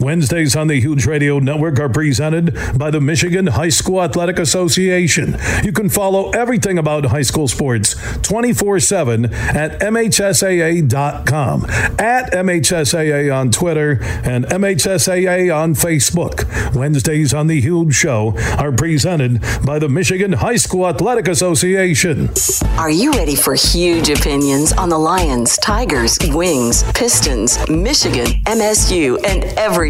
Wednesdays on the Huge Radio Network are presented by the Michigan High School Athletic Association. You can follow everything about high school sports 24 7 at MHSAA.com, at MHSAA on Twitter, and MHSAA on Facebook. Wednesdays on the Huge Show are presented by the Michigan High School Athletic Association. Are you ready for huge opinions on the Lions, Tigers, Wings, Pistons, Michigan, MSU, and every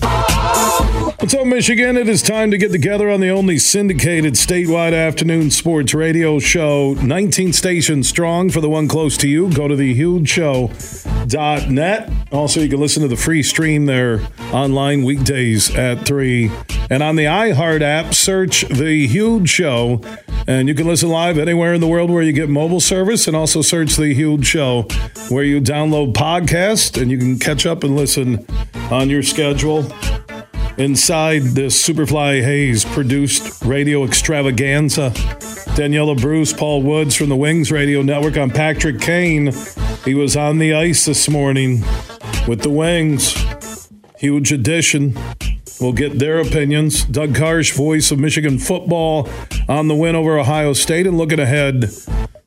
What's up, Michigan? It is time to get together on the only syndicated statewide afternoon sports radio show, 19 stations strong for the one close to you. Go to thehugeshow.net. Also, you can listen to the free stream there online weekdays at 3. And on the iHeart app, search The Huge Show. And you can listen live anywhere in the world where you get mobile service. And also search The Huge Show where you download podcast and you can catch up and listen on your schedule. Inside this Superfly Hayes produced radio extravaganza, Daniella Bruce, Paul Woods from the Wings Radio Network. I'm Patrick Kane. He was on the ice this morning with the Wings. Huge addition. We'll get their opinions. Doug Karsch, voice of Michigan football, on the win over Ohio State and looking ahead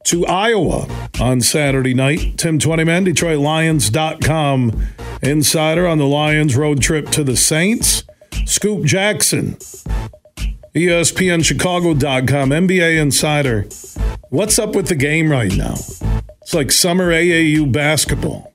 to Iowa on Saturday night. Tim Twentyman, DetroitLions.com insider on the Lions road trip to the Saints. Scoop Jackson, ESPNChicago.com, NBA Insider. What's up with the game right now? It's like summer AAU basketball.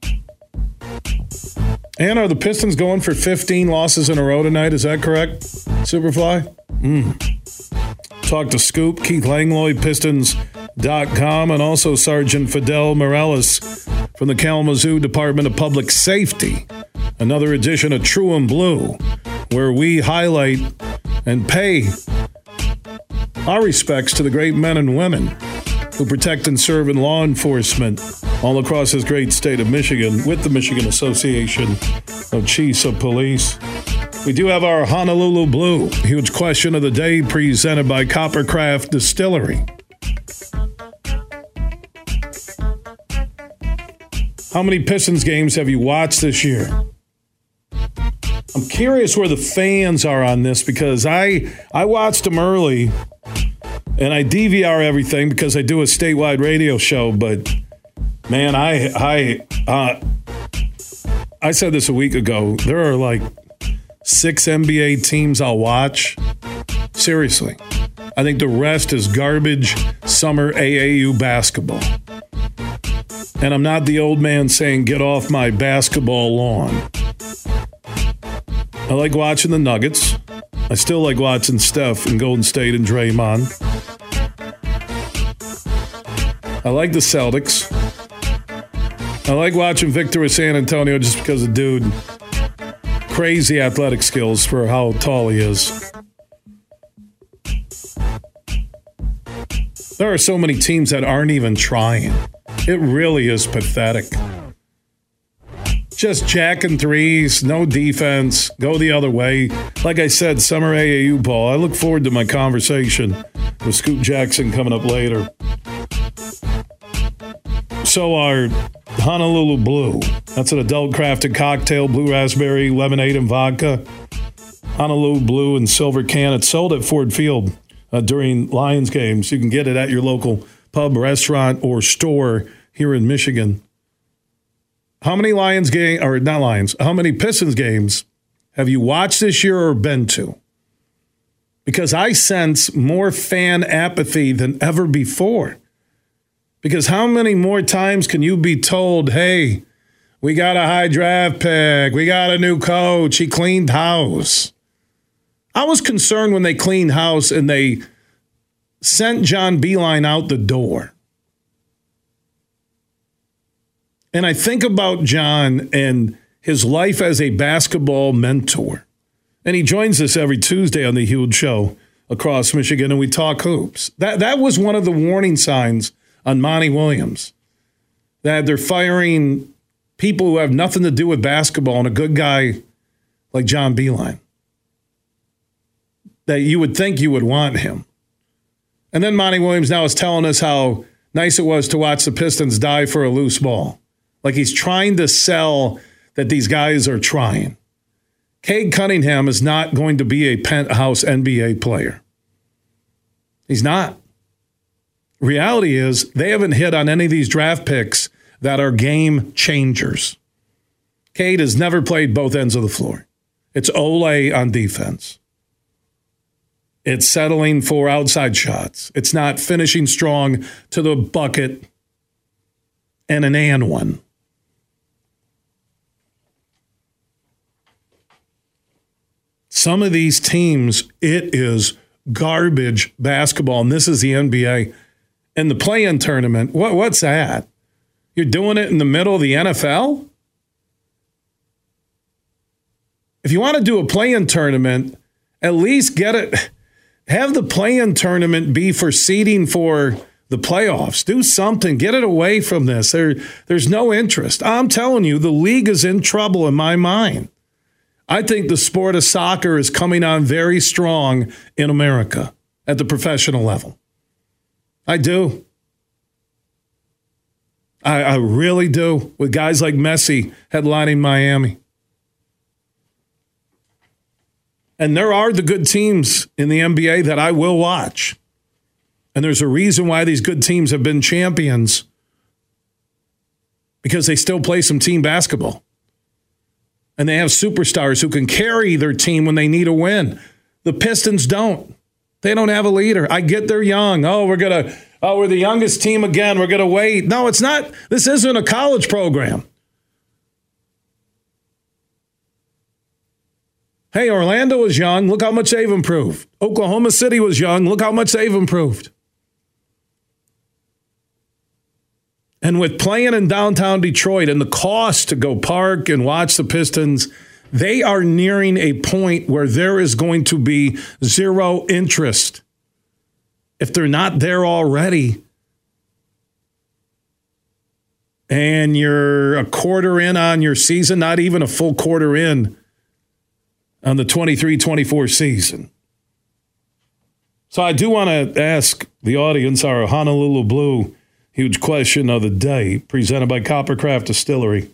And are the Pistons going for 15 losses in a row tonight? Is that correct, Superfly? Mm. Talk to Scoop, Keith Langlois, Pistons.com, and also Sergeant Fidel Morales from the Kalamazoo Department of Public Safety. Another edition of True and Blue, where we highlight and pay our respects to the great men and women who protect and serve in law enforcement all across this great state of Michigan with the Michigan Association of Chiefs of Police. We do have our Honolulu Blue huge question of the day presented by Coppercraft Distillery. How many Pistons games have you watched this year? I'm curious where the fans are on this because I I watched them early and I DVR everything because I do a statewide radio show. But man, I I uh, I said this a week ago. There are like six NBA teams I'll watch. Seriously, I think the rest is garbage summer AAU basketball. And I'm not the old man saying get off my basketball lawn. I like watching the Nuggets. I still like watching Steph and Golden State and Draymond. I like the Celtics. I like watching Victor with San Antonio just because the dude crazy athletic skills for how tall he is. There are so many teams that aren't even trying. It really is pathetic. Just jacking threes, no defense, go the other way. Like I said, summer AAU ball. I look forward to my conversation with Scoop Jackson coming up later. So our Honolulu Blue. That's an adult crafted cocktail, blue raspberry, lemonade, and vodka. Honolulu Blue and silver can. It's sold at Ford Field uh, during Lions games. You can get it at your local pub, restaurant, or store here in Michigan. How many Lions game or not Lions? How many Pistons games have you watched this year or been to? Because I sense more fan apathy than ever before. Because how many more times can you be told, hey, we got a high draft pick, we got a new coach, he cleaned house? I was concerned when they cleaned house and they sent John Beilein out the door. And I think about John and his life as a basketball mentor. And he joins us every Tuesday on the Huge Show across Michigan, and we talk hoops. That that was one of the warning signs on Monty Williams that they're firing people who have nothing to do with basketball and a good guy like John Beilein. That you would think you would want him. And then Monty Williams now is telling us how nice it was to watch the Pistons die for a loose ball. Like he's trying to sell that these guys are trying. Cade Cunningham is not going to be a penthouse NBA player. He's not. Reality is, they haven't hit on any of these draft picks that are game changers. Cade has never played both ends of the floor. It's Ole on defense. It's settling for outside shots. It's not finishing strong to the bucket and an and one. Some of these teams, it is garbage basketball, and this is the NBA. And the play in tournament, what, what's that? You're doing it in the middle of the NFL? If you want to do a play in tournament, at least get it, have the play in tournament be for seeding for the playoffs. Do something. Get it away from this. There, there's no interest. I'm telling you, the league is in trouble in my mind. I think the sport of soccer is coming on very strong in America at the professional level. I do. I, I really do, with guys like Messi headlining Miami. And there are the good teams in the NBA that I will watch. And there's a reason why these good teams have been champions because they still play some team basketball and they have superstars who can carry their team when they need a win. The Pistons don't. They don't have a leader. I get they're young. Oh, we're going to oh, we're the youngest team again. We're going to wait. No, it's not. This isn't a college program. Hey, Orlando was young. Look how much they've improved. Oklahoma City was young. Look how much they've improved. And with playing in downtown Detroit and the cost to go park and watch the Pistons, they are nearing a point where there is going to be zero interest. If they're not there already, and you're a quarter in on your season, not even a full quarter in on the 23 24 season. So I do want to ask the audience, our Honolulu Blue Huge question of the day, presented by Coppercraft Distillery.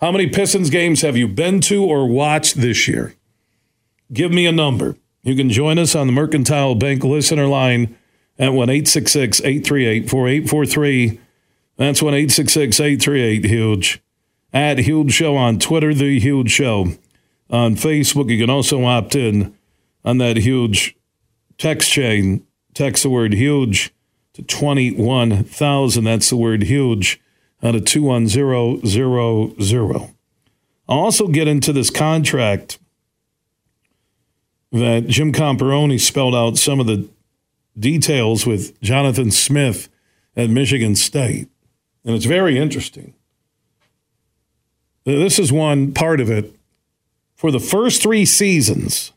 How many Pistons games have you been to or watched this year? Give me a number. You can join us on the Mercantile Bank listener line at 1 838 4843. That's 1 838 Huge. At Huge Show on Twitter, The Huge Show. On Facebook, you can also opt in on that huge text chain. Text the word huge to 21,000. That's the word huge out of 21000. I'll also get into this contract that Jim Comparoni spelled out some of the details with Jonathan Smith at Michigan State. And it's very interesting. This is one part of it. For the first three seasons,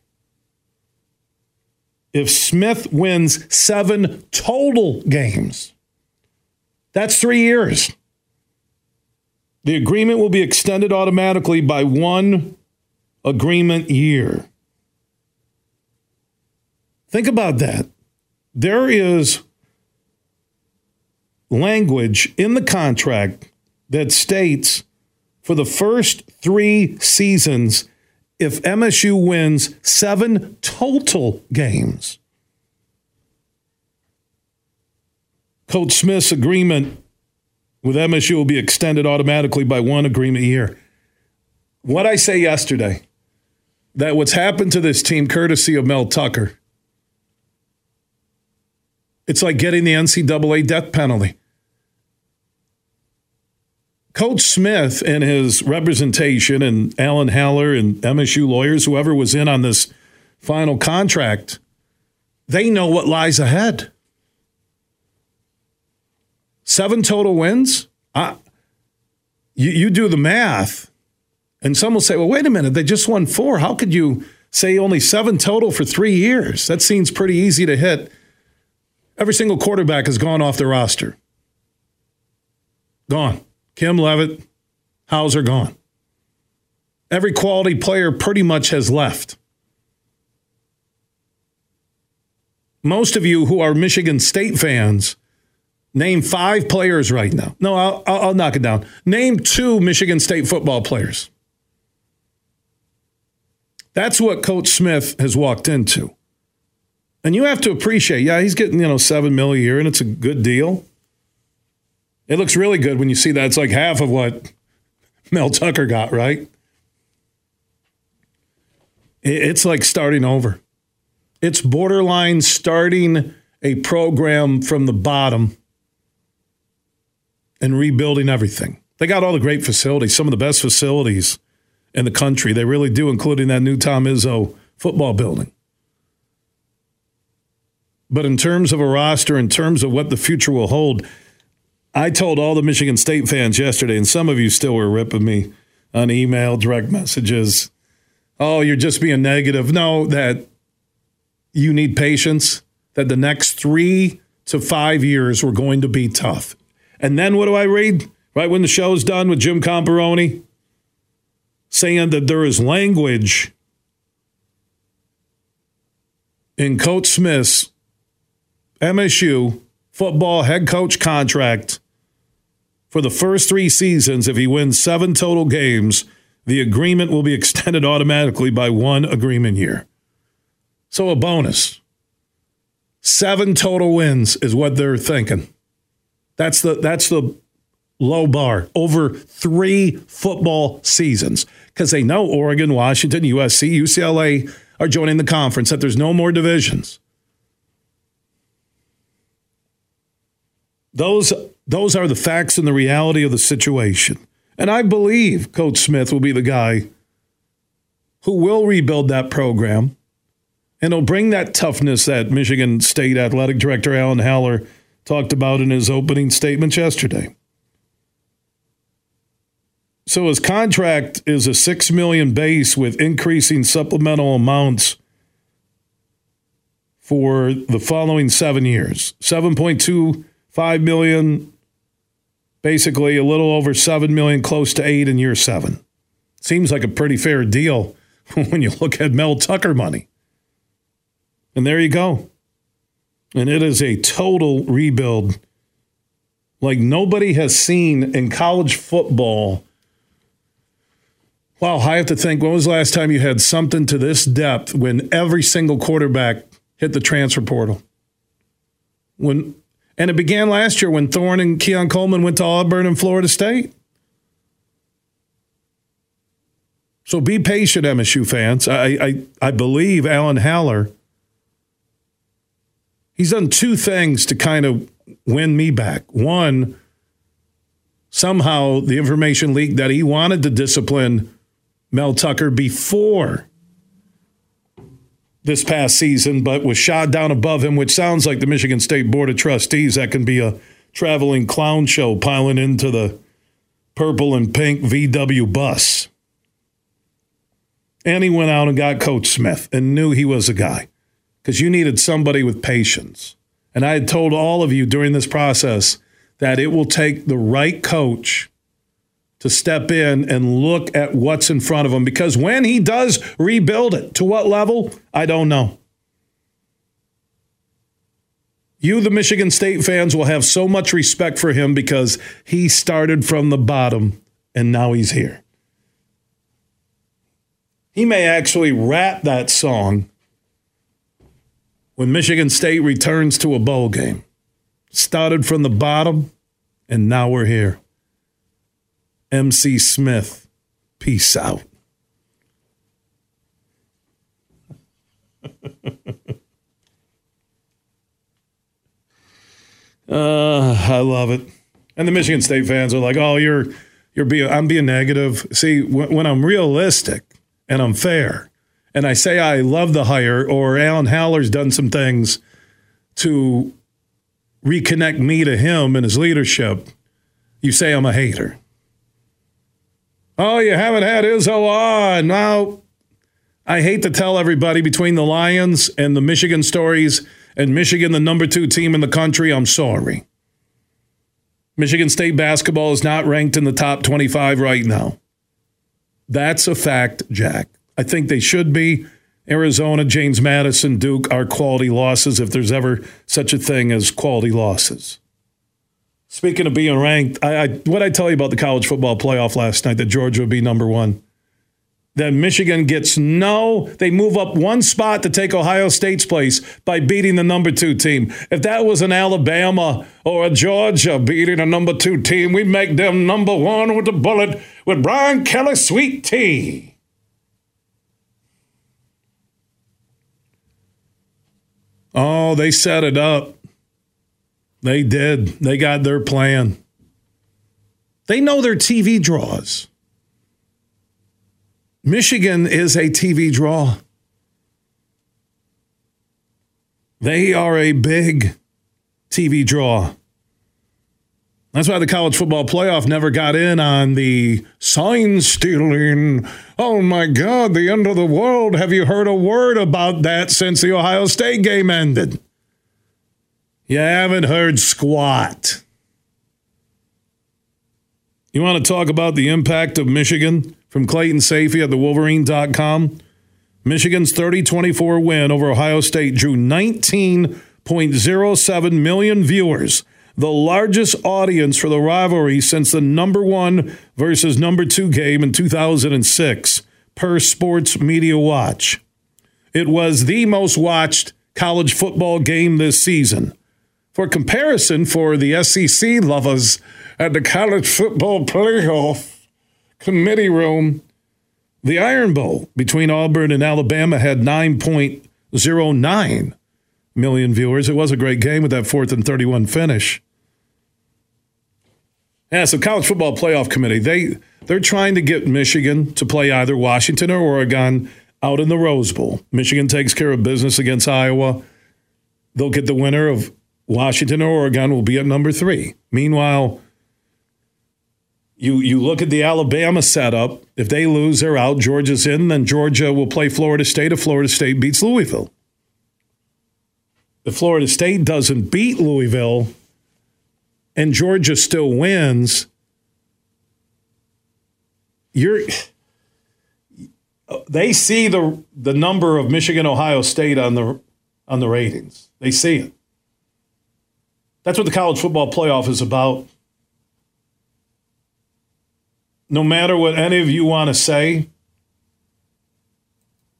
if Smith wins seven total games. That's three years. The agreement will be extended automatically by one agreement year. Think about that. There is language in the contract that states for the first three seasons, if MSU wins seven total games. Coach Smith's agreement with MSU will be extended automatically by one agreement year. What I say yesterday, that what's happened to this team, courtesy of Mel Tucker, it's like getting the NCAA death penalty. Coach Smith and his representation, and Alan Haller and MSU lawyers, whoever was in on this final contract, they know what lies ahead. Seven total wins. I, you, you do the math, and some will say, well, wait a minute, they just won four. How could you say only seven total for three years? That seems pretty easy to hit. Every single quarterback has gone off the roster. Gone. Kim Leavitt, Houser gone. Every quality player pretty much has left. Most of you who are Michigan State fans, name five players right now. No, I'll, I'll knock it down. Name two Michigan State football players. That's what Coach Smith has walked into. And you have to appreciate, yeah, he's getting, you know, seven mil a year, and it's a good deal. It looks really good when you see that. It's like half of what Mel Tucker got, right? It's like starting over. It's borderline starting a program from the bottom and rebuilding everything. They got all the great facilities, some of the best facilities in the country. They really do, including that new Tom Izzo football building. But in terms of a roster, in terms of what the future will hold, I told all the Michigan State fans yesterday, and some of you still were ripping me on email, direct messages. Oh, you're just being negative. No, that you need patience, that the next three to five years were going to be tough. And then what do I read? Right when the show is done with Jim Comparoni saying that there is language in Coach Smith's MSU football head coach contract for the first three seasons. If he wins seven total games, the agreement will be extended automatically by one agreement year. So a bonus. Seven total wins is what they're thinking. That's the that's the low bar over three football seasons because they know Oregon, Washington, USC, UCLA are joining the conference. That there's no more divisions. Those those are the facts and the reality of the situation. And I believe Coach Smith will be the guy who will rebuild that program and he'll bring that toughness that Michigan State Athletic Director Alan Haller talked about in his opening statements yesterday. So his contract is a six million base with increasing supplemental amounts for the following seven years. 7.25 million, basically a little over seven million, close to eight in year seven. Seems like a pretty fair deal when you look at Mel Tucker money. And there you go. And it is a total rebuild like nobody has seen in college football. Wow, I have to think, when was the last time you had something to this depth when every single quarterback hit the transfer portal? When and it began last year when Thorne and Keon Coleman went to Auburn and Florida State. So be patient, MSU fans. I, I, I believe Alan Haller – he's done two things to kind of win me back. One, somehow the information leaked that he wanted to discipline Mel Tucker before this past season, but was shot down above him, which sounds like the Michigan State Board of Trustees. That can be a traveling clown show piling into the purple and pink VW bus. And he went out and got Coach Smith and knew he was a guy because you needed somebody with patience. And I had told all of you during this process that it will take the right coach to step in and look at what's in front of him because when he does rebuild it, to what level? I don't know. You, the Michigan State fans, will have so much respect for him because he started from the bottom and now he's here. He may actually rap that song when Michigan State returns to a bowl game. Started from the bottom, and now we're here. MC Smith, peace out. uh, I love it. And the Michigan State fans are like, "Oh, you're you're being I'm being negative." See, when, when I'm realistic and I'm fair, and I say I love the hire, or Alan Haller's done some things to reconnect me to him and his leadership, you say I'm a hater. Oh, you haven't had Izzo on. Now, I hate to tell everybody between the Lions and the Michigan stories and Michigan, the number two team in the country, I'm sorry. Michigan State basketball is not ranked in the top 25 right now. That's a fact, Jack. I think they should be. Arizona, James Madison, Duke are quality losses if there's ever such a thing as quality losses. Speaking of being ranked, I, I what I tell you about the college football playoff last night that Georgia would be number one. Then Michigan gets no, they move up one spot to take Ohio State's place by beating the number two team. If that was an Alabama or a Georgia beating a number two team, we make them number one with a bullet with Brian Kelly sweet tea. Oh, they set it up. They did. They got their plan. They know their TV draws. Michigan is a TV draw. They are a big TV draw. That's why the college football playoff never got in on the sign stealing. Oh my God, the end of the world. Have you heard a word about that since the Ohio State game ended? You haven't heard squat. You want to talk about the impact of Michigan from Clayton Sayfie at the Wolverine.com? Michigan's 30 24 win over Ohio State drew 19.07 million viewers the largest audience for the rivalry since the number one versus number two game in 2006 per Sports Media Watch. It was the most watched college football game this season. For comparison, for the SEC lovers at the college football playoff committee room, the Iron Bowl between Auburn and Alabama had 9.09 million viewers. It was a great game with that fourth and 31 finish. Yeah, so college football playoff committee, they they're trying to get Michigan to play either Washington or Oregon out in the Rose Bowl. Michigan takes care of business against Iowa. They'll get the winner of Washington or Oregon will be at number three. Meanwhile, you you look at the Alabama setup. If they lose, they're out. Georgia's in. Then Georgia will play Florida State if Florida State beats Louisville. If Florida State doesn't beat Louisville, and Georgia still wins, you're they see the the number of Michigan Ohio State on the on the ratings. They see it. That's what the college football playoff is about. No matter what any of you want to say,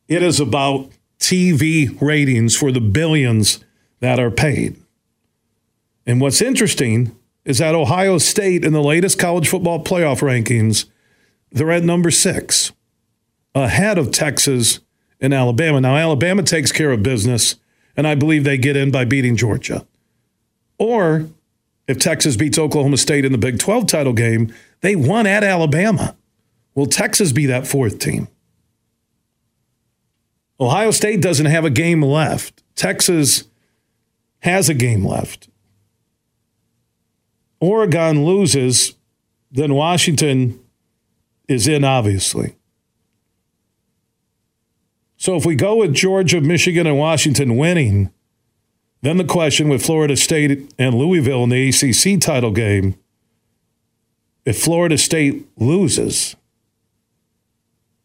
it is about TV ratings for the billions that are paid. And what's interesting is that Ohio State in the latest college football playoff rankings, they're at number six, ahead of Texas and Alabama. Now, Alabama takes care of business, and I believe they get in by beating Georgia. Or if Texas beats Oklahoma State in the Big 12 title game, they won at Alabama. Will Texas be that fourth team? Ohio State doesn't have a game left. Texas has a game left. Oregon loses, then Washington is in, obviously. So if we go with Georgia, Michigan, and Washington winning, then the question with Florida State and Louisville in the ACC title game if Florida State loses,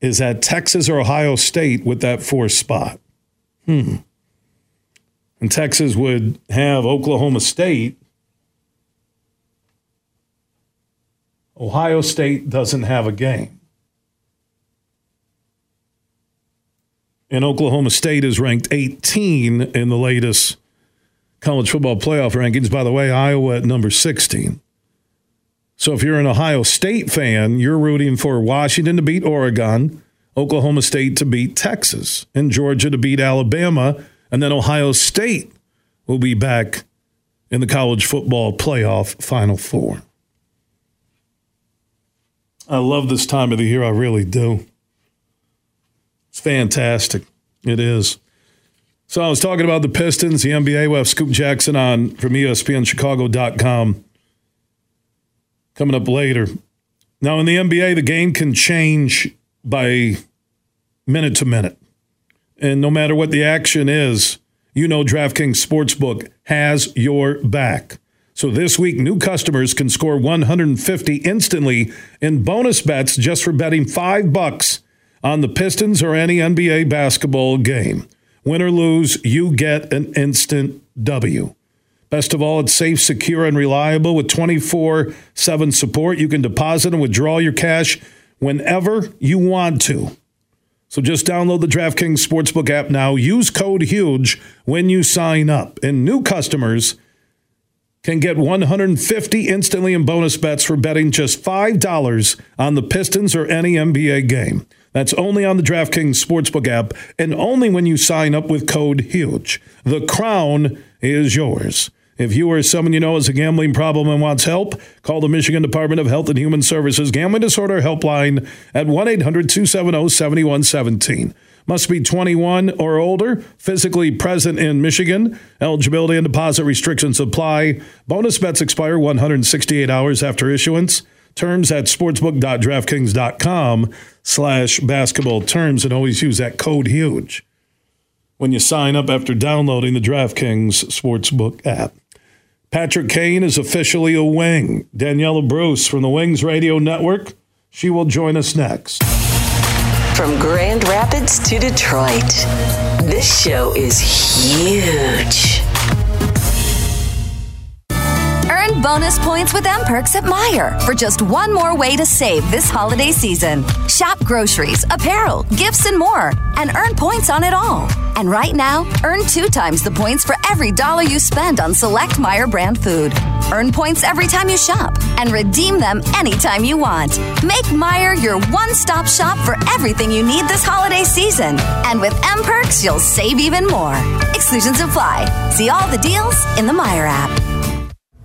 is that Texas or Ohio State with that fourth spot? Hmm. And Texas would have Oklahoma State Ohio State doesn't have a game. And Oklahoma State is ranked 18 in the latest college football playoff rankings. By the way, Iowa at number 16. So if you're an Ohio State fan, you're rooting for Washington to beat Oregon, Oklahoma State to beat Texas, and Georgia to beat Alabama, and then Ohio State will be back in the college football playoff final four. I love this time of the year. I really do. It's fantastic. It is. So I was talking about the Pistons, the NBA. We have Scoop Jackson on from ESPNChicago.com coming up later. Now, in the NBA, the game can change by minute to minute. And no matter what the action is, you know DraftKings Sportsbook has your back. So this week, new customers can score 150 instantly in bonus bets just for betting five bucks on the Pistons or any NBA basketball game. Win or lose, you get an instant W. Best of all, it's safe, secure, and reliable with 24 7 support. You can deposit and withdraw your cash whenever you want to. So just download the DraftKings Sportsbook app now. Use code HUGE when you sign up. And new customers can get 150 instantly in bonus bets for betting just $5 on the Pistons or any NBA game. That's only on the DraftKings Sportsbook app and only when you sign up with code HUGE. The crown is yours. If you or someone you know has a gambling problem and wants help, call the Michigan Department of Health and Human Services Gambling Disorder Helpline at 1 800 270 7117. Must be 21 or older, physically present in Michigan. Eligibility and deposit restrictions apply. Bonus bets expire 168 hours after issuance. Terms at sportsbook.draftkings.com slash basketball terms and always use that code HUGE when you sign up after downloading the DraftKings Sportsbook app. Patrick Kane is officially a wing. Daniella Bruce from the Wings Radio Network. She will join us next. From Grand Rapids to Detroit, this show is huge. Bonus points with M Perks at Meijer for just one more way to save this holiday season. Shop groceries, apparel, gifts, and more, and earn points on it all. And right now, earn two times the points for every dollar you spend on select Meijer brand food. Earn points every time you shop and redeem them anytime you want. Make Meijer your one stop shop for everything you need this holiday season. And with M Perks, you'll save even more. Exclusions apply. See all the deals in the Meijer app.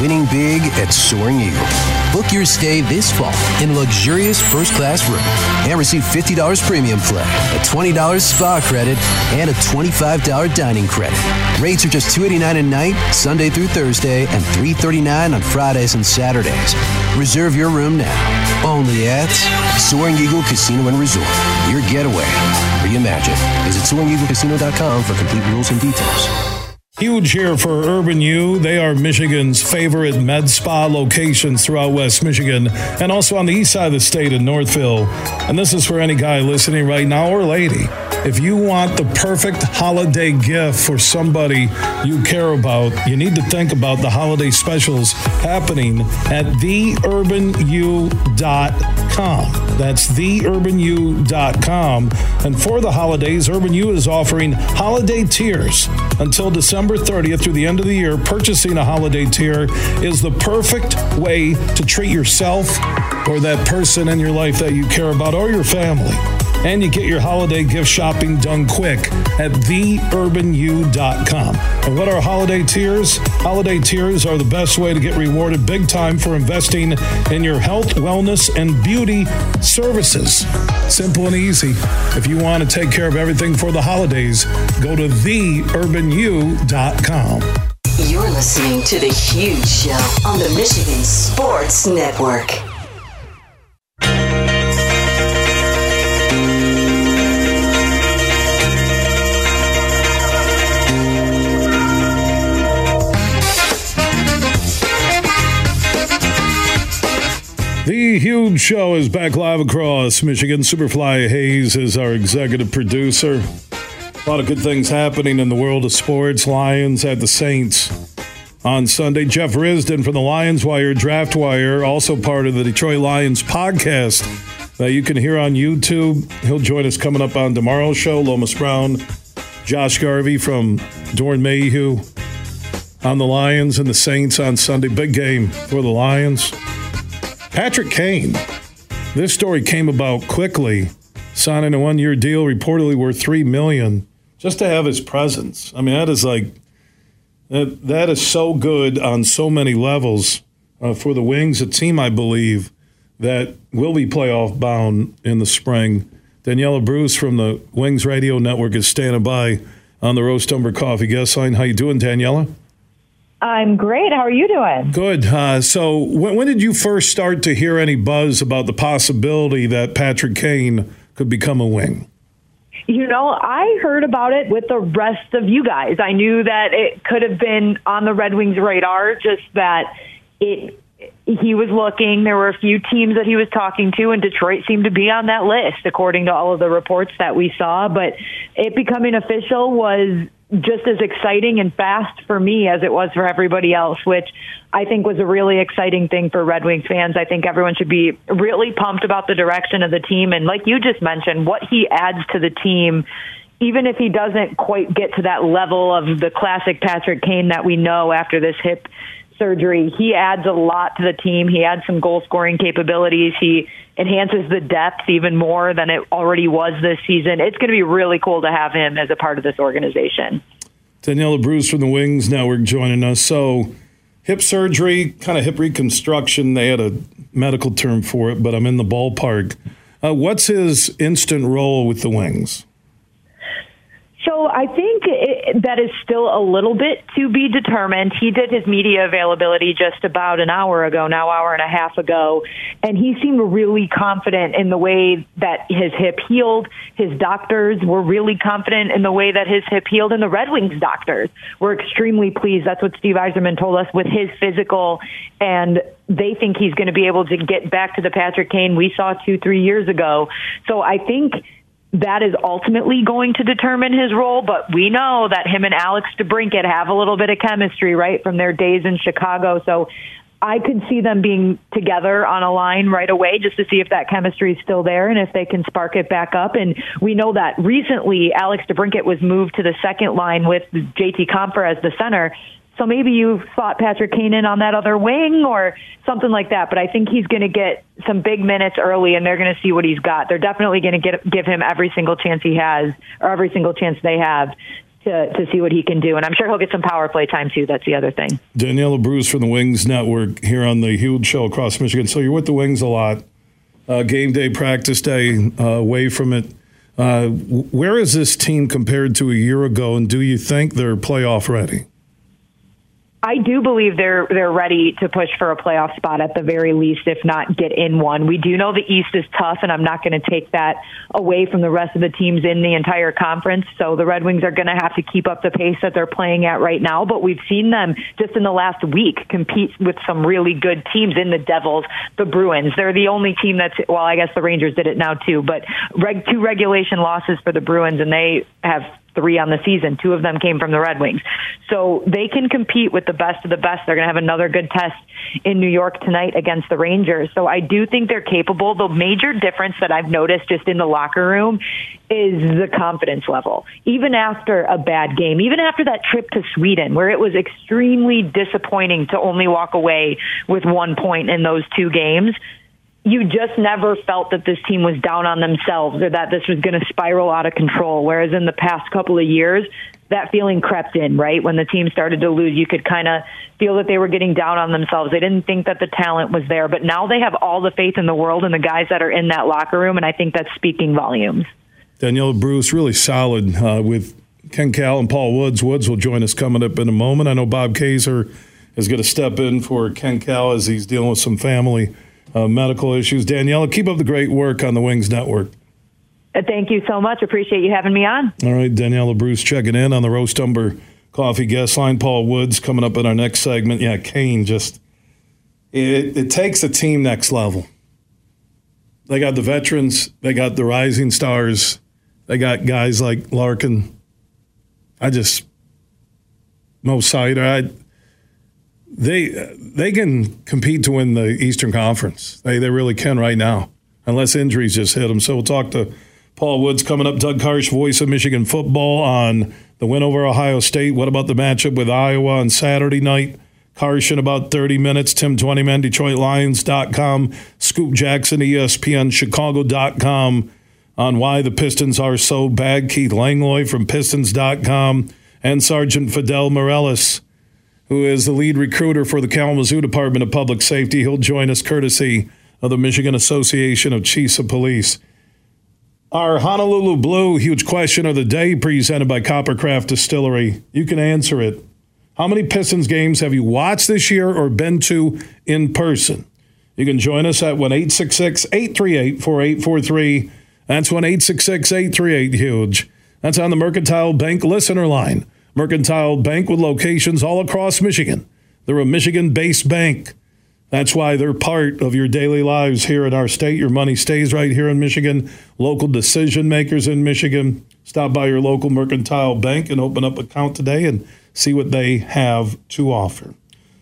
winning big at Soaring Eagle. Book your stay this fall in luxurious first class room and receive $50 premium play, a $20 spa credit, and a $25 dining credit. Rates are just $289 a night, Sunday through Thursday, and 339 on Fridays and Saturdays. Reserve your room now. Only at Soaring Eagle Casino and Resort. Your getaway. Reimagine. Visit SoaringEagleCasino.com for complete rules and details. Huge here for Urban U. They are Michigan's favorite med spa locations throughout West Michigan and also on the east side of the state in Northville. And this is for any guy listening right now or lady. If you want the perfect holiday gift for somebody you care about, you need to think about the holiday specials happening at theurbanu.com. That's theurbanu.com. And for the holidays, Urban U is offering holiday tiers until December 30th through the end of the year. Purchasing a holiday tier is the perfect way to treat yourself or that person in your life that you care about or your family and you get your holiday gift shopping done quick at theurbanu.com. And what are holiday tiers? Holiday tiers are the best way to get rewarded big time for investing in your health, wellness, and beauty services. Simple and easy. If you want to take care of everything for the holidays, go to theurbanu.com. You're listening to The Huge Show on the Michigan Sports Network. The huge show is back live across Michigan. Superfly Hayes is our executive producer. A lot of good things happening in the world of sports. Lions at the Saints on Sunday. Jeff Risdon from the Lions Wire, Draft Wire, also part of the Detroit Lions podcast that you can hear on YouTube. He'll join us coming up on tomorrow's show. Lomas Brown, Josh Garvey from Dorn Mayhew on the Lions and the Saints on Sunday. Big game for the Lions. Patrick Kane. This story came about quickly, signing a one-year deal reportedly worth three million, just to have his presence. I mean, that is like that. That is so good on so many levels uh, for the Wings, a team I believe that will be playoff bound in the spring. Daniella Bruce from the Wings Radio Network is standing by on the Roast Umber Coffee guest line. How you doing, Daniella? I'm great. How are you doing? Good. Uh, so, when, when, did you first start to hear any buzz about the possibility that Patrick Kane could become a wing? You know, I heard about it with the rest of you guys. I knew that it could have been on the Red Wings radar, just that it he was looking. There were a few teams that he was talking to, and Detroit seemed to be on that list, according to all of the reports that we saw. But it becoming official was just as exciting and fast for me as it was for everybody else, which I think was a really exciting thing for Red Wings fans. I think everyone should be really pumped about the direction of the team. And like you just mentioned, what he adds to the team, even if he doesn't quite get to that level of the classic Patrick Kane that we know after this hip surgery, he adds a lot to the team. He adds some goal scoring capabilities. He enhances the depth even more than it already was this season. It's going to be really cool to have him as a part of this organization. Daniella Bruce from the Wings Network joining us. So, hip surgery, kind of hip reconstruction. They had a medical term for it, but I'm in the ballpark. Uh, what's his instant role with the Wings? So I think it, that is still a little bit to be determined. He did his media availability just about an hour ago, now hour and a half ago, and he seemed really confident in the way that his hip healed. His doctors were really confident in the way that his hip healed, and the Red Wings doctors were extremely pleased. That's what Steve Yzerman told us with his physical, and they think he's going to be able to get back to the Patrick Kane we saw two, three years ago. So I think that is ultimately going to determine his role, but we know that him and Alex DeBrincat have a little bit of chemistry, right, from their days in Chicago. So I could see them being together on a line right away just to see if that chemistry is still there and if they can spark it back up. And we know that recently Alex DeBrincat was moved to the second line with JT Compher as the center. So maybe you thought Patrick Kane in on that other wing or something like that. But I think he's going to get some big minutes early, and they're going to see what he's got. They're definitely going to give him every single chance he has, or every single chance they have. To, to see what he can do. And I'm sure he'll get some power play time too. That's the other thing. Daniella Bruce from the Wings Network here on the huge show across Michigan. So you're with the Wings a lot. Uh, game day, practice day, uh, away from it. Uh, where is this team compared to a year ago, and do you think they're playoff ready? I do believe they're they're ready to push for a playoff spot at the very least, if not get in one. We do know the East is tough, and I'm not going to take that away from the rest of the teams in the entire conference. So the Red Wings are going to have to keep up the pace that they're playing at right now. But we've seen them just in the last week compete with some really good teams in the Devils, the Bruins. They're the only team that's well, I guess the Rangers did it now too, but reg, two regulation losses for the Bruins, and they have three on the season. Two of them came from the Red Wings. So they can compete with the best of the best. They're going to have another good test in New York tonight against the Rangers. So I do think they're capable. The major difference that I've noticed just in the locker room is the confidence level. Even after a bad game, even after that trip to Sweden, where it was extremely disappointing to only walk away with one point in those two games, you just never felt that this team was down on themselves or that this was going to spiral out of control. Whereas in the past couple of years, that feeling crept in, right? When the team started to lose, you could kind of feel that they were getting down on themselves. They didn't think that the talent was there, but now they have all the faith in the world in the guys that are in that locker room, and I think that's speaking volumes. Danielle Bruce, really solid uh, with Ken Kal and Paul Woods. Woods will join us coming up in a moment. I know Bob Kaiser is going to step in for Ken Kal as he's dealing with some family uh, medical issues. Daniella, keep up the great work on the Wings Network. Uh, thank you so much. Appreciate you having me on. All right, Daniella Bruce checking in on the Roast Umber Coffee guest line. Paul Woods coming up in our next segment. Yeah, Kane just it, it takes a team next level. They got the veterans. They got the rising stars. They got guys like Larkin. I just Mo Seider. I they they can compete to win the Eastern Conference. They they really can right now, unless injuries just hit them. So we'll talk to Paul Woods coming up. Doug Karsch, voice of Michigan football, on the win over Ohio State. What about the matchup with Iowa on Saturday night? Karsch in about 30 minutes. Tim Twentyman, DetroitLions.com. Scoop Jackson, ESPN, Chicago.com on why the Pistons are so bad. Keith Langlois from Pistons.com and Sergeant Fidel Morales who is the lead recruiter for the Kalamazoo Department of Public Safety. He'll join us courtesy of the Michigan Association of Chiefs of Police. Our Honolulu Blue huge question of the day presented by Coppercraft Distillery. You can answer it. How many Pistons games have you watched this year or been to in person? You can join us at 1 838 4843. That's 1 838 Huge. That's on the Mercantile Bank listener line. Mercantile Bank with locations all across Michigan. They're a Michigan based bank. That's why they're part of your daily lives here in our state. Your money stays right here in Michigan. Local decision makers in Michigan. Stop by your local Mercantile Bank and open up an account today and see what they have to offer.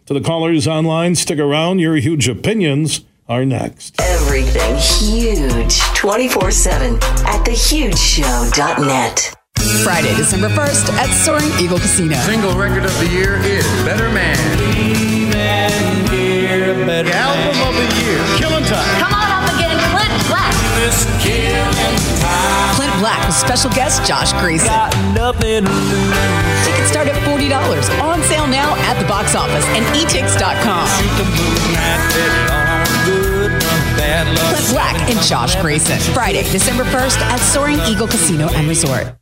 To the callers online, stick around. Your huge opinions are next. Everything huge 24 7 at thehugeshow.net. Friday, December 1st at Soaring Eagle Casino. Single record of the year is Better Man. The album of the year, Killing Time. Come on up again, Clint Black. Clint Black with special guest Josh Grayson. nothing to. Tickets start at $40. On sale now at the box office and etix.com. Shoot the moon at it all good, none bad luck. Clint Black and Josh Grayson. Friday, December 1st at Soaring Eagle Casino and Resort.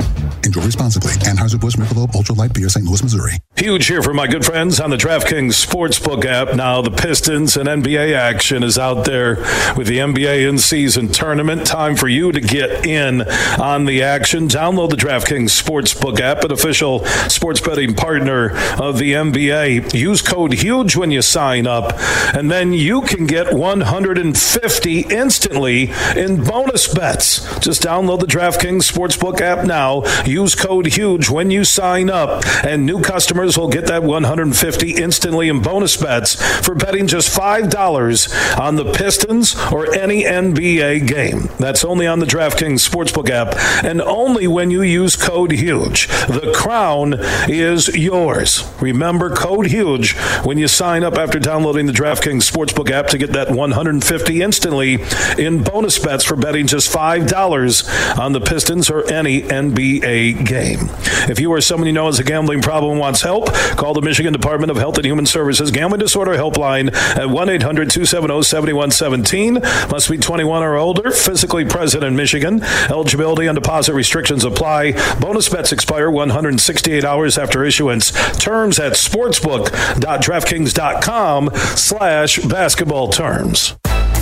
Enjoy responsibly. Anheuser-Busch Michelob Ultra Light Beer, St. Louis, Missouri. Huge here for my good friends on the DraftKings Sportsbook app. Now the Pistons and NBA action is out there with the NBA in-season tournament. Time for you to get in on the action. Download the DraftKings Sportsbook app, an official sports betting partner of the NBA. Use code HUGE when you sign up, and then you can get 150 instantly in bonus bets. Just download the DraftKings Sportsbook app now. Use code HUGE when you sign up, and new customers will get that 150 instantly in bonus bets for betting just $5 on the Pistons or any NBA game. That's only on the DraftKings Sportsbook app and only when you use code HUGE. The crown is yours. Remember code HUGE when you sign up after downloading the DraftKings Sportsbook app to get that 150 instantly in bonus bets for betting just $5 on the Pistons or any NBA game. If you or someone you know has a gambling problem wants help, call the Michigan Department of Health and Human Services Gambling Disorder Helpline at 1 800 270 7117. Must be 21 or older, physically present in Michigan. Eligibility and deposit restrictions apply. Bonus bets expire 168 hours after issuance. Terms at sportsbook.draftkings.com slash basketball terms.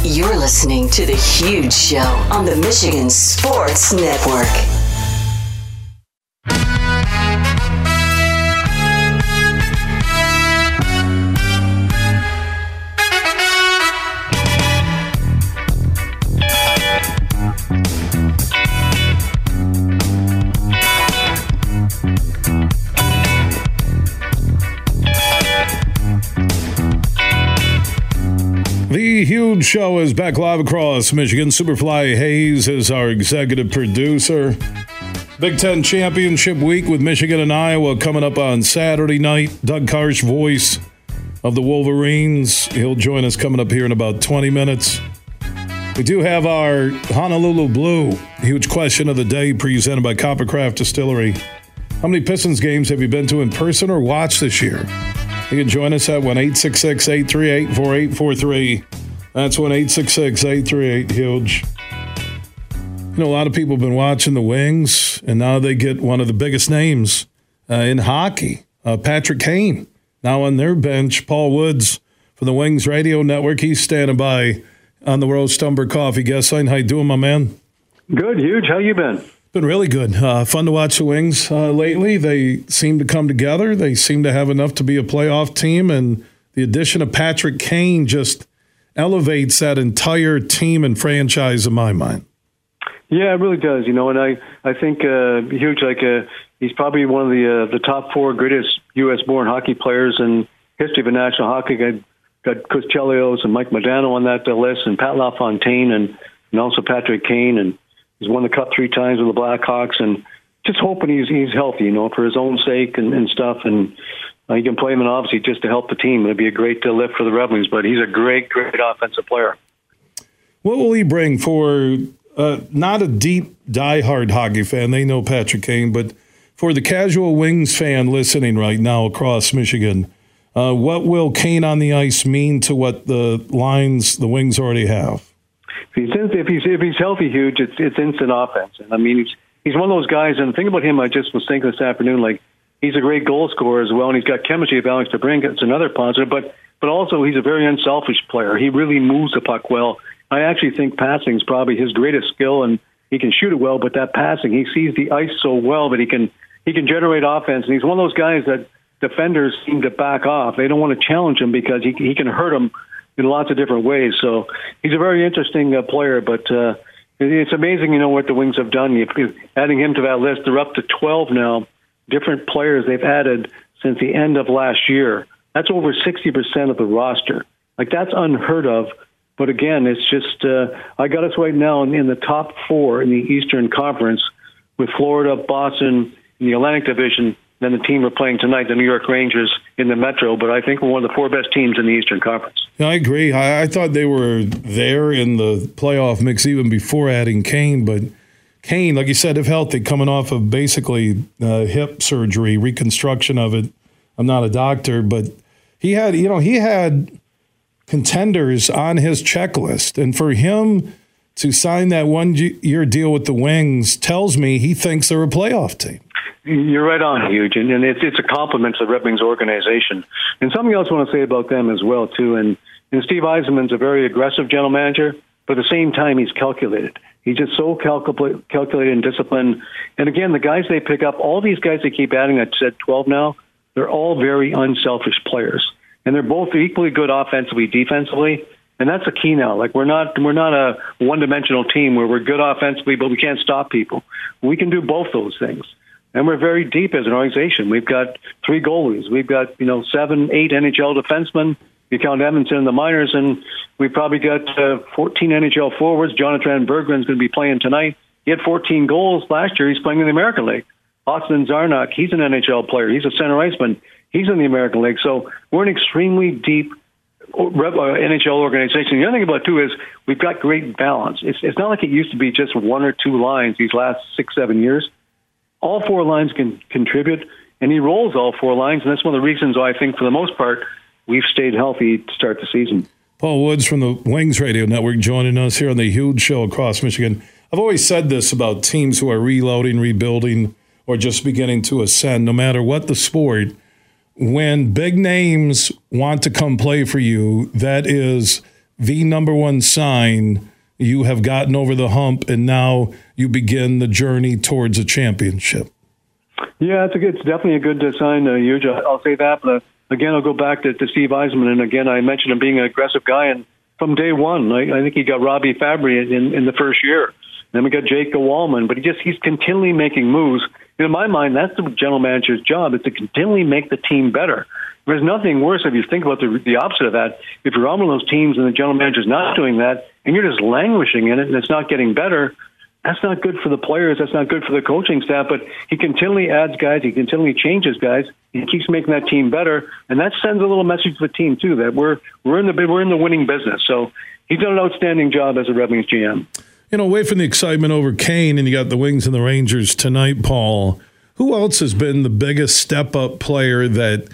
You're listening to The Huge Show on the Michigan Sports Network. The huge show is back live across Michigan. Superfly Hayes is our executive producer. Big Ten Championship Week with Michigan and Iowa coming up on Saturday night. Doug Karsch, voice of the Wolverines. He'll join us coming up here in about 20 minutes. We do have our Honolulu Blue huge question of the day presented by Coppercraft Distillery. How many Pistons games have you been to in person or watched this year? You can join us at 1 838 4843. That's 1 838 Huge. You know, a lot of people have been watching the Wings, and now they get one of the biggest names uh, in hockey, uh, Patrick Kane. Now on their bench, Paul Woods from the Wings Radio Network. He's standing by on the Rose Stumber Coffee guest line. How you doing, my man? Good, huge. How you been? Been really good. Uh, fun to watch the Wings uh, lately. They seem to come together. They seem to have enough to be a playoff team, and the addition of Patrick Kane just elevates that entire team and franchise in my mind. Yeah, it really does. You know, and I I think uh, huge like uh, he's probably one of the uh, the top four greatest U.S. born hockey players in history of a national hockey. Got got Chris Chelios and Mike Modano on that uh, list, and Pat LaFontaine, and and also Patrick Kane, and he's won the cup three times with the Blackhawks, and just hoping he's he's healthy, you know, for his own sake and, and stuff, and uh, he can play him, and obviously just to help the team. It'd be a great uh, lift for the Red Wings, but he's a great, great offensive player. What will he bring for uh, not a deep, die-hard hockey fan. They know Patrick Kane, but for the casual Wings fan listening right now across Michigan, uh, what will Kane on the ice mean to what the lines the Wings already have? If he's if he's if he's healthy, huge, it's it's instant offense. And I mean, he's he's one of those guys. And the thing about him, I just was thinking this afternoon, like he's a great goal scorer as well, and he's got chemistry with Alex DeBrincat. It's another positive, but but also he's a very unselfish player. He really moves the puck well. I actually think passing is probably his greatest skill, and he can shoot it well. But that passing, he sees the ice so well that he can he can generate offense. And he's one of those guys that defenders seem to back off. They don't want to challenge him because he he can hurt them in lots of different ways. So he's a very interesting uh, player. But uh, it's amazing, you know, what the Wings have done. If, if adding him to that list, they're up to 12 now. Different players they've added since the end of last year. That's over 60% of the roster. Like that's unheard of but again, it's just uh, I got us right now in, in the top four in the Eastern Conference with Florida, Boston in the Atlantic Division. Then the team we're playing tonight, the New York Rangers in the Metro. But I think we're one of the four best teams in the Eastern Conference. Yeah, I agree. I, I thought they were there in the playoff mix even before adding Kane, but. Kane, like you said, if healthy, coming off of basically uh, hip surgery, reconstruction of it. I'm not a doctor, but he had, you know, he had contenders on his checklist. And for him to sign that one year deal with the Wings tells me he thinks they're a playoff team. You're right on, huge, and, it's it's a compliment to the Red Wings organization. And something else I want to say about them as well too. And and Steve Yzerman's a very aggressive general manager, but at the same time he's calculated. He's just so calcul- calculated and disciplined. And again, the guys they pick up, all these guys they keep adding, I said 12 now, they're all very unselfish players and they're both equally good offensively, defensively. And that's a key now. Like we're not we're not a one dimensional team where we're good offensively, but we can't stop people. We can do both those things. And we're very deep as an organization. We've got three goalies. We've got, you know, seven, eight NHL defensemen. You count Edmonton in the minors, and we've probably got uh, 14 NHL forwards. Jonathan Berggren's going to be playing tonight. He had 14 goals last year. He's playing in the American League. Austin Czarnik, he's an NHL player. He's a center iceman. He's in the American League. So we're an extremely deep uh, NHL organization. The other thing about it, too is we've got great balance. It's, it's not like it used to be just one or two lines these last six, seven years. All four lines can contribute, and he rolls all four lines, and that's one of the reasons why I think, for the most part, we've stayed healthy to start the season. Paul Woods from the Wings Radio Network joining us here on the huge show across Michigan. I've always said this about teams who are reloading, rebuilding, or just beginning to ascend, no matter what the sport – when big names want to come play for you, that is the number one sign you have gotten over the hump and now you begin the journey towards a championship. Yeah, it's a good, it's definitely a good sign, uh. I'll say that. But again, I'll go back to, to Steve Yzerman, and again, I mentioned him being an aggressive guy, and from day one, I, I think he got Robbie Fabbri in, in the first year. Then we got Jake Walman, but he just he's continually making moves in my mind, that's the general manager's job is to continually make the team better. There's nothing worse if you think about the, the opposite of that. If you're on one of those teams and the general manager's not doing that, and you're just languishing in it and it's not getting better, that's not good for the players. That's not good for the coaching staff. But he continually adds guys. He continually changes guys. He keeps making that team better, and that sends a little message to the team too that we're we're in the we're in the winning business. So he's done an outstanding job as a Red Wings GM. You know, away from the excitement over Kane, and you got the Wings and the Rangers tonight, Paul. Who else has been the biggest step up player that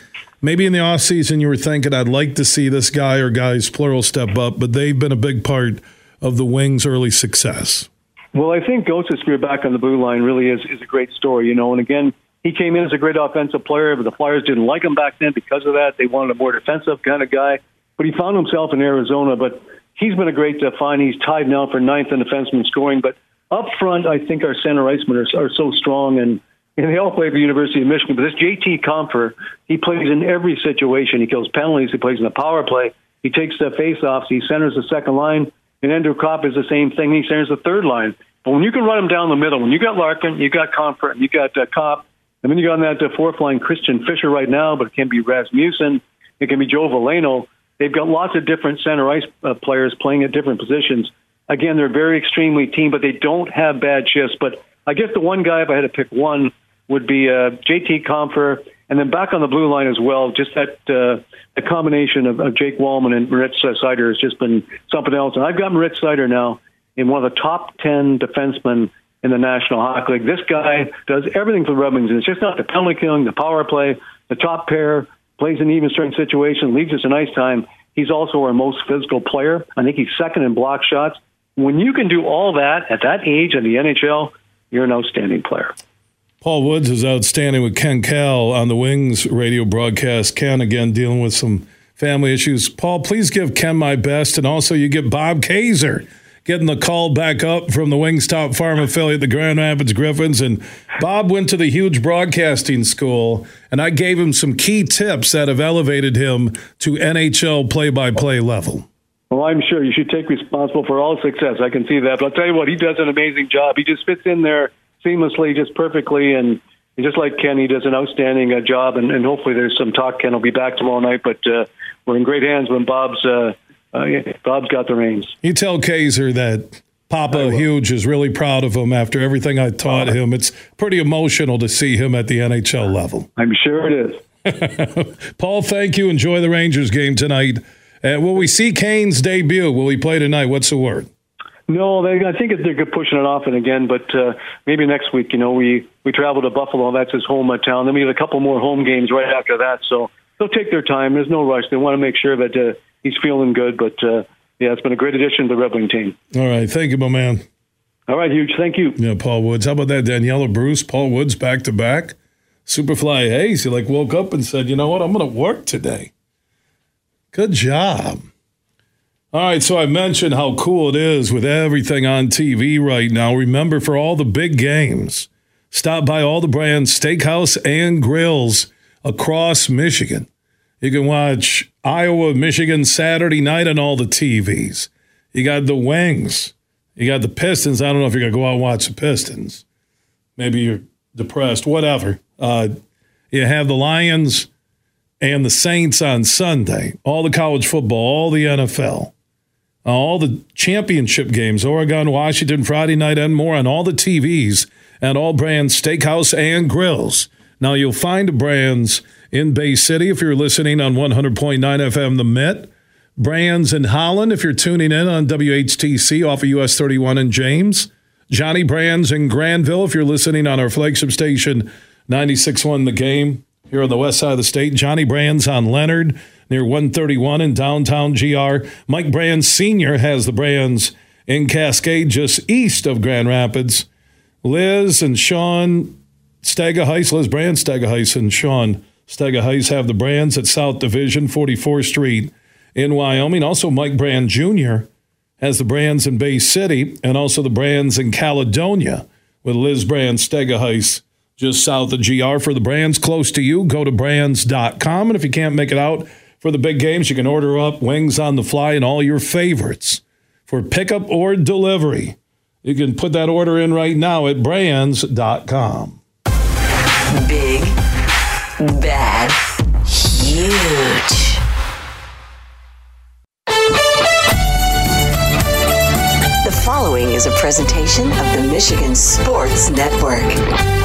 maybe in the offseason you were thinking, I'd like to see this guy or guys, plural, step up, but they've been a big part of the Wings' early success? Well, I think Gostisbehere back on the blue line really is, is a great story, you know. And again, he came in as a great offensive player, but the Flyers didn't like him back then because of that. They wanted a more defensive kind of guy. But he found himself in Arizona. But he's been a great uh, find. He's tied now for ninth in defenseman scoring. But up front, I think our center icemen are, are so strong, and, and they all play for University of Michigan. But this JT Compher, he plays in every situation. He kills penalties. He plays in the power play. He takes the face-offs. He centers the second line. And Andrew Copp is the same thing. He centers the third line. But when you can run them down the middle, when you got Larkin, you got Compher, you got uh, Copp, and then you got on that uh, fourth line Christian Fischer right now, but it can be Rasmussen, it can be Joe Veleno. They've got lots of different center ice uh, players playing at different positions. Again, they're very extremely team, but they don't have bad shifts. But I guess the one guy, if I had to pick one, would be uh, JT Compher, and then back on the blue line as well. Just that uh, the combination of, of Jake Walman and Moritz Seider has just been something else. And I've got Moritz Seider now in one of the top 10 defensemen in the National Hockey League. This guy does everything for the Red. And it's just not the penalty killing, the power play, the top pair, plays in even strength situation, leaves us in ice time. He's also our most physical player. I think he's second in block shots. When you can do all that at that age in the NHL, you're an outstanding player. Paul Woods is outstanding with Ken Kal on the Wings radio broadcast. Ken, again, dealing with some family issues. Paul, please give Ken my best. And also, you get Bob Kaiser getting the call back up from the Wingstop Farm affiliate, the Grand Rapids Griffins. And Bob went to the huge broadcasting school, and I gave him some key tips that have elevated him to NHL play by play level. Well, I'm sure you should take responsible for all success. I can see that. But I'll tell you what, he does an amazing job. He just fits in there seamlessly, just perfectly. And just like Ken, he does an outstanding uh, job. And, and hopefully there's some talk. Ken will be back tomorrow night. But uh, we're in great hands when Bob's. Uh, uh, Bob's got the reins. You tell Kaiser that Papa Huge is really proud of him after everything I taught him. It's pretty emotional to see him at the NHL level. I'm sure it is. Paul, thank you. Enjoy the Rangers game tonight. Uh, will we see Kane's debut? Will he play tonight? What's the word? No, they, I think they're pushing it off and again, but uh, maybe next week. You know, we we travel to Buffalo. That's his home town. Then we have a couple more home games right after that. So they'll take their time. There's no rush. They want to make sure that uh, he's feeling good. But uh, yeah, it's been a great addition to the Red Wing team. All right, thank you, my man. All right, huge. Thank you. Yeah, Paul Woods. How about that, Daniella Bruce, Paul Woods, back to back. Superfly Hayes. He like woke up and said, "You know what? I'm going to work today." Good job. All right, so I mentioned how cool it is with everything on TV right now. Remember, for all the big games, stop by all the Brann's, steakhouse and grills across Michigan. You can watch Iowa, Michigan Saturday night on all the TVs. You got the Wings. You got the Pistons. I don't know if you're going to go out and watch the Pistons. Maybe you're depressed, whatever. Uh, you have the Lions and the Saints on Sunday, all the college football, all the NFL, Uh, all the championship games, Oregon, Washington, Friday night, and more on all the TVs at all Brann's, steakhouse and grills. Now you'll find Brann's in Bay City if you're listening on 100.9 FM The Met. Brann's in Holland if you're tuning in on WHTC off of US 31 and James. Johnny Brann's in Grandville if you're listening on our flagship station 96.1 The Game here on the west side of the state. Johnny Brann's on Leonard near 131 in downtown GR. Mike Brann's Sr. has the Brann's in Cascade just east of Grand Rapids. Liz and Sean Stegaheis, Liz Brann Stegaheis and Sean Stegaheis have the Brann's at South Division, 44th Street in Wyoming. Also, Mike Brann Jr. has the Brann's in Bay City and also the Brann's in Caledonia with Liz Brann Stegaheis just south of GR. For the brands close to you, go to branns.com. And if you can't make it out for the big games, you can order up wings on the fly and all your favorites for pickup or delivery. You can put that order in right now at branns.com. Big, bad, huge. The following is a presentation of the Michigan Sports Network.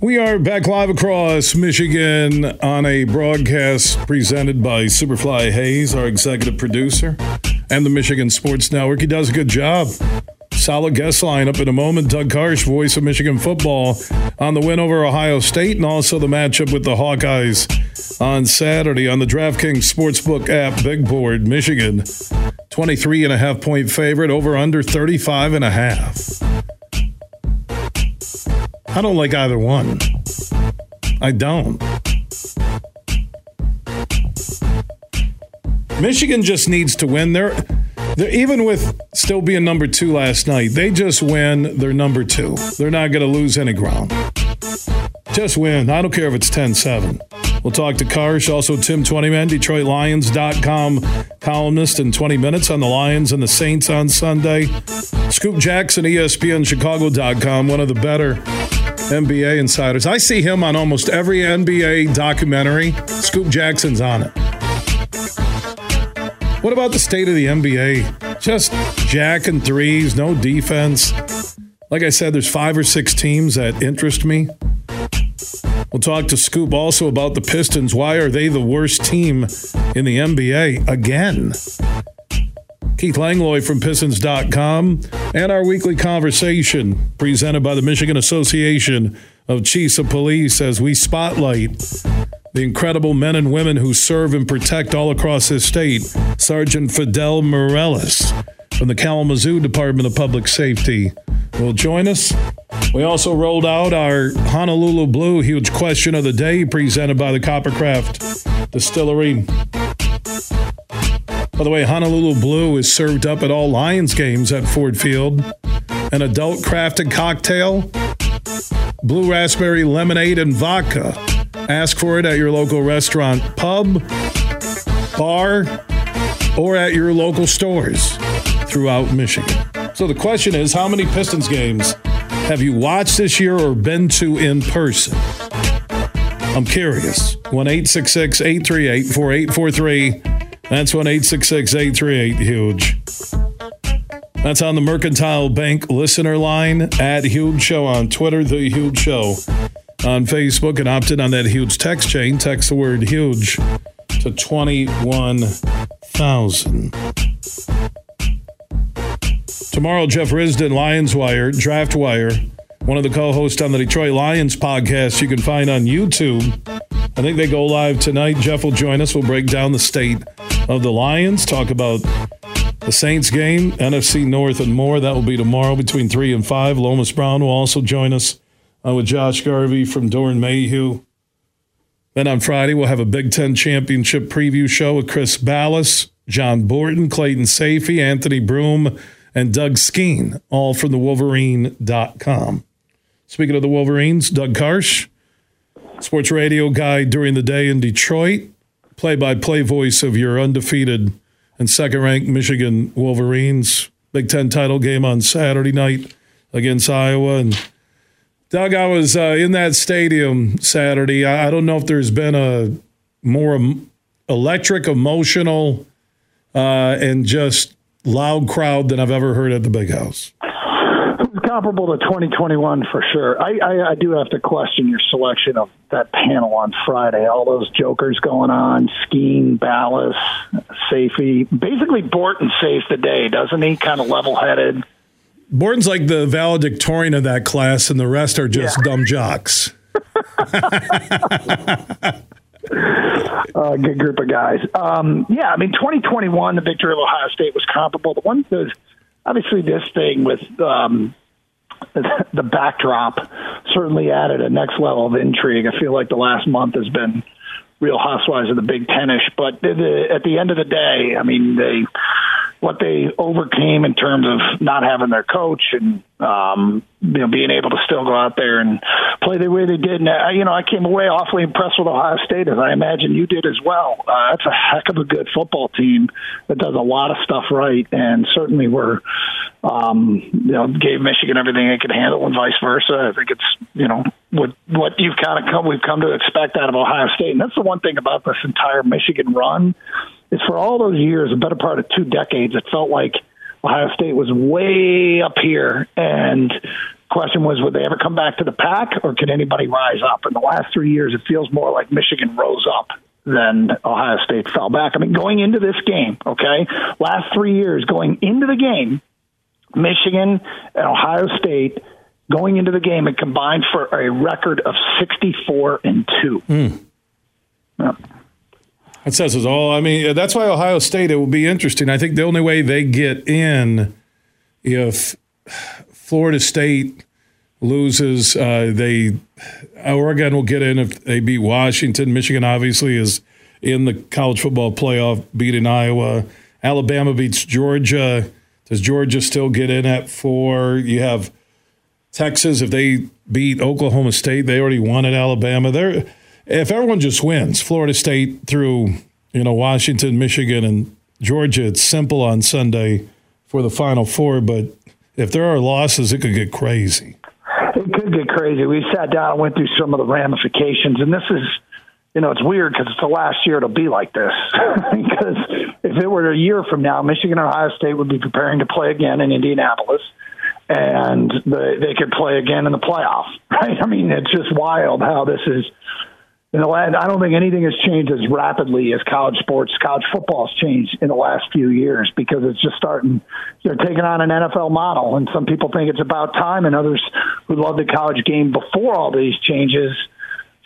We are back live across Michigan on a broadcast presented by Superfly Hayes, our executive producer, and the Michigan Sports Network. He does a good job. Solid guest lineup in a moment. Doug Karsch, voice of Michigan football, on the win over Ohio State and also the matchup with the Hawkeyes on Saturday on the DraftKings Sportsbook app. Big board, Michigan, 23 and a half point favorite, over under 35 and a half. I don't like either one. I don't. Michigan just needs to win. They're, they're even with still being number two last night. They just win. They're number two. They're not going to lose any ground. Just win. I don't care if it's 10-7. We'll talk to Karsch, also Tim Twentyman, DetroitLions.com columnist in 20 minutes on the Lions and the Saints on Sunday. Scoop Jackson, ESPN Chicago.com, one of the better NBA insiders. I see him on almost every NBA documentary. Scoop Jackson's on it. What about the state of the NBA? Just jack and threes, no defense. Like I said, there's five or six teams that interest me. We'll talk to Scoop also about the Pistons. Why are they the worst team in the NBA again? Keith Langlois from Pistons.com, and our weekly conversation presented by the Michigan Association of Chiefs of Police as we spotlight the incredible men and women who serve and protect all across this state. Sergeant Fidel Morales from the Kalamazoo Department of Public Safety will join us. We also rolled out our Honolulu Blue huge question of the day presented by the Coppercraft Distillery. By the way, Honolulu Blue is served up at all Lions games at Ford Field. An adult crafted cocktail, blue raspberry lemonade and vodka. Ask for it at your local restaurant, pub, bar, or at your local stores throughout Michigan. So the question is how many Pistons games have you watched this year or been to in person? I'm curious. 1 838 4843. That's 1 838 Huge. That's on the Mercantile Bank listener line at Huge Show on Twitter, The Huge Show on Facebook, and opt in on that huge text chain. Text the word huge to 21,000. Tomorrow, Jeff Risdon, Lions Wire, Draft Wire, one of the co hosts on the Detroit Lions podcast you can find on YouTube. I think they go live tonight. Jeff will join us. We'll break down the state of the Lions, talk about the Saints game, NFC North, and more. That will be tomorrow between 3 and 5. Lomas Brown will also join us uh, with Josh Garvey from Doeren Mayhew. Then on Friday, we'll have a Big Ten championship preview show with Chris Balas, John Borton, Clayton Sayfie, Anthony Broome, and Doug Skene, all from the Wolverine.com. Speaking of the Wolverines, Doug Karsch, sports radio guy during the day in Detroit play by play voice of your undefeated and second ranked Michigan Wolverines. Big Ten title game on Saturday night against Iowa. And Doug, I was uh, in that stadium Saturday. I, don't know if there's been a more electric, emotional, uh, and just loud crowd than I've ever heard at the big house comparable to 2021 for sure. I, I, I do have to question your selection of that panel on Friday. All those jokers going on, Skene, Balas, Sayfie. Basically, Borton saves the day, doesn't he? Kind of level headed. Borton's like the valedictorian of that class, and the rest are just yeah. dumb jocks. uh, good group of guys. Um, yeah, I mean, 2021, the victory of Ohio State was comparable. The one that obviously this thing with um, the backdrop certainly added a next level of intrigue. I feel like the last month has been real housewives of the Big Tenish, but the, at the end of the day, I mean, they what they overcame in terms of not having their coach and um, you know being able to still go out there and play the way they did. And I, you know, I came away awfully impressed with Ohio State, as I imagine you did as well. Uh, that's a heck of a good football team that does a lot of stuff right, and certainly were um, you know gave Michigan everything they could handle, and vice versa. I think it's you know what what you've kind of come we've come to expect out of Ohio State, and that's the one thing about this entire Michigan run is for all those years, a better part of two decades, it felt like Ohio State was way up here. And question was, would they ever come back to the pack or can anybody rise up? In the last three years, it feels more like Michigan rose up than Ohio State fell back. I mean, going into this game, okay, last three years, going into the game, Michigan and Ohio State going into the game and combined for a record of 64 and 2. Mm. Yeah. That says it all. I mean, that's why Ohio State, it will be interesting. I think the only way they get in if Florida State loses, uh, they Oregon will get in if they beat Washington. Michigan obviously is in the college football playoff, beating Iowa. Alabama beats Georgia. Does Georgia still get in at four? You have Texas if they beat Oklahoma State. They already won at Alabama. They're if everyone just wins, Florida State through you know Washington, Michigan, and Georgia, it's simple on Sunday for the Final Four. But if there are losses, it could get crazy. It could get crazy. We sat down and went through some of the ramifications, and this is. You know, it's weird because it's the last year it'll be like this. because if it were a year from now, Michigan and Ohio State would be preparing to play again in Indianapolis and the, they could play again in the playoff. Right? I mean, it's just wild how this is in the last, I don't think anything has changed as rapidly as college sports, college football has changed in the last few years because it's just starting. They're taking on an NFL model, and some people think it's about time, and others who love the college game before all these changes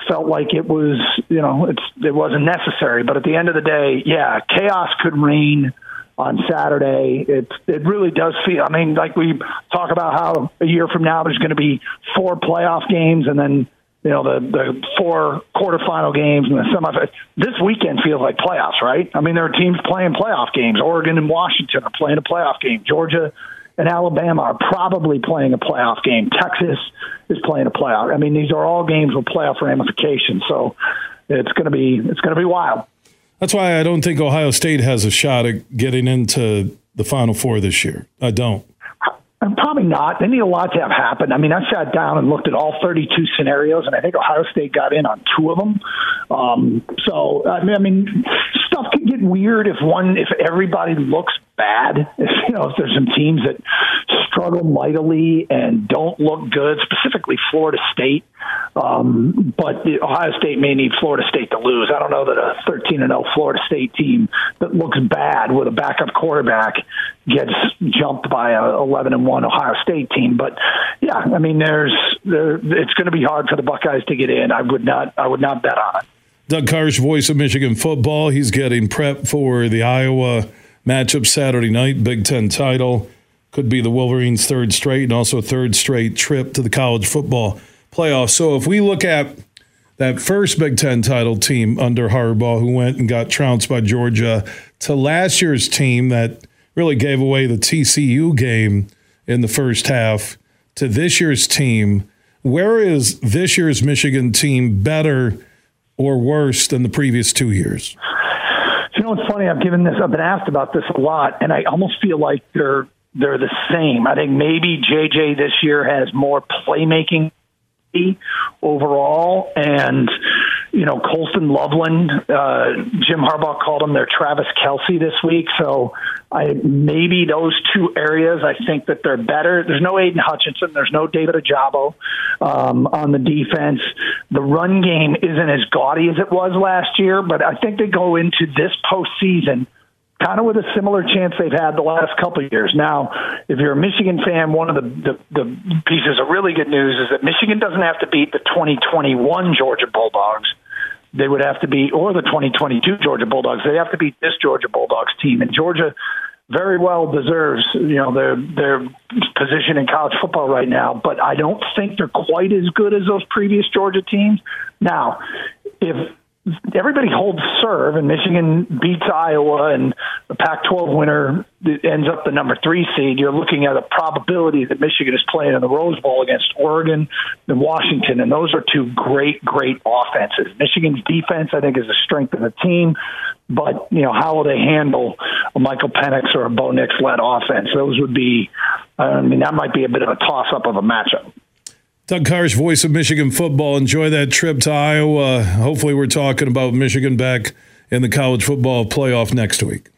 felt like it was, you know, it's it wasn't necessary. But at the end of the day, yeah, chaos could reign on Saturday. It it really does feel. I mean, like we talk about how a year from now there's going to be four playoff games, and then you know the the four quarterfinal games and the semifinal. This weekend feels like playoffs, right? I mean, there are teams playing playoff games. Oregon and Washington are playing a playoff game. Georgia and Alabama are probably playing a playoff game. Texas is playing a playoff. I mean, these are all games with playoff ramifications. So it's going to be it's going to be wild. That's why I don't think Ohio State has a shot at getting into the Final Four this year. I don't. Probably not. They need a lot to have happen. I mean, I sat down and looked at all 32 scenarios, and I think Ohio State got in on two of them. Um, so, I mean, I mean, stuff can get weird if one, if everybody looks bad. If, you know, if there's some teams that struggle mightily and don't look good, specifically Florida State. Um, but Ohio State may need Florida State to lose. I don't know that a 13 and 0 Florida State team that looks bad with a backup quarterback gets jumped by a 11 and 1 Ohio State team. But yeah, I mean, there's there, it's going to be hard for the Buckeyes to get in. I would not I would not bet on it. Doug Karsch, voice of Michigan football. He's getting prep for the Iowa matchup Saturday night, Big Ten title. Could be the Wolverines' third straight and also third straight trip to the college football playoffs. So if we look at that first Big Ten title team under Harbaugh, who went and got trounced by Georgia, to last year's team that really gave away the TCU game in the first half, to this year's team, where is this year's Michigan team better or worse than the previous two years? You know, it's funny. I've given this. I've been asked about this a lot, and I almost feel like they're they're the same. I think maybe JJ this year has more playmaking overall, and you know Colston Loveland, uh, Jim Harbaugh called him their Travis Kelce this week. So I maybe those two areas I think that they're better. There's no Aidan Hutchinson, there's no David Ojabo um, on the defense. The run game isn't as gaudy as it was last year, but I think they go into this postseason kind of with a similar chance they've had the last couple of years. Now, if you're a Michigan fan, one of the, the, the pieces of really good news is that Michigan doesn't have to beat the 2021 Georgia Bulldogs. They would have to be, or the 2022 Georgia Bulldogs. They have to beat this Georgia Bulldogs team, and Georgia very well deserves you know their their position in college football right now. But I don't think they're quite as good as those previous Georgia teams. Now, if everybody holds serve, and Michigan beats Iowa, and the Pac-12 winner ends up the number three seed. You're looking at a probability that Michigan is playing in the Rose Bowl against Oregon and Washington, and those are two great, great offenses. Michigan's defense, I think, is the strength of the team, but you know how will they handle a Michael Penix or a Bo Nix led offense? Those would be, I mean, that might be a bit of a toss-up of a matchup. Doug Karsch, voice of Michigan football. Enjoy that trip to Iowa. Hopefully, we're talking about Michigan back in the college football playoff next week.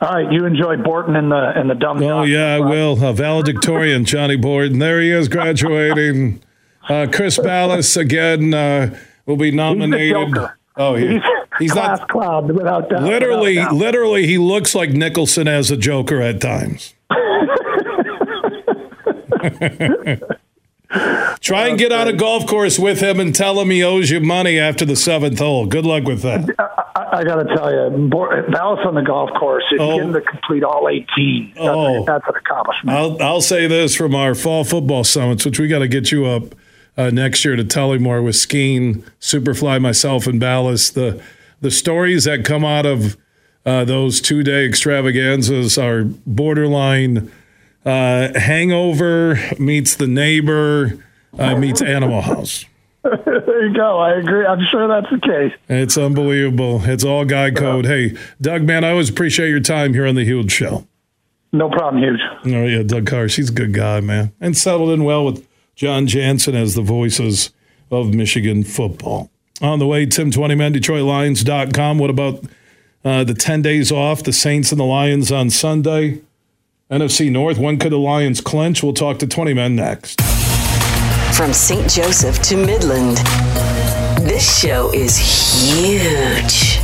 All right, you enjoy Borton and the and the dumb. Oh yeah, I will. Uh, valedictorian Johnny Borton. There he is, graduating. Uh, Chris Balas again uh, will be nominated. Oh, yeah. He's, he's class not cloud without doubt. Literally, without doubt. literally, he looks like Nicholson as a Joker at times. Try and get on a golf course with him and tell him he owes you money after the seventh hole. Good luck with that. I, I got to tell you, Dallas on the golf course, if oh. getting to complete all 18, that's, oh. that's an accomplishment. I'll, I'll say this from our fall football summits, which we got to get you up uh, next year to Tullymore with skiing, Superfly, myself, and Balas. The, the stories that come out of uh, those two day extravaganzas are borderline – uh, Hangover meets The Neighbor uh, meets Animal House. there you go. I agree. I'm sure that's the case. It's unbelievable. It's all guy code. Hey, Doug, man, I always appreciate your time here on the Huge Show. No problem, Huge. Oh yeah, Doug Carr. He's a good guy, man, and settled in well with Jon Jansen as the voices of Michigan football. On the way, Tim Twentyman, DetroitLions.com. What about uh, the 10 days off? The Saints and the Lions on Sunday. NFC North, when could the Lions clinch? We'll talk to Twentyman next. From St. Joseph to Midland, this show is huge.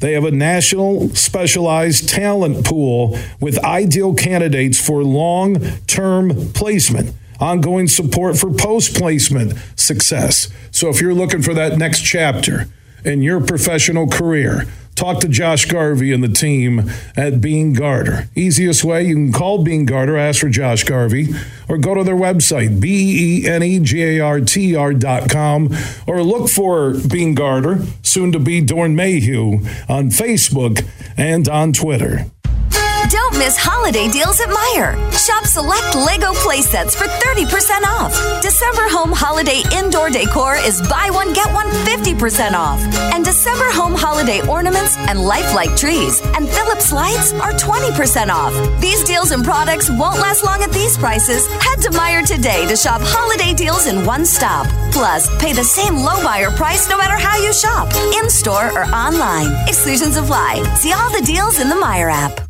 They have a national specialized talent pool with ideal candidates for long term placement, ongoing support for post placement success. So if you're looking for that next chapter in your professional career, Talk to Josh Garvey and the team at Beene Garter. Easiest way, you can call Beene Garter, ask for Josh Garvey, or go to their website, B-E-N-E-G-A-R-T-R dot com, or look for Beene Garter, soon to be Doeren Mayhew, on Facebook and on Twitter. Miss holiday deals at Meijer. Shop select Lego playsets for 30% off. December home holiday indoor decor is buy one, get one 50% off. And December home holiday ornaments and lifelike trees and Philips lights are 20% off. These deals and products won't last long at these prices. Head to Meijer today to shop holiday deals in one stop. Plus, pay the same low Meijer price no matter how you shop, in store or online. Exclusions apply. See all the deals in the Meijer app.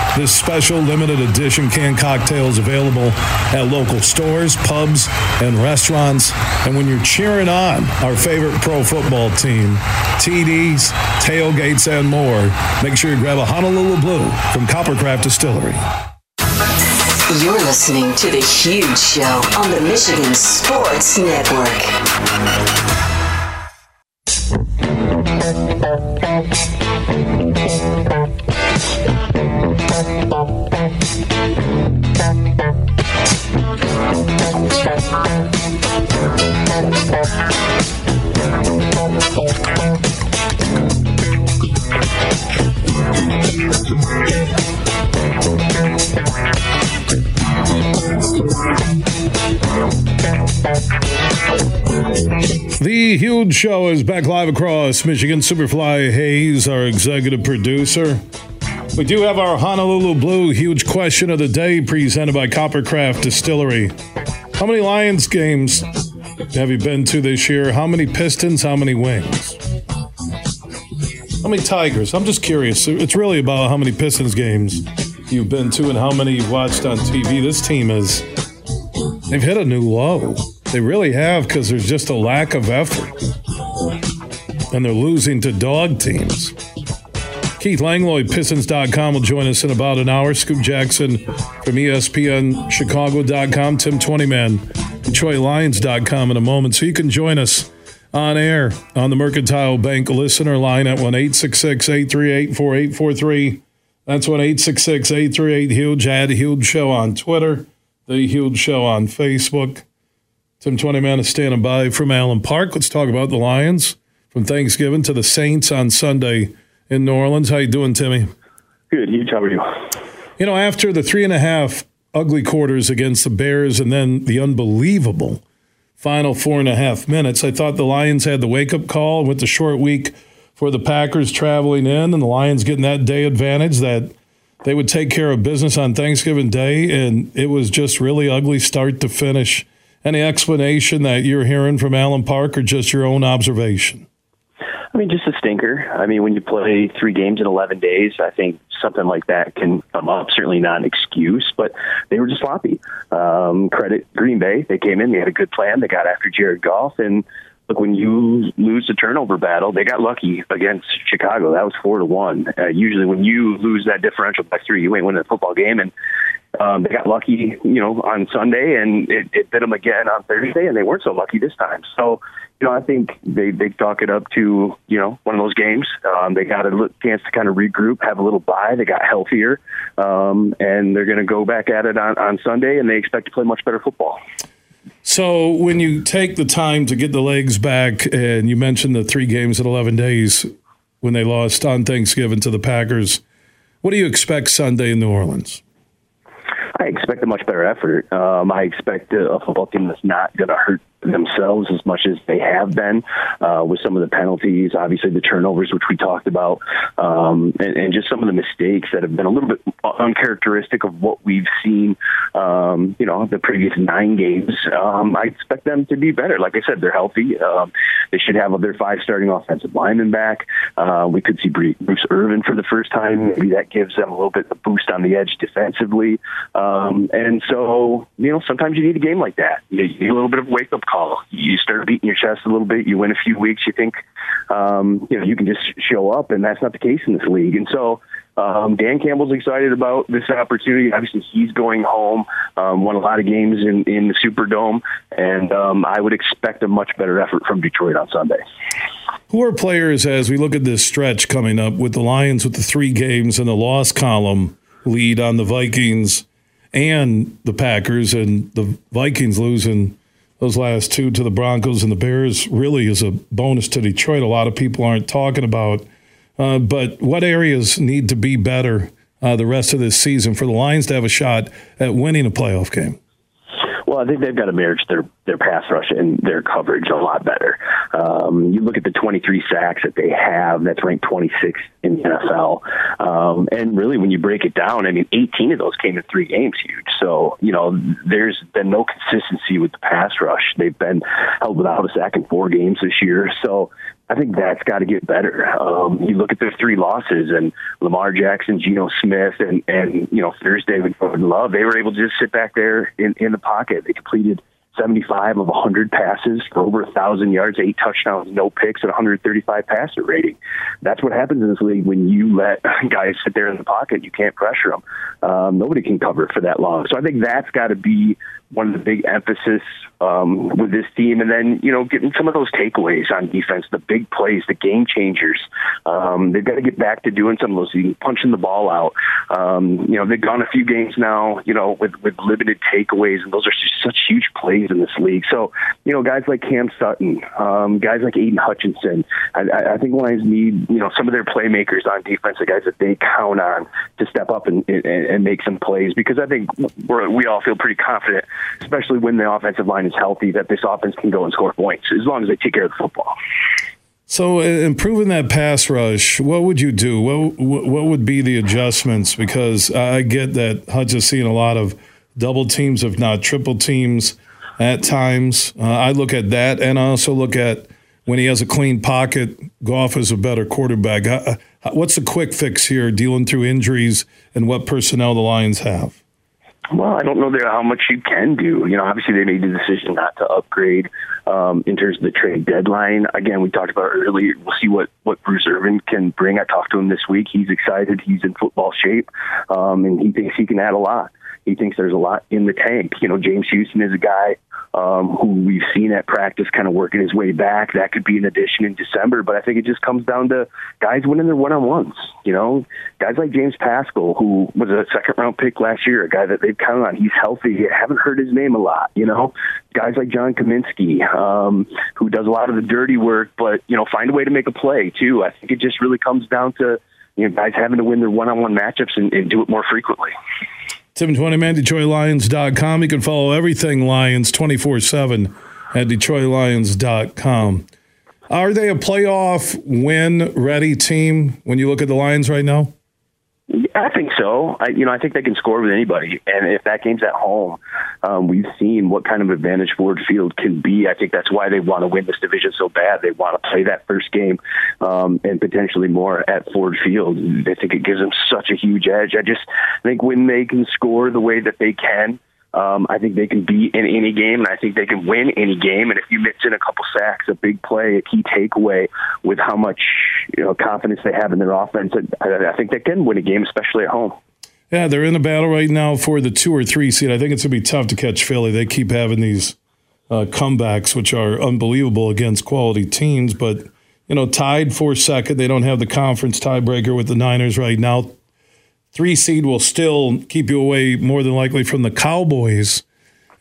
This special limited edition can cocktail is available at local stores, pubs, and restaurants. And when you're cheering on our favorite pro football team, TDs, tailgates, and more, make sure you grab a Honolulu Blue from Coppercraft Distillery. You're listening to The Huge Show on the Michigan Sports Network. The Huge Show is back live across Michigan. Superfly Hayes, our executive producer. We do have our Honolulu Blue Huge Question of the Day presented by Coppercraft Distillery. How many Lions games have you been to this year? How many Pistons? How many Wings? How many Tigers? I'm just curious. It's really about how many Pistons games you've been to and how many you've watched on TV. This team is, they've hit a new low. They really have because there's just a lack of effort. And they're losing to dog teams. Keith Langlois, Pistons.com, will join us in about an hour. Scoop Jackson from ESPN Chicago.com. Tim Twentyman, DetroitLions.com in a moment. So you can join us on air on the Mercantile Bank listener line at 1 838 4843. That's 1 838 Huge. Add Huge Show on Twitter, The Huge Show on Facebook. Tim Twentyman is standing by from Allen Park. Let's talk about the Lions from Thanksgiving to the Saints on Sunday in New Orleans. How you doing, Timmy? Good. Huge. How are you? You know, after the three and a half ugly quarters against the Bears and then the unbelievable final four and a half minutes, I thought the Lions had the wake up call with the short week for the Packers traveling in and the Lions getting that day advantage that they would take care of business on Thanksgiving Day. And it was just really ugly start to finish. Any explanation that you're hearing from Allen Park or just your own observation? I mean, just a stinker. I mean, when you play three games in 11 days, I think something like that can come up. Certainly not an excuse, but they were just sloppy. Um, credit Green Bay. They came in, they had a good plan. They got after Jared Goff. And look, when you lose the turnover battle, they got lucky against Chicago. That was four to one. Uh, usually, when you lose that differential by three, you ain't winning a football game. And um, they got lucky, you know, on Sunday, and it, it bit them again on Thursday, and they weren't so lucky this time. So, you know, I think they they talk it up to you know one of those games. Um, they got a chance to kind of regroup, have a little bye. They got healthier, um, and they're going to go back at it on on Sunday, and they expect to play much better football. So, when you take the time to get the legs back, and you mentioned the three games in 11 days when they lost on Thanksgiving to the Packers, what do you expect Sunday in New Orleans? I expect a much better effort. Um, I expect a, a football team that's not going to hurt themselves as much as they have been uh, with some of the penalties, obviously the turnovers, which we talked about, um, and, and, just some of the mistakes that have been a little bit uncharacteristic of what we've seen, um, you know, the previous nine games. Um, I expect them to be better. Like I said, they're healthy. Um, they should have their five starting offensive linemen back. Uh, we could see Bruce Irvin for the first time. Maybe that gives them a little bit of boost on the edge defensively. Um, and so, you know, sometimes you need a game like that. You need a little bit of wake up call. You start beating your chest a little bit. You win a few weeks. You think, um, you know, you can just show up, and that's not the case in this league. And so, um, Dan Campbell's excited about this opportunity. Obviously, he's going home. Um, won a lot of games in in the Superdome, and um, I would expect a much better effort from Detroit on Sunday. Who are players as we look at this stretch coming up with the Lions with the three games and the loss column lead on the Vikings and the Packers, and the Vikings losing those last two to the Broncos and the Bears really is a bonus to Detroit. A lot of people aren't talking about. Uh, but what areas need to be better uh, the rest of this season for the Lions to have a shot at winning a playoff game? Well, I think they've got to manage their their pass rush and their coverage a lot better. Um, you look at the 23 sacks that they have; that's ranked 26th in the NFL. Um, and really, when you break it down, I mean, 18 of those came in three games. Huge. So you know, there's been no consistency with the pass rush. They've been held without a sack in four games this year. So I think that's got to get better. Um, you look at their three losses and Lamar Jackson, Geno Smith, and and you know Thursday with Love. They were able to just sit back there in, in the pocket. They completed 75 of 100 passes for over 1,000 yards, eight touchdowns, no picks, and 135 passer rating. That's what happens in this league when you let guys sit there in the pocket. You can't pressure them. Um, nobody can cover for that long. So I think that's got to be one of the big emphasis um, with this team, and then you know getting some of those takeaways on defense, the big plays, the game changers. Um, they've got to get back to doing some of those, punching the ball out. Um, you know they've gone a few games now, you know, with with limited takeaways, and those are such huge plays in this league. So you know guys like Cam Sutton, um, guys like Aidan Hutchinson. I, I think Lions need you know some of their playmakers on defense, the guys that they count on to step up and, and, and make some plays. Because I think we all feel pretty confident, especially when the offensive line is healthy, that this offense can go and score points as long as they take care of the football. So, uh, improving that pass rush, what would you do? What what would be the adjustments? Because I get that Hutch is seeing a lot of double teams, if not triple teams, at times. Uh, I look at that, and I also look at when he has a clean pocket. Goff is a better quarterback. What's the quick fix here, dealing through injuries and what personnel the Lions have? Well, I don't know how much you can do. You know, obviously they made the decision not to upgrade um, in terms of the trade deadline. Again, we talked about earlier. We'll see what what Bruce Irvin can bring. I talked to him this week. He's excited. He's in football shape, um, and he thinks he can add a lot. He thinks there's a lot in the tank. You know, James Houston is a guy um, who we've seen at practice kind of working his way back. That could be an addition in December, but I think it just comes down to guys winning their one on ones. You know, guys like James Paschal, who was a second round pick last year, a guy that they've counted on. He's healthy. I haven't heard his name a lot. You know, guys like John Cominsky, um, who does a lot of the dirty work, but you know, find a way to make a play too. I think it just really comes down to you know guys having to win their one on one matchups and, and do it more frequently. Tim Twentyman, DetroitLions.com. You can follow everything Lions 24 7 at DetroitLions.com. Are they a playoff win ready team when you look at the Lions right now? I think so. I, you know, I think they can score with anybody, and if that game's at home, um, we've seen what kind of advantage Ford Field can be. I think that's why they want to win this division so bad. They want to play that first game um, and potentially more at Ford Field. I think it gives them such a huge edge. I just think when they can score the way that they can um, I think they can beat in any game, and I think they can win any game. And if you mix in a couple sacks, a big play, a key takeaway, with how much you know confidence they have in their offense, I, I think they can win a game, especially at home. Yeah, they're in the battle right now for the two or three seed. I think it's going to be tough to catch Philly. They keep having these uh, comebacks, which are unbelievable against quality teams, but you know, tied for second. They don't have the conference tiebreaker with the Niners right now three seed will still keep you away more than likely from the Cowboys,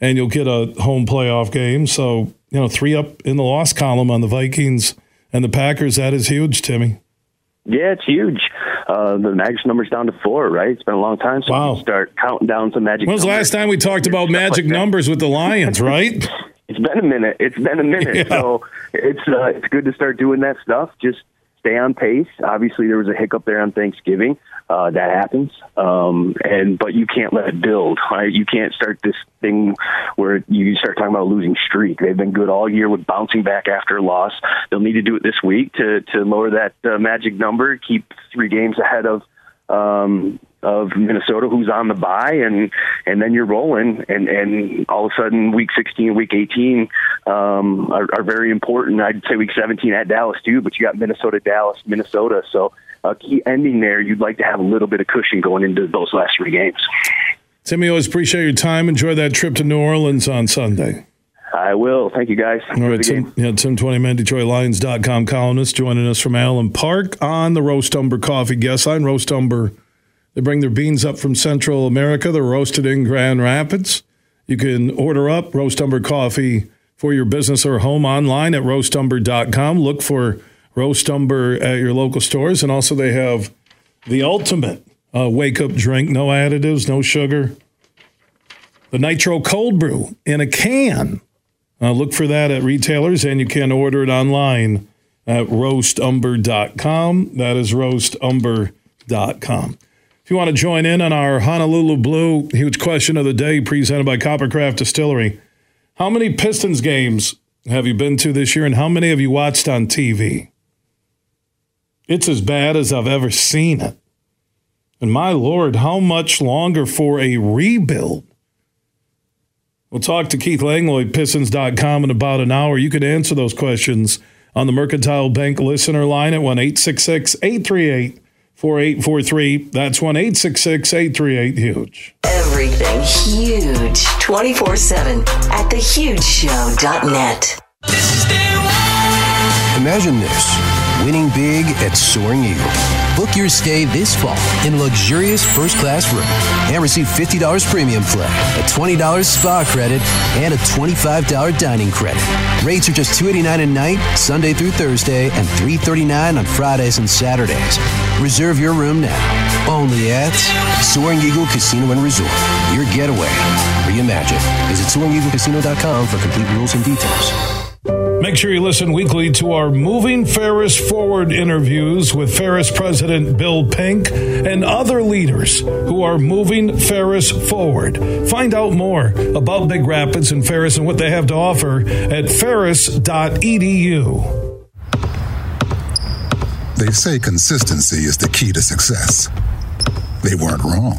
and you'll get a home playoff game. So, you know, three up in the loss column on the Vikings and the Packers. That is huge, Timmy. Yeah, it's huge. Uh, the magic number's down to four, right? It's been a long time since wow. start counting down some magic. When was the last time we talked about magic like numbers with the Lions, right? it's been a minute. It's been a minute. Yeah. So it's uh, it's good to start doing that stuff. Just stay on pace. Obviously, there was a hiccup there on Thanksgiving. Uh, that happens, um, and but you can't let it build. Right? You can't start this thing where you start talking about losing streak. They've been good all year with bouncing back after a loss. They'll need to do it this week to to lower that uh, magic number, keep three games ahead of um, of Minnesota, who's on the bye, and and then you're rolling, and and all of a sudden, week 16, week 18 um, are, are very important. I'd say week 17 at Dallas too, but you got Minnesota, Dallas, Minnesota. So a key ending there, you'd like to have a little bit of cushion going into those last three games. Timmy, always appreciate your time. Enjoy that trip to New Orleans on Sunday. I will. Thank you, guys. All right, Tim, yeah, Tim Twentyman, DetroitLions.com columnist joining us from Allen Park on the Rowster Coffee Guest Line. Rowster, they bring their beans up from Central America. They're roasted in Grand Rapids. You can order up Rowster Coffee for your business or home online at rowster.com. Look for Rowster at your local stores. And also, they have the ultimate uh, wake up drink no additives, no sugar. The Nitro Cold Brew in a can. Uh, look for that at retailers, and you can order it online at rowster.com. That is rowster.com. If you want to join in on our Honolulu Blue huge question of the day presented by Coppercraft Distillery, how many Pistons games have you been to this year, and how many have you watched on TV? It's as bad as I've ever seen it. And my Lord, how much longer for a rebuild? We'll talk to Keith Langlois, Pistons.com, in about an hour. You can answer those questions on the Mercantile Bank listener line at 1 838 4843. That's 1 866 838 Huge. Everything huge 24 7 at thehugeshow.net. Imagine this winning big at Soaring Eagle. Book your stay this fall in luxurious first class room and receive $50 premium play, a $20 spa credit, and a $25 dining credit. Rates are just $289 a night, Sunday through Thursday, and 339 on Fridays and Saturdays. Reserve your room now. Only at Soaring Eagle Casino and Resort. Your getaway. Reimagine. Visit SoaringEagleCasino.com for complete rules and details. Make sure you listen weekly to our Moving Ferris Forward interviews with Ferris President Bill Pink and other leaders who are moving Ferris forward. Find out more about Big Rapids and Ferris and what they have to offer at ferris.edu. They say consistency is the key to success. They weren't wrong.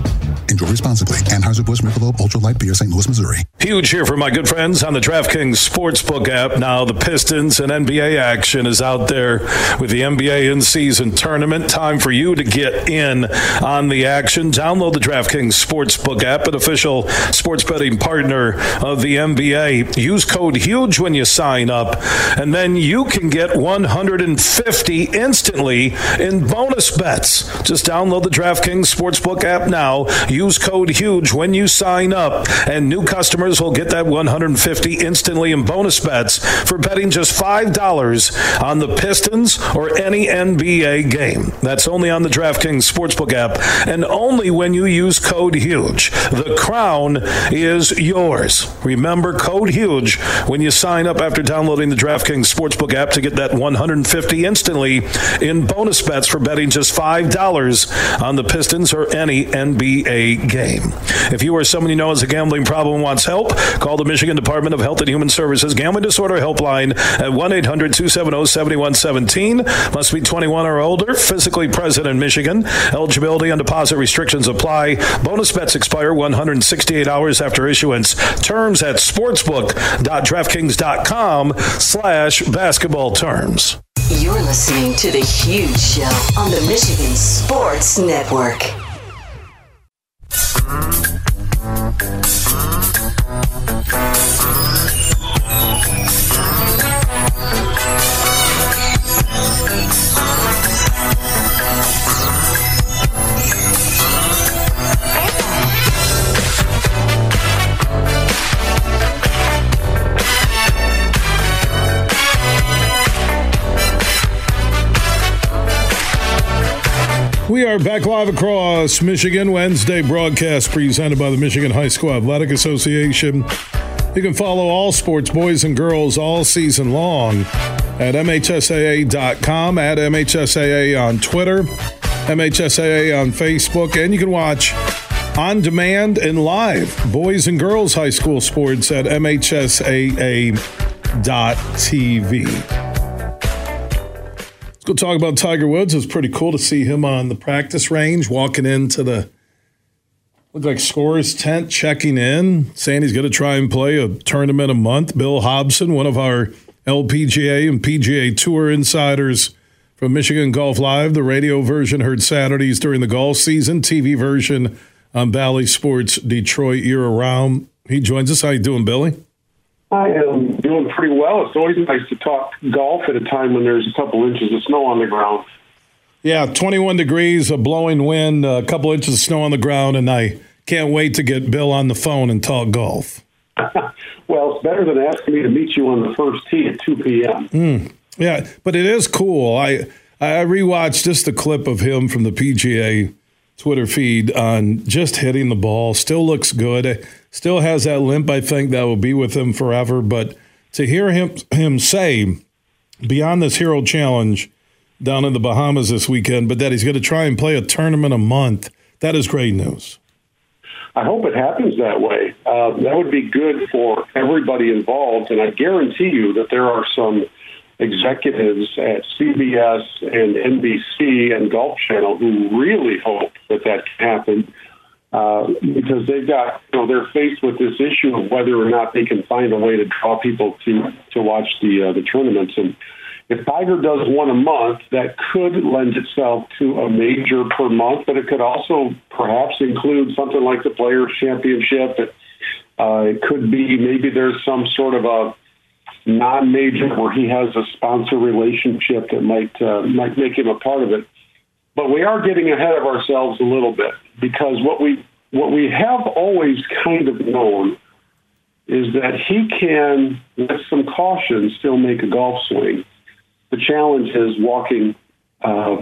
Enjoy responsibly. Anheuser-Busch Michelob Ultra Light Beer, St. Louis, Missouri. Huge here for my good friends on the DraftKings Sportsbook app. Now the Pistons and NBA action is out there with the NBA in-season tournament. Time for you to get in on the action. Download the DraftKings Sportsbook app, an official sports betting partner of the NBA. Use code HUGE when you sign up, and then you can get 150 instantly in bonus bets. Just download the DraftKings Sportsbook app now. Use code HUGE when you sign up, and new customers will get that 150 instantly in bonus bets for betting just $5 on the Pistons or any NBA game. That's only on the DraftKings Sportsbook app, and only when you use code HUGE. The crown is yours. Remember code HUGE when you sign up after downloading the DraftKings Sportsbook app to get that 150 instantly in bonus bets for betting just $5 on the Pistons or any NBA game. If you or someone you know has a gambling problem wants help, call the Michigan Department of Health and Human Services Gambling Disorder Helpline at 1 800 270 7117. Must be 21 or older, physically present in Michigan. Eligibility and deposit restrictions apply. Bonus bets expire 168 hours after issuance. Terms at sportsbook.draftkings.com slash basketball terms. You're listening to The Huge Show on the Michigan Sports Network. Thank you. We are back live across Michigan. Wednesday broadcast presented by the Michigan High School Athletic Association. You can follow all sports, boys and girls, all season long at MHSAA.com, at MHSAA on Twitter, MHSAA on Facebook, and you can watch on demand and live boys and girls high school sports at MHSAA.tv. Let's go talk about Tiger Woods. It was pretty cool to see him on the practice range, walking into the looked like scorer's tent, checking in, saying he's going to try and play a tournament a month. Bill Hobson, one of our LPGA and PGA Tour insiders from Michigan Golf Live, the radio version heard Saturdays during the golf season, TV version on Bally Sports Detroit year around. He joins us. How you doing, Billy? I am doing pretty well. It's always nice to talk golf at a time when there's a couple inches of snow on the ground. Yeah, 21 degrees, a blowing wind, a couple inches of snow on the ground, and I can't wait to get Bill on the phone and talk golf. well, it's better than asking me to meet you on the first tee at 2 p.m. Mm, yeah, but it is cool. I I rewatched just a clip of him from the PGA Twitter feed on just hitting the ball. Still looks good. Still has that limp. I think that will be with him forever. But to hear him him say beyond this hero challenge down in the Bahamas this weekend, but that he's going to try and play a tournament a month, that is great news. I hope it happens that way. Uh, that would be good for everybody involved, and I guarantee you that there are some executives at CBS and NBC and Golf Channel who really hope that that can happen uh, because they've got you know they're faced with this issue of whether or not they can find a way to draw people to to watch the uh, the tournaments and. If Tiger does one a month, that could lend itself to a major per month, but it could also perhaps include something like the Players Championship. It, uh, it could be maybe there's some sort of a non-major where he has a sponsor relationship that might uh, might make him a part of it. But we are getting ahead of ourselves a little bit because what we what we have always kind of known is that he can, with some caution, still make a golf swing. The challenge is walking uh,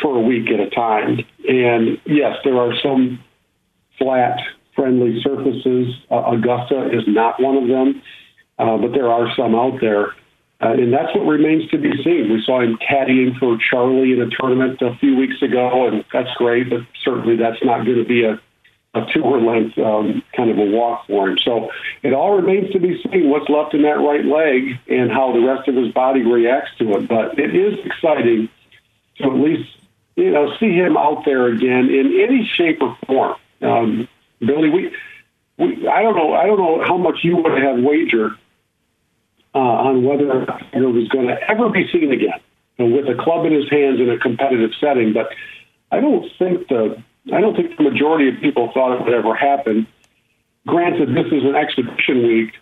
for a week at a time. And yes, there are some flat, friendly surfaces. Uh, Augusta is not one of them uh, but there are some out there. Uh, and that's what remains to be seen. We saw him caddying for Charlie in a tournament a few weeks ago, and that's great, but certainly that's not going to be a, a tour length um, kind of a walk for him. So it all remains to be seen what's left in that right leg and how the rest of his body reacts to it. But it is exciting to at least you know see him out there again in any shape or form. Um, Billy, we, we I don't know I don't know how much you would have wagered uh, on whether Tiger was going to ever be seen again you know, with a club in his hands in a competitive setting. But I don't think the I don't think the majority of people thought it would ever happen. Granted, this is an exhibition week,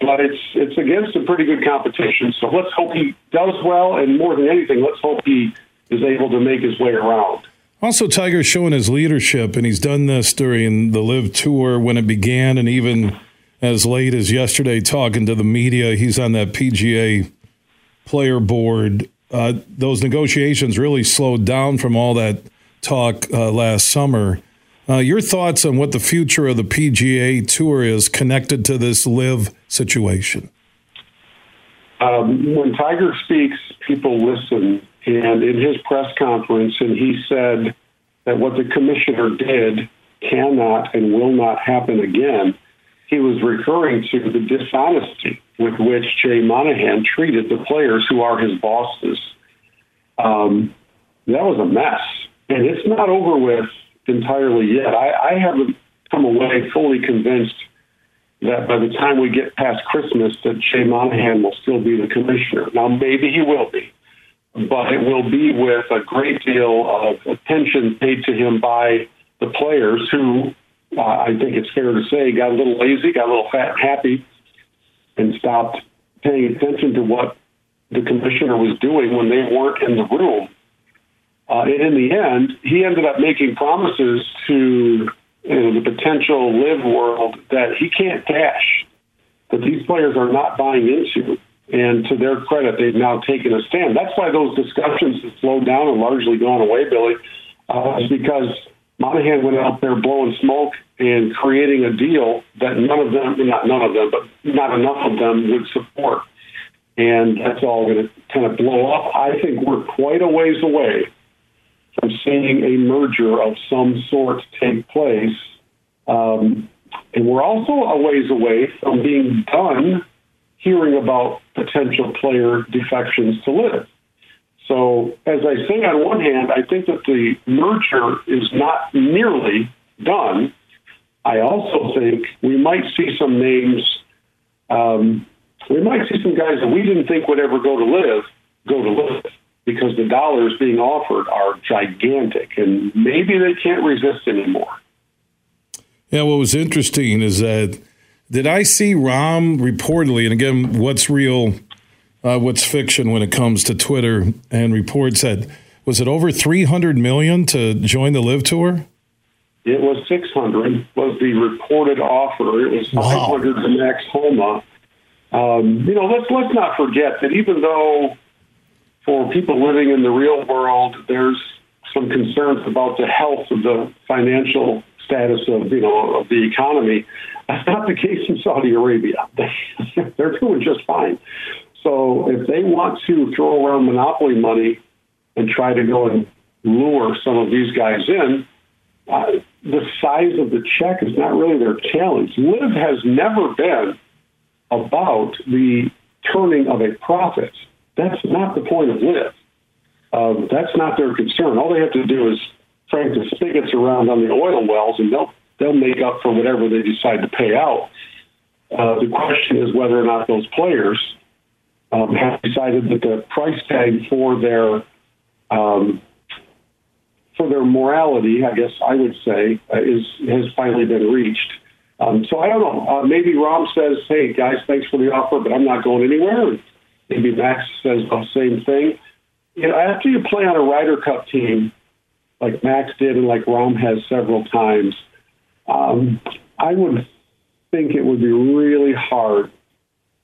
but it's it's against a pretty good competition. So let's hope he does well, and more than anything, let's hope he is able to make his way around. Also, Tiger's showing his leadership, and he's done this during the LIV Tour when it began, and even as late as yesterday talking to the media. He's on that PGA player board. Uh, those negotiations really slowed down from all that talk uh, last summer. Uh, your thoughts on what the future of the PGA Tour is connected to this LIV situation? Um, when Tiger speaks, people listen. And in his press conference, and he said that what the commissioner did cannot and will not happen again he was referring to the dishonesty with which Jay Monahan treated the players who are his bosses. Um, that was a mess, and it's not over with entirely yet. I, I haven't come away fully convinced that by the time we get past Christmas, that Jay Monahan will still be the commissioner. Now, maybe he will be, but it will be with a great deal of attention paid to him by the players who uh, I think it's fair to say, got a little lazy, got a little fat happy, and stopped paying attention to what the commissioner was doing when they weren't in the room. Uh, and in the end, he ended up making promises to you know, the potential LIV world that he can't cash, that these players are not buying into. And to their credit, they've now taken a stand. That's why those discussions have slowed down and largely gone away, Billy, uh, because Monahan went out there blowing smoke and creating a deal that none of them, not none of them, but not enough of them would support. And that's all going to kind of blow up. I think we're quite a ways away from seeing a merger of some sort take place. Um, and we're also a ways away from being done hearing about potential player defections to LIV. So, as I say, on one hand, I think that the merger is not nearly done. I also think we might see some names. Um, we might see some guys that we didn't think would ever go to LIV go to LIV because the dollars being offered are gigantic, and maybe they can't resist anymore. Yeah, what was interesting is that did I see Rahm reportedly, and again, what's real uh, what's fiction when it comes to Twitter and reports that was it over 300 million to join the LIV tour? It was 600 was the reported offer. It was 500 wow. Max Homa. Um, you know, let's let's not forget that even though for people living in the real world, there's some concerns about the health of the financial status of you know of the economy. That's not the case in Saudi Arabia. They're doing just fine. So if they want to throw around monopoly money and try to go and lure some of these guys in, uh, the size of the check is not really their challenge. LIV has never been about the turning of a profit. That's not the point of LIV. Um, that's not their concern. All they have to do is crank the spigots around on the oil wells, and they'll they'll make up for whatever they decide to pay out. Uh, the question is whether or not those players um, have decided that the price tag for their um, for their morality, I guess I would say, uh, is has finally been reached. Um, so I don't know. Uh, maybe Rahm says, "Hey guys, thanks for the offer, but I'm not going anywhere." Maybe Max says the same thing. You know, after you play on a Ryder Cup team like Max did and like Rahm has several times, um, I would think it would be really hard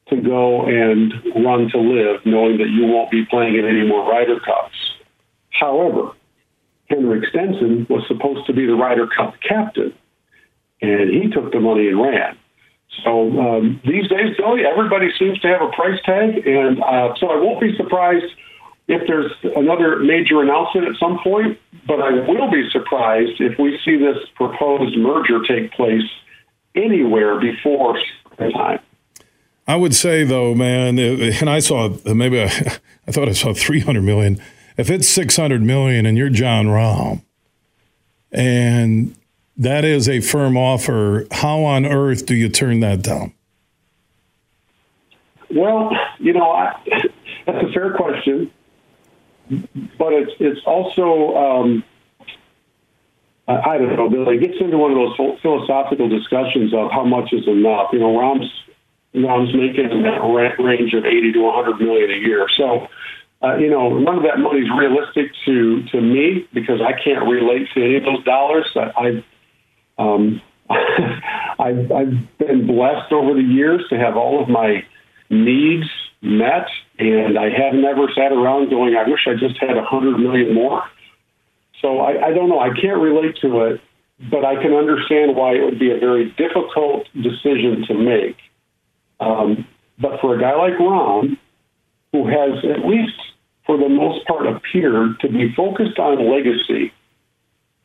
to go and run to LIV, knowing that you won't be playing in any more Ryder Cups. However, Henrik Stenson was supposed to be the Ryder Cup captain, and he took the money and ran. So um, these days, Billy, everybody seems to have a price tag, and uh, so I won't be surprised if there's another major announcement at some point. But I will be surprised if we see this proposed merger take place anywhere before time. I would say though, man, and I saw maybe I, I thought I saw 300 million. If it's 600 million and you're Jon Rahm, and that is a firm offer, how on earth do you turn that down? Well, you know, I, that's a fair question, but it's it's also um, I, I don't know, Billy. It gets into one of those philosophical discussions of how much is enough. You know, Rahm's Rahm's making in that range of eighty to one hundred million a year, so uh, you know, none of that money is realistic to to me because I can't relate to any of those dollars. I, I um, I've, I've been blessed over the years to have all of my needs met, and I have never sat around going, "I wish I just had a hundred million more." So I, I don't know. I can't relate to it, but I can understand why it would be a very difficult decision to make. Um, but for a guy like Rahm, who has at least for the most part appeared to be focused on legacy,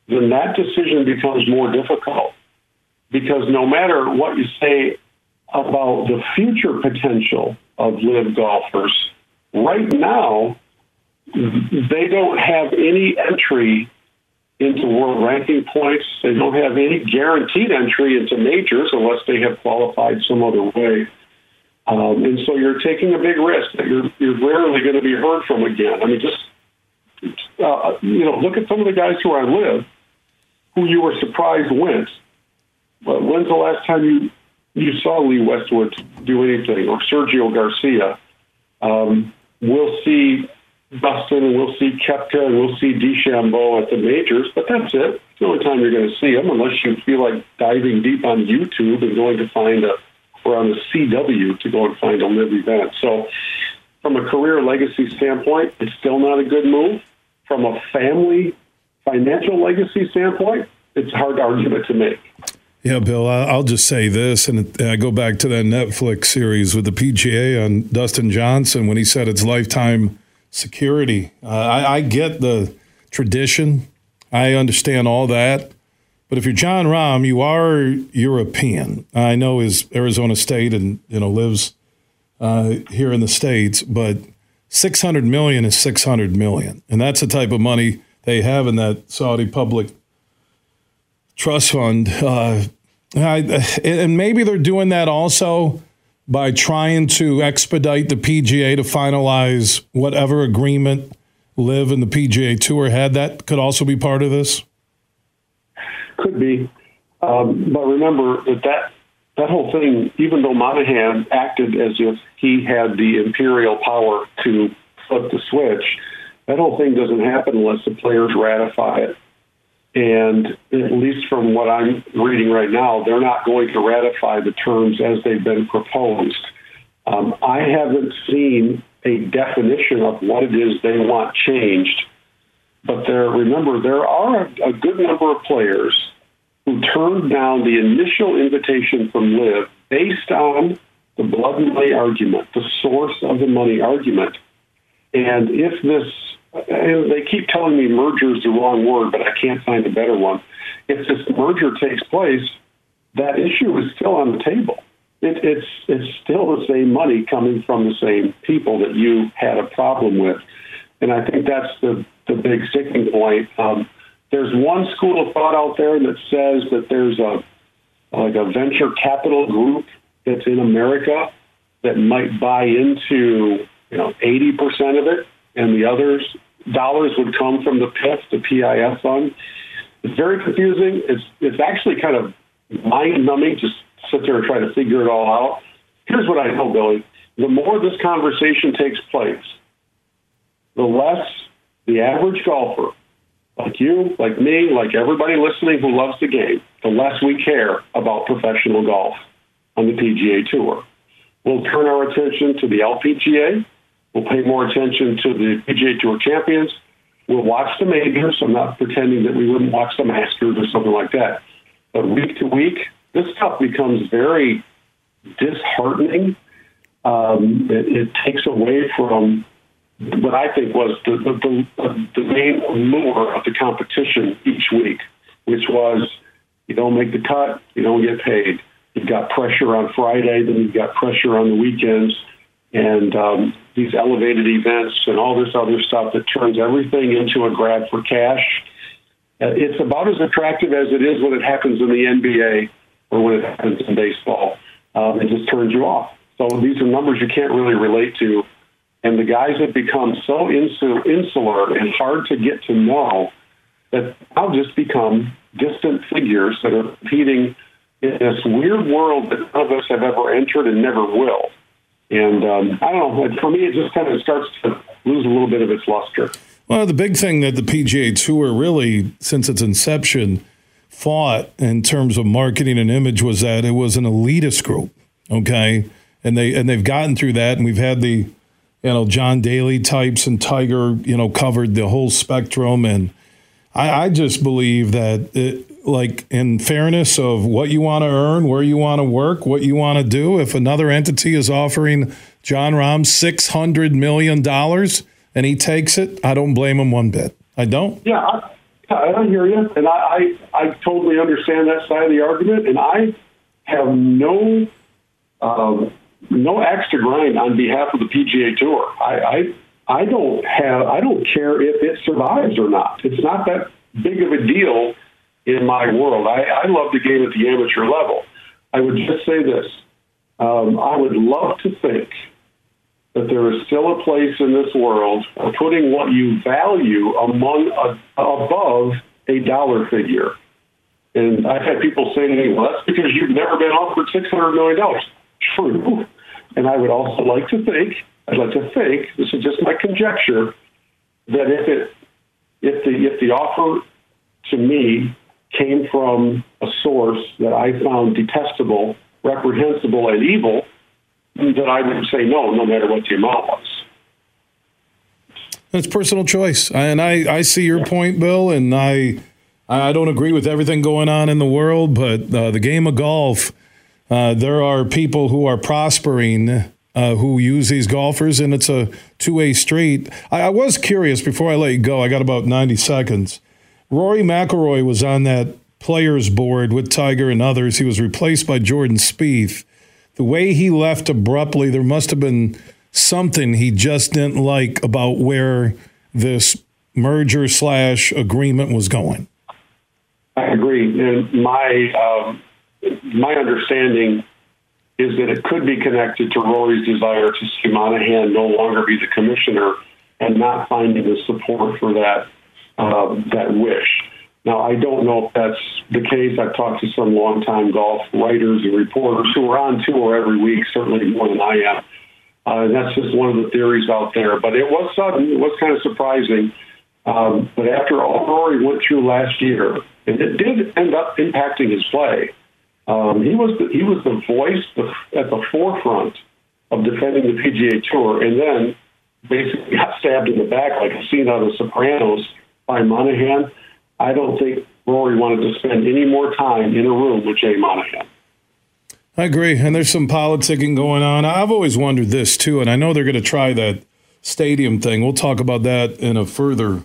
then that decision becomes more difficult. Because no matter what you say about the future potential of LIV golfers, right now, they don't have any entry into world ranking points. They don't have any guaranteed entry into majors unless they have qualified some other way. Um, and so you're taking a big risk that you're, you're rarely going to be heard from again. I mean, just, uh, you know, look at some of the guys who I live who you were surprised went. But when's the last time you, you saw Lee Westwood do anything or Sergio Garcia? Um, we'll see and we'll see Koepka and we'll see DeChambeau at the majors, but that's it. It's the only time you're going to see them unless you feel like diving deep on YouTube and going to find a or on the CW to go and find a LIV event. So, from a career legacy standpoint, it's still not a good move. From a family financial legacy standpoint, it's a hard argument to make. Yeah, Bill, I'll just say this, and I go back to that Netflix series with the PGA on Dustin Johnson when he said it's lifetime security. Uh, I, I get the tradition, I understand all that. But if you're Jon Rahm, you are European. I know is Arizona State and you know lives uh, here in the states, but 600 million is 600 million, and that's the type of money they have in that Saudi public trust fund. Uh, I, and maybe they're doing that also by trying to expedite the PGA to finalize whatever agreement LIV and the PGA Tour had. That could also be part of this. Could be. Um, but remember that, that that whole thing, even though Monahan acted as if he had the imperial power to flip the switch, that whole thing doesn't happen unless the players ratify it. And at least from what I'm reading right now, they're not going to ratify the terms as they've been proposed. Um, I haven't seen a definition of what it is they want changed. But there, remember, there are a, good number of players who turned down the initial invitation from LIV based on the blood money argument, the source of the money argument. And if this, and they keep telling me merger is the wrong word, but I can't find a better one. if this merger takes place, that issue is still on the table. It, it's it's still the same money coming from the same people that you had a problem with, and I think that's the the big sticking point. Um, there's one school of thought out there that says that there's a like a venture capital group that's in America that might buy into you know 80% of it, and the others dollars would come from the PIF, the PIF fund. It's very confusing. It's it's actually kind of mind numbing. Just sit there and try to figure it all out. Here's what I know, Billy. The more this conversation takes place, the less the average golfer, like you, like me, like everybody listening who loves the game, the less we care about professional golf on the PGA Tour. We'll turn our attention to the LPGA. We'll pay more attention to the PGA Tour champions. We'll watch the majors. I'm not pretending that we wouldn't watch the Masters or something like that. But week to week, this stuff becomes very disheartening. Um, it, it, takes away from what I think was the, the, the, main lure of the competition each week, which was you don't make the cut, you don't get paid. You've got pressure on Friday, then you've got pressure on the weekends, and um, these elevated events and all this other stuff that turns everything into a grab for cash. Uh, it's about as attractive as it is when it happens in the NBA or when it happens in baseball. Um, it just turns you off. So these are numbers you can't really relate to. And the guys have become so insul- insular and hard to get to know that now just become distant figures that are competing in this weird world that none of us have ever entered and never will. And um, I don't know. For me, it just kind of starts to lose a little bit of its luster. Well, the big thing that the PGA Tour really, since its inception, fought in terms of marketing and image was that it was an elitist group. Okay, and they and they've gotten through that, and we've had the you know John Daly types and Tiger you know covered the whole spectrum, and I, I just believe that it, like in fairness of what you want to earn, where you want to work, what you want to do. If another entity is offering Jon Rahm six hundred million dollars and he takes it, I don't blame him one bit. I don't. Yeah, I, I hear you, and I, I I totally understand that side of the argument, and I have no um, no axe to grind on behalf of the PGA Tour. I, I I don't have I don't care if it survives or not. It's not that big of a deal in my world. I, I love the game at the amateur level. I would just say this. Um, I would love to think that there is still a place in this world of putting what you value among a, above a dollar figure. And I've had people say to me, well, that's because you've never been offered $600 million. True. And I would also like to think, I'd like to think, this is just my conjecture, that if it, if the, if the offer to me came from a source that I found detestable, reprehensible, and evil, that I would say no, no matter what the amount was. That's personal choice, and I, I see your point, Bill, and I I don't agree with everything going on in the world, but uh, the game of golf, uh, there are people who are prospering uh, who use these golfers, and it's a two way street. I, I was curious before I let you go. I got about ninety seconds. Rory McIlroy was on that players board with Tiger and others. He was replaced by Jordan Spieth. The way he left abruptly, there must have been something he just didn't like about where this merger slash agreement was going. I agree, and my um, my understanding is that it could be connected to Rory's desire to see Monahan no longer be the commissioner and not finding the support for that uh, that wish. Now, I don't know if that's the case. I've talked to some longtime golf writers and reporters who are on tour every week, certainly more than I am. Uh, that's just one of the theories out there. But it was sudden. It was kind of surprising. Um, but after all Rory went through last year, and it did end up impacting his play, um, he was the, he was the voice at the forefront of defending the PGA Tour, and then basically got stabbed in the back like a scene out of The Sopranos by Monahan, I don't think Rory wanted to spend any more time in a room with Jay Monahan. I agree. And there's some politicking going on. I've always wondered this too, and I know they're going to try that stadium thing. We'll talk about that in a further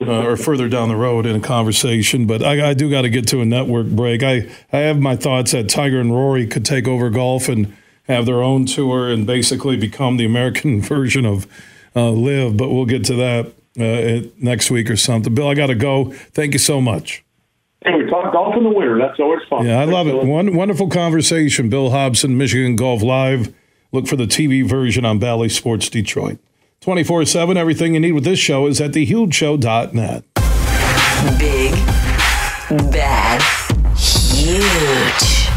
uh, or further down the road in a conversation. But I, I do got to get to a network break. I, I have my thoughts that Tiger and Rory could take over golf and have their own tour and basically become the American version of uh, LIV. But we'll get to that uh, next week or something. Bill, I got to go. Thank you so much. Hey, we talk golf in the winter. That's always fun. Yeah, I love it. One wonderful conversation. Bill Hobson, Michigan Golf Live. Look for the TV version on Bally Sports Detroit. 24 7, everything you need with this show is at thehugeshow.net. Big, bad, huge.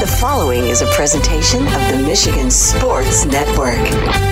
The following is a presentation of the Michigan Sports Network.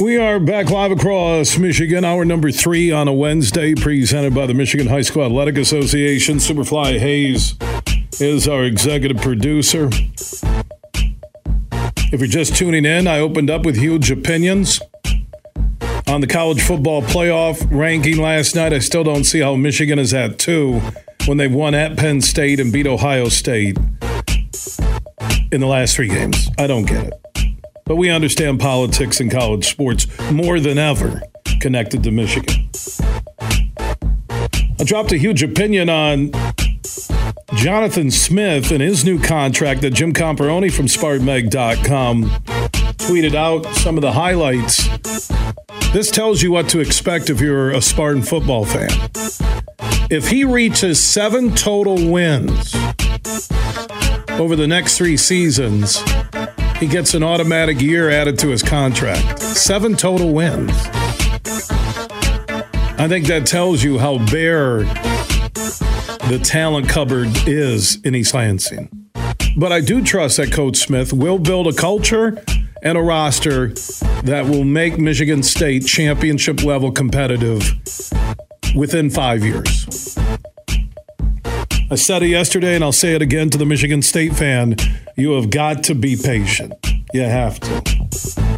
We are back live across Michigan, hour number three on a Wednesday, presented by the Michigan High School Athletic Association. Superfly Hayes is our executive producer. If you're just tuning in, I opened up with huge opinions on the college football playoff ranking last night. I still don't see how Michigan is at two when they've won at Penn State and beat Ohio State in the last three games. I don't get it. But we understand politics and college sports more than ever connected to Michigan. I dropped a huge opinion on Jonathan Smith and his new contract that Jim Comparoni from SpartanMag.com tweeted out some of the highlights. This tells you what to expect if you're a Spartan football fan. If he reaches seven total wins over the next three seasons, he gets an automatic year added to his contract. Seven total wins. I think that tells you how bare the talent cupboard is in East Lansing. But I do trust that Coach Smith will build a culture and a roster that will make Michigan State championship level competitive within five years. I said it yesterday and I'll say it again to the Michigan State fan. You have got to be patient. You have to.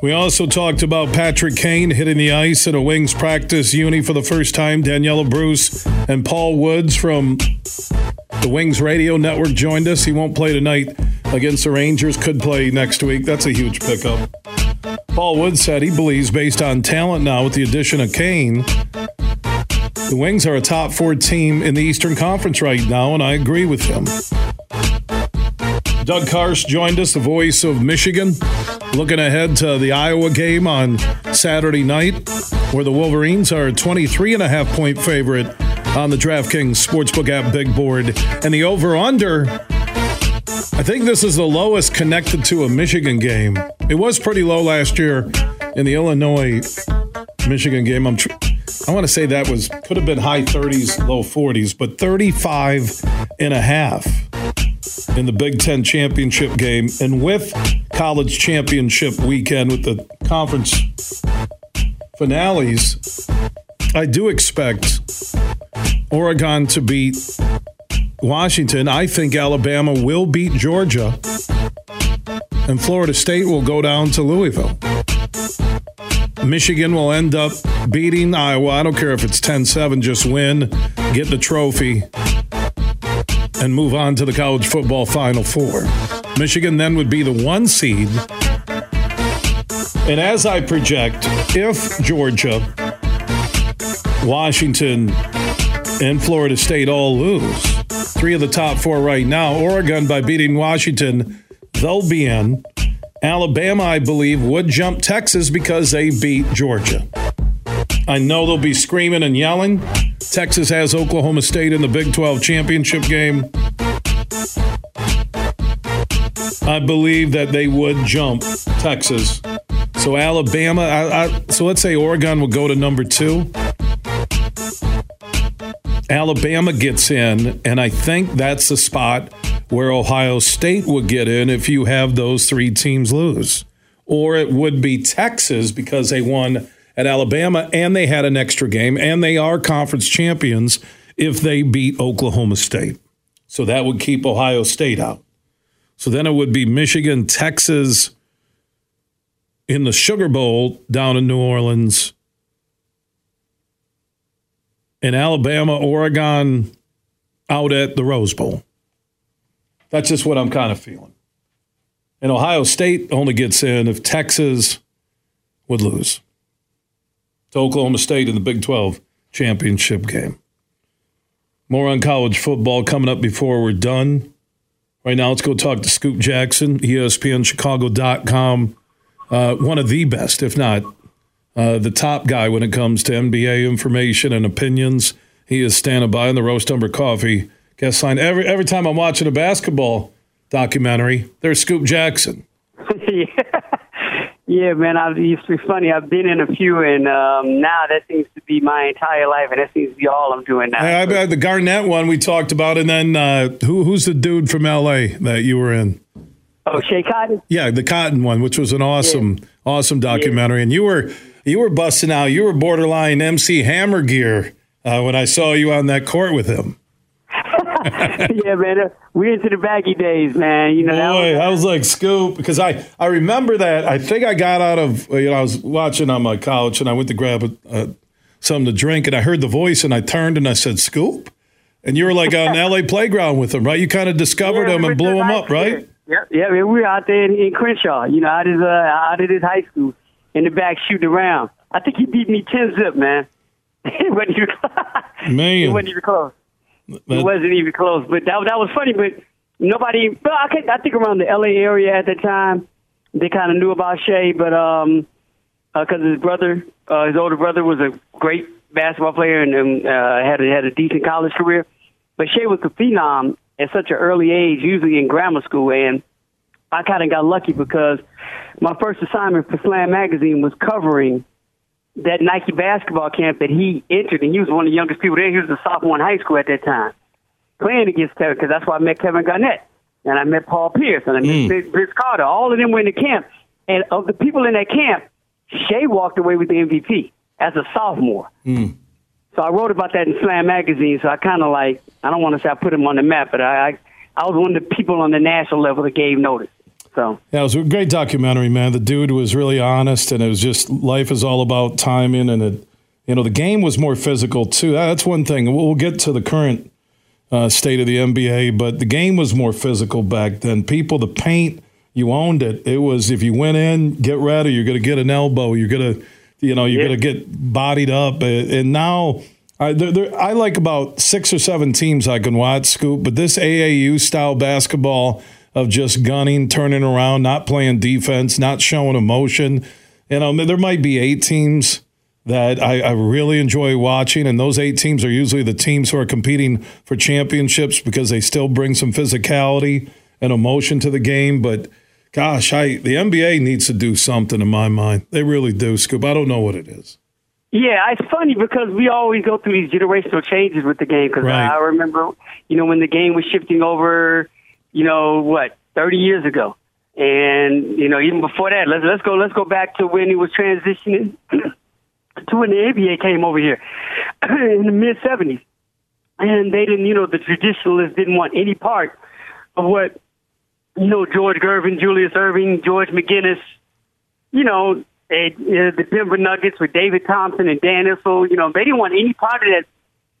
We also talked about Patrick Kane hitting the ice in a Wings practice uni for the first time. Daniella Bruce and Paul Woods from the Wings Radio Network joined us. He won't play tonight against the Rangers, could play next week. That's a huge pickup. Paul Woods said he believes, based on talent now with the addition of Kane, the Wings are a top four team in the Eastern Conference right now, and I agree with him. Doug Karsch joined us, the voice of Michigan, looking ahead to the Iowa game on Saturday night, where the Wolverines are a 23 and a half point favorite on the DraftKings Sportsbook app big board. And the over under, I think this is the lowest connected to a Michigan game. It was pretty low last year in the Illinois Michigan game. I'm tr- I want to say that was could have been high 30s, low 40s, but 35 and a half in the Big Ten championship game. And with college championship weekend, with the conference finales, I do expect Oregon to beat Washington. I think Alabama will beat Georgia, and Florida State will go down to Louisville. Michigan will end up beating Iowa. I don't care if it's 10 7, just win, get the trophy, and move on to the college football Final Four. Michigan then would be the one seed. And as I project, if Georgia, Washington, and Florida State all lose, three of the top four right now, Oregon by beating Washington, they'll be in. Alabama, I believe, would jump Texas because they beat Georgia. I know they'll be screaming and yelling. Texas has Oklahoma State in the Big 12 championship game. I believe that they would jump Texas. So Alabama, I, I, so let's say Oregon will go to number two. Alabama gets in, and I think that's the spot where Ohio State would get in if you have those three teams lose. Or it would be Texas because they won at Alabama and they had an extra game and they are conference champions if they beat Oklahoma State. So that would keep Ohio State out. So then it would be Michigan, Texas in the Sugar Bowl down in New Orleans, and Alabama, Oregon out at the Rose Bowl. That's just what I'm kind of feeling. And Ohio State only gets in if Texas would lose to Oklahoma State in the Big 12 championship game. More on college football coming up before we're done. Right now, let's go talk to Scoop Jackson, ESPNChicago.com. Uh, one of the best, if not uh, the top guy when it comes to NBA information and opinions. He is standing by in the Roast Umber Coffee guest line. Every, every time I'm watching a basketball documentary, there's Scoop Jackson. Yeah, man, I, used to be funny. I've been in a few, and um, now that seems to be my entire life, and that seems to be all I'm doing now. I, I, the Garnett one we talked about, and then uh, who, who's the dude from L.A. that you were in? Oh, Schea Cotton. Yeah, the Cotton one, which was an awesome, yeah. awesome documentary, yeah. and you were you were busting out. You were borderline MC Hammer gear uh, when I saw you on that court with him. yeah, man. Uh, we into the baggy days, man. You know, Boy, was, I was like Scoop because I I remember that. I think I got out of you know I was watching on my couch and I went to grab a, uh, something to drink and I heard the voice and I turned and I said Scoop, and you were like on L.A. playground with him, right? You kind of discovered yeah, him and blew him up, right? Yeah, yeah. Man, we were out there in, in Crenshaw, you know, out of uh, out of his high school in the back shooting around. I think he beat me ten zip, man. it wasn't even, man. it wasn't even close. It wasn't even close, but that that was funny. But nobody, but I, I think around the L.A. area at that time, they kind of knew about Schea, but um, because uh, his brother, uh, his older brother, was a great basketball player and, and uh, had a, had a decent college career. But Schea was a phenom at such an early age, usually in grammar school, and I kind of got lucky because my first assignment for Slam Magazine was covering that Nike basketball camp that he entered, and he was one of the youngest people there. He was a sophomore in high school at that time, playing against Kevin, because that's why I met Kevin Garnett, and I met Paul Pierce, and I met mm. Vince Carter. All of them were in the camp, and of the people in that camp, Schea walked away with the MVP as a sophomore. Mm. So I wrote about that in Slam magazine. So I kind of like I don't want to say I put him on the map, but I, I I was one of the people on the national level that gave notice. So yeah, it was a great documentary, man. The dude was really honest, and it was just life is all about timing, and it, you know, the game was more physical too. That's one thing. We'll get to the current uh, state of the NBA, but the game was more physical back then. People, the paint, you owned it. It was if you went in, get ready. You're going to get an elbow. You're going to, you know, you're yeah. going to get bodied up, and now. I, there, there, I like about six or seven teams I can watch, Scoop, but this AAU style basketball, of just gunning, turning around, not playing defense, not showing emotion. You um, know, there might be eight teams that I, I, really enjoy watching, and those eight teams are usually the teams who are competing for championships because they still bring some physicality and emotion to the game. But gosh, I the NBA needs to do something in my mind. They really do, Scoop. I don't know what it is. Yeah, it's funny because we always go through these generational changes with the game. Because right. I remember, you know, when the game was shifting over you know, what, 30 years ago. And, you know, even before that, let's, let's go, let's go back to when he was transitioning to when the NBA came over here in the mid 70s. And they didn't, you know, the traditionalists didn't want any part of what, you know, George Gervin, Julius Erving, George McGinnis, you know, uh, the Denver Nuggets with David Thompson and Dan Issel, you know, they didn't want any part of that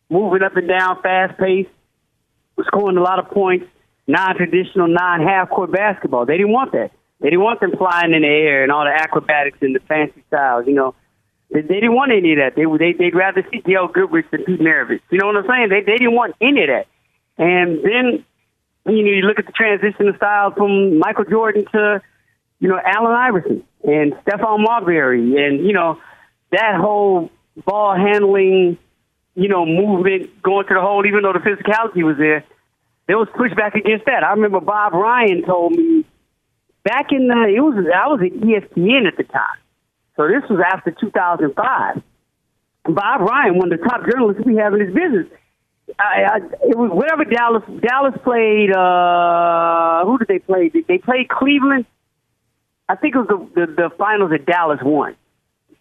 moving up and down, fast paced, scoring a lot of points non-traditional, non-half court basketball. They didn't want that. They didn't want them flying in the air and all the acrobatics and the fancy styles. You know, they, they didn't want any of that. They they they'd rather see Gail Goodrich than Pete Maravich. You know what I'm saying? They they didn't want any of that. And then you know you look at the transition of styles from Michael Jordan to you know Allen Iverson and Stephon Marbury and you know that whole ball handling you know movement going to the hole, even though the physicality was there there was pushback against that. I remember Bob Ryan told me back in the it was I was at ESPN at the time, so this was after 2005. Bob Ryan, one of the top journalists we have in this business, I, I, it was whatever Dallas Dallas played. Uh, who did they play? Did they play Cleveland? I think it was the the, the finals that Dallas won.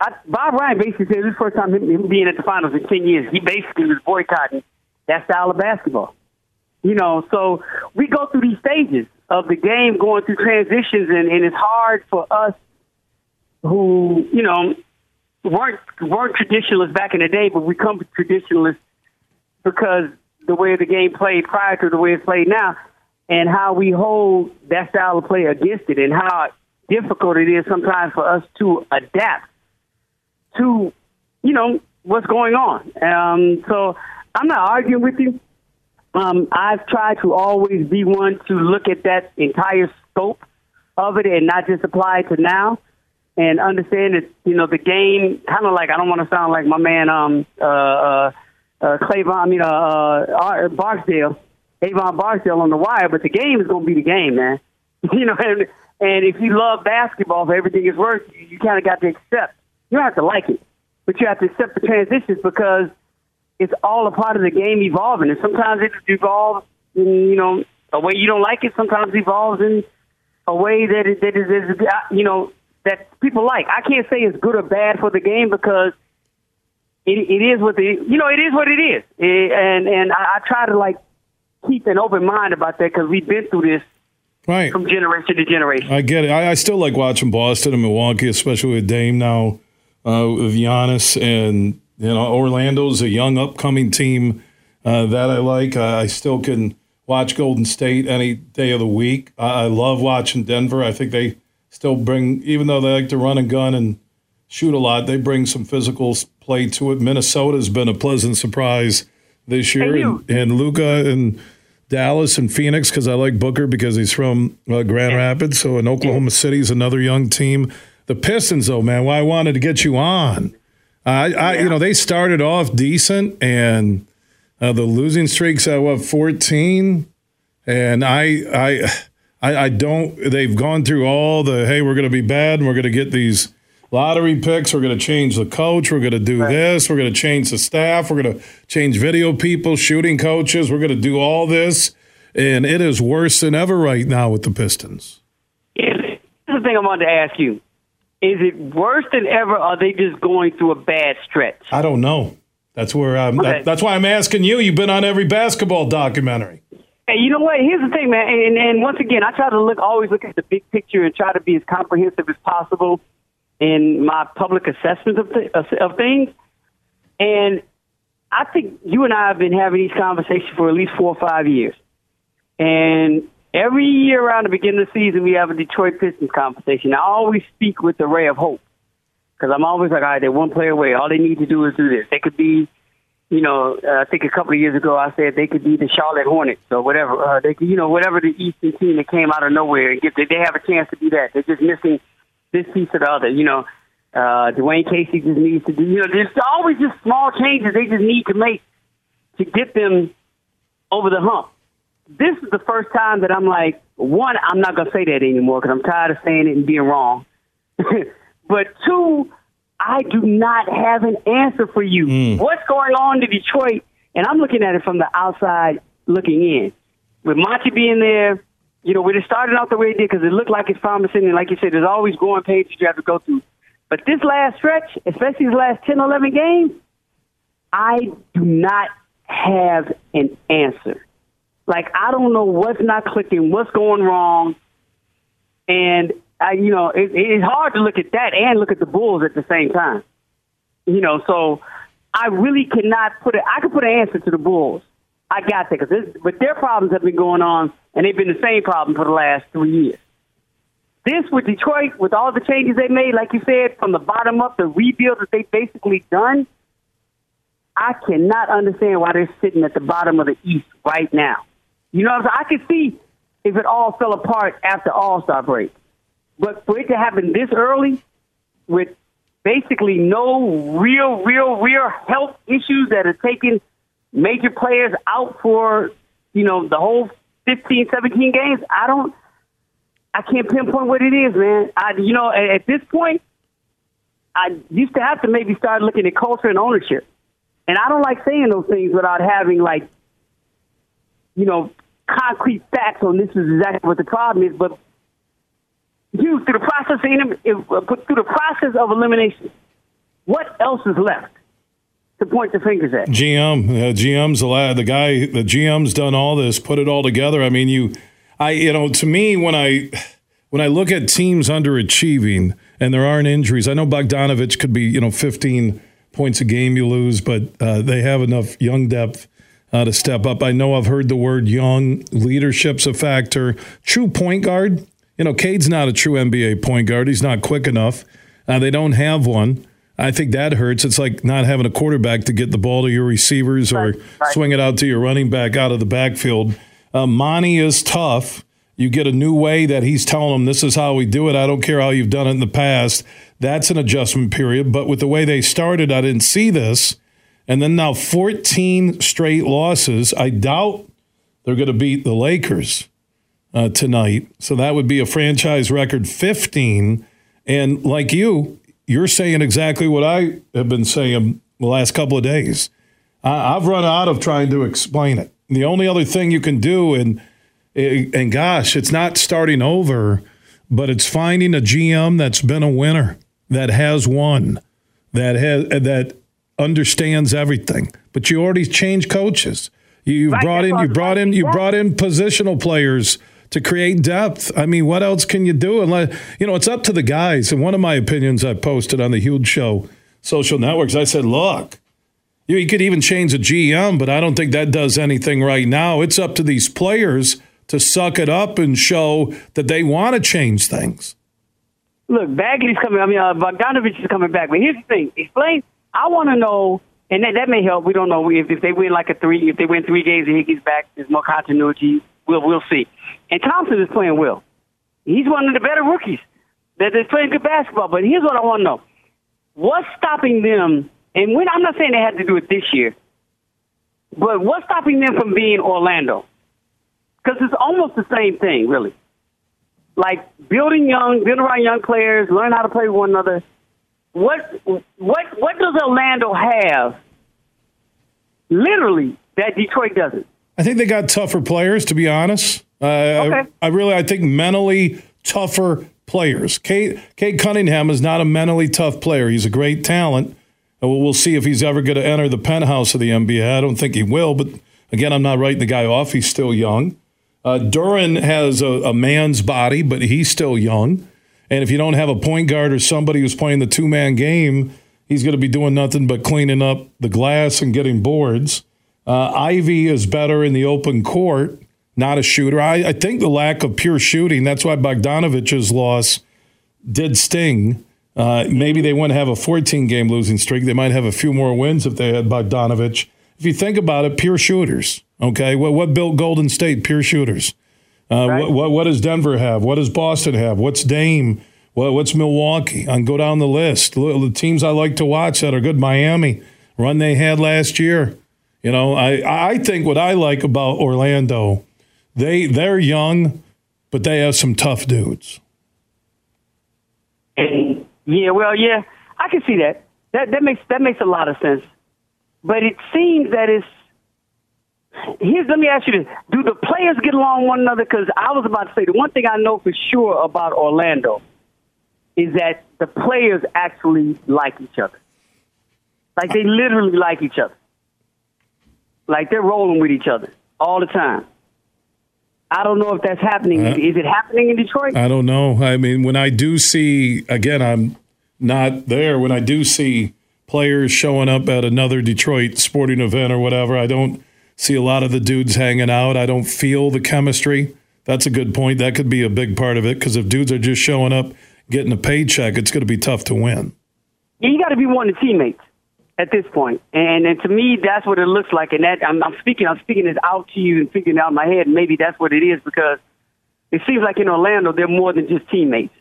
I, Bob Ryan basically said this first time him, him being at the finals in ten years. He basically was boycotting that style of basketball. You know, so we go through these stages of the game, going through transitions, and, and it's hard for us who you know weren't weren't traditionalists back in the day, but we come traditionalists because the way the game played prior to the way it's played now, and how we hold that style of play against it, and how difficult it is sometimes for us to adapt to, you know, what's going on. Um, so I'm not arguing with you. Um, I've tried to always be one to look at that entire scope of it and not just apply it to now and understand that, you know, the game kind of like, I don't want to sound like my man, um, uh, uh, uh, Clayvon, I mean, uh, uh, Barksdale, Avon Barksdale on the wire, but the game is going to be the game, man. you know, and, and if you love basketball for everything it's worth, you, you kind of got to accept. You don't have to like it, but you have to accept the transitions because it's all a part of the game evolving. And sometimes it evolves in, you know, a way you don't like it. Sometimes it evolves in a way that is, that is, is, you know, that people like. I can't say it's good or bad for the game because it, it is what the, you know, it is what it is. It, and, and I, I try to like keep an open mind about that because we've been through this right. from generation to generation. I get it. I, I still like watching Boston and Milwaukee, especially with Dame now, uh, with Giannis, and you know Orlando's a young upcoming team uh, that I like. I, I, still can watch Golden State any day of the week. I, I, love watching Denver. I think they still bring, even though they like to run and gun and shoot a lot, they bring some physical play to it. Minnesota's been a pleasant surprise this year, and, and Luka and Dallas and Phoenix because I like Booker because he's from uh, Grand Rapids. So in Oklahoma City is another young team. The Pistons, though, man, why I wanted to get you on. I, I you know, they started off decent, and uh, the losing streaks at what fourteen, and I, I, I, I don't. They've gone through all the hey, we're going to be bad, and we're going to get these lottery picks. We're going to change the coach. We're going to do right. this. We're going to change the staff. We're going to change video people, shooting coaches. We're going to do all this. And it is worse than ever right now with the Pistons. Here's the thing I wanted to ask you. Is it worse than ever? Or are they just going through a bad stretch? I don't know. That's where I'm. Okay. That, that's why I'm asking you. You've been on every basketball documentary. Hey, you know what? Here's the thing, man. And, and once again, I try to look, always look at the big picture and try to be as comprehensive as possible in my public assessment of, th- of things. And I think you and I have been having these conversations for at least four or five years. And every year around the beginning of the season, we have a Detroit Pistons conversation. I always speak with a ray of hope because I'm always like, all right, they're one player away. All they need to do is do this. They could be, you know, uh, I think a couple of years ago I said they could be the Charlotte Hornets or whatever. Uh, they you know, whatever the Eastern team that came out of nowhere and get, they have a chance to do that. They're just missing this piece or the other. You know, uh, Dwane Casey just needs to do. You know, there's always just small changes they just need to make to get them over the hump. This is the first time that I'm like, one, I'm not gonna say that anymore because I'm tired of saying it and being wrong. but two, I do not have an answer for you. Mm. What's going on in Detroit? And I'm looking at it from the outside looking in. With Monty being there, you know, when it started out the way it did, because it looked like it's promising, and like you said, there's always growing pages you have to go through. But this last stretch, especially these last 10, 11 games, I do not have an answer. Like, I don't know what's not clicking, what's going wrong. And, I, you know, it, it's hard to look at that and look at the Bulls at the same time. You know, so I really cannot put it, I could put an answer to the Bulls. I got that, cause but their problems have been going on and they've been the same problem for the last three years. This with Detroit, with all the changes they made, like you said, from the bottom up, the rebuild that they basically done, I cannot understand why they're sitting at the bottom of the East right now. You know, I can see if it all fell apart after All Star break, but for it to happen this early, with basically no real, real, real health issues that are taking major players out for you know the whole 15, 17 games. I don't, I can't pinpoint what it is, man. I, you know, at, at this point, I used to have to maybe start looking at culture and ownership. And I don't like saying those things without having like you know, concrete facts on this is exactly what the problem is, but you through the process of uh, through the process of elimination, what else is left to point the fingers at? GM, uh, GM's the the guy, the GM's done all this, put it all together. I mean, you, I, you know, to me when I when I look at teams underachieving and there aren't injuries, I know Bogdanovich could be, you know, 15 points a game you lose, but uh, they have enough young depth uh, to step up. I know I've heard the word young. Leadership's a factor. True point guard. You know, Cade's not a true NBA point guard. He's not quick enough. Uh, they don't have one. I think that hurts. It's like not having a quarterback to get the ball to your receivers or right, right. swing it out to your running back out of the backfield. Uh, Monty is tough. You get a new way that he's telling them this is how we do it. I don't care how you've done it in the past. That's an adjustment period. But with the way they started, I didn't see this. And then now 14 straight losses. I doubt they're going to beat the Lakers uh, tonight. So that would be a franchise record 15. And like you, you're saying exactly what I have been saying the last couple of days. I, I've run out of trying to explain it. The only other thing you can do, and and gosh, it's not starting over, but it's finding a GM that's been a winner, that has won, that has that understands everything. But you already changed coaches. You right, brought in you brought in you brought in positional players to create depth. I mean, what else can you do? Unless you know, it's up to the guys. And one of my opinions I posted on the Huge Show social networks, I said, look, you could even change a GM, but I don't think that does anything right now. It's up to these players to suck it up and show that they want to change things. Look, Bagley's coming. I mean, uh, Bogdanovich is coming back. But here's the thing: explain I want to know, and that, that may help. We don't know if, if they win like a three, if they win three games and gets back, there's more continuity. We'll we'll see. And Thompson is playing well. He's one of the better rookies that is playing good basketball. But here's what I want to know: What's stopping them? And when I'm not saying they had to do it this year, but what's stopping them from being Orlando? Because it's almost the same thing, really. Like building young, building around young players, learn how to play with one another what what what does Orlando have? Literally, that Detroit doesn't. I think they got tougher players, to be honest. Uh, okay. I, I, really, I think mentally tougher players. Kate Cade Cunningham is not a mentally tough player. He's a great talent. And we'll see if he's ever going to enter the penthouse of the NBA. I don't think he will, but again, I'm not writing the guy off. He's still young. Uh, Duren has a, a man's body, but he's still young. And if you don't have a point guard or somebody who's playing the two man game, he's going to be doing nothing but cleaning up the glass and getting boards. Uh, Ivey is better in the open court, not a shooter. I, I think the lack of pure shooting, that's why Bogdanovich's loss did sting. Uh, maybe they wouldn't have a 14 game losing streak. They might have a few more wins if they had Bogdanovich. If you think about it, pure shooters. Okay, what, what built Golden State? Pure shooters. Uh, right. what, what, what, does Denver have? What does Boston have? What's Dame? What, what's Milwaukee? Can go down the list. The teams I like to watch that are good. Miami, run they had last year. You know, I, I think what I like about Orlando, they they're young, but they have some tough dudes. Yeah, well, yeah, I can see that. That that makes that makes a lot of sense. But it seems that it's Here's let me ask you this: Do the players get along one another? Because I was about to say the one thing I know for sure about Orlando is that the players actually like each other. Like they literally like each other. Like they're rolling with each other all the time. I don't know if that's happening. Uh, is it happening in Detroit? I don't know. I mean, when I do see, again, I'm not there. When I do see players showing up at another Detroit sporting event or whatever, I don't see a lot of the dudes hanging out. I don't feel the chemistry. That's a good point. That could be a big part of it because if dudes are just showing up, getting a paycheck, it's going to be tough to win. Yeah, you got to be one of the teammates at this point. And, and to me, that's what it looks like. And that I'm, I'm speaking, I'm speaking this out to you and figuring out in my head. Maybe that's what it is because it seems like in Orlando they're more than just teammates.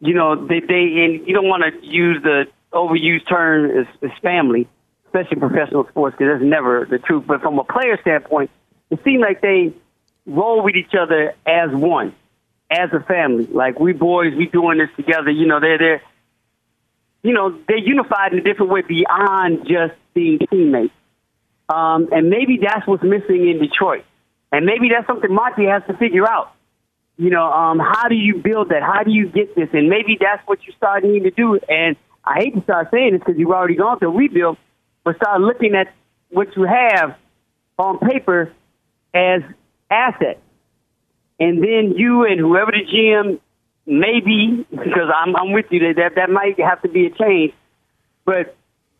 You know, they they and you don't want to use the overused term as, as family especially professional sports, because that's never the truth. But from a player standpoint, it seemed like they roll with each other as one, as a family. Like we boys, we doing this together. You know, they're they're, you know, they're unified in a different way beyond just being teammates. Um, and maybe that's what's missing in Detroit. And maybe that's something Monty has to figure out. You know, um, how do you build that? How do you get this? And maybe that's what you start needing to do. And I hate to start saying this because you've already gone through rebuild, but start looking at what you have on paper as assets. And then you and whoever the GM may be, because I'm, I'm with you, that that might have to be a change. But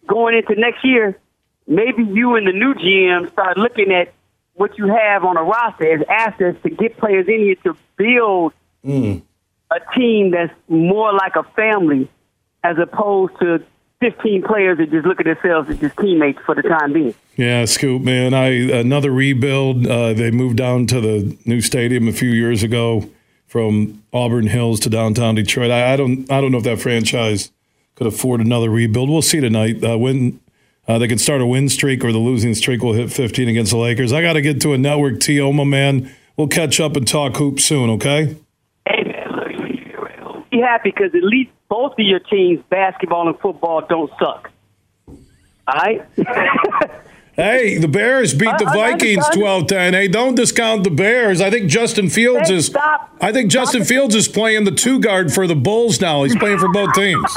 going into next year, maybe you and the new GM start looking at what you have on a roster as assets to get players in here to build Mm. a team that's more like a family as opposed to 15 players that just look at themselves as just teammates for the time being. Yeah, Scoop, man. I another rebuild. Uh, they moved down to the new stadium a few years ago from Auburn Hills to downtown Detroit. I, I don't, I don't know if that franchise could afford another rebuild. We'll see tonight. Uh, when uh, they can start a win streak or the losing streak will hit 15 against the Lakers. I got to get to a network. To my man. We'll catch up and talk hoops soon. Okay. Be happy because at least both of your teams, basketball and football, don't suck. All right? Hey, the Bears beat the I- Vikings understand. 12-10. Hey, don't discount the Bears. I think Justin Fields Hey, is stop. I think Justin Fields is playing the two guard for the Bulls now. He's playing for both teams.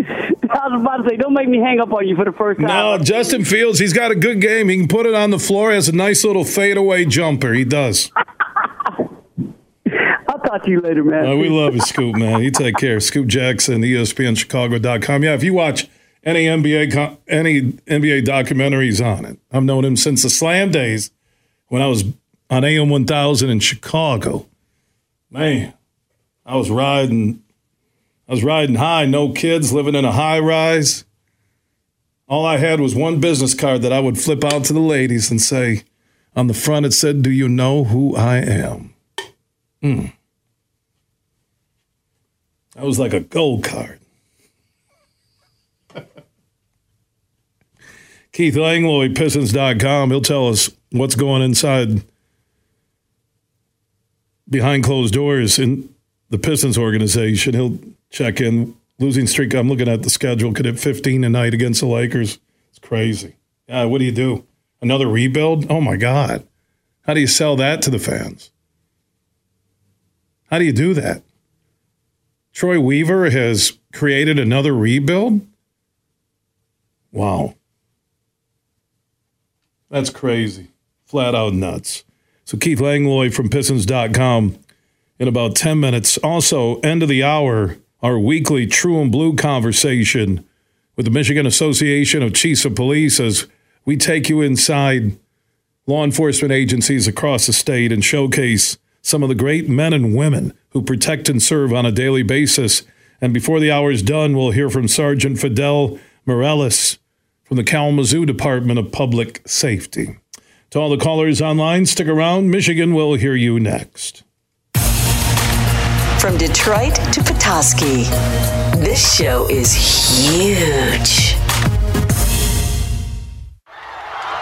I was about to say, don't make me hang up on you for the first time. No, Justin Fields, he's got a good game. He can put it on the floor. He has a nice little fadeaway jumper. He does. Talk to you later, man. Uh, we love you, Scoop, man. You take care. Scoop Jackson, ESPNChicago.com. Yeah, if you watch any NBA any NBA documentaries on it, I've known him since the Slam days when I was on AM 1000 in Chicago. Man, I was riding, I was riding high, no kids, living in a high rise. All I had was one business card that I would flip out to the ladies and say, on the front, it said, Do you know who I am? Hmm. That was like a gold card. Keith Langlois, Pistons.com. He'll tell us what's going inside behind closed doors in the Pistons organization. He'll check in. Losing streak, I'm looking at the schedule, could hit 15 tonight against the Lakers. It's crazy. Yeah, what do you do? Another rebuild? Oh my God. How do you sell that to the fans? How do you do that? Troy Weaver has created another rebuild? Wow. That's crazy. Flat out nuts. So Keith Langlois from Pistons.com in about 10 minutes. Also, end of the hour, our weekly True and Blue conversation with the Michigan Association of Chiefs of Police as we take you inside law enforcement agencies across the state and showcase some of the great men and women who protect and serve on a daily basis. And before the hour is done, we'll hear from Sergeant Fidel Morales from the Kalamazoo Department of Public Safety. To all the callers online, stick around. Michigan will hear you next. From Detroit to Petoskey, this show is huge.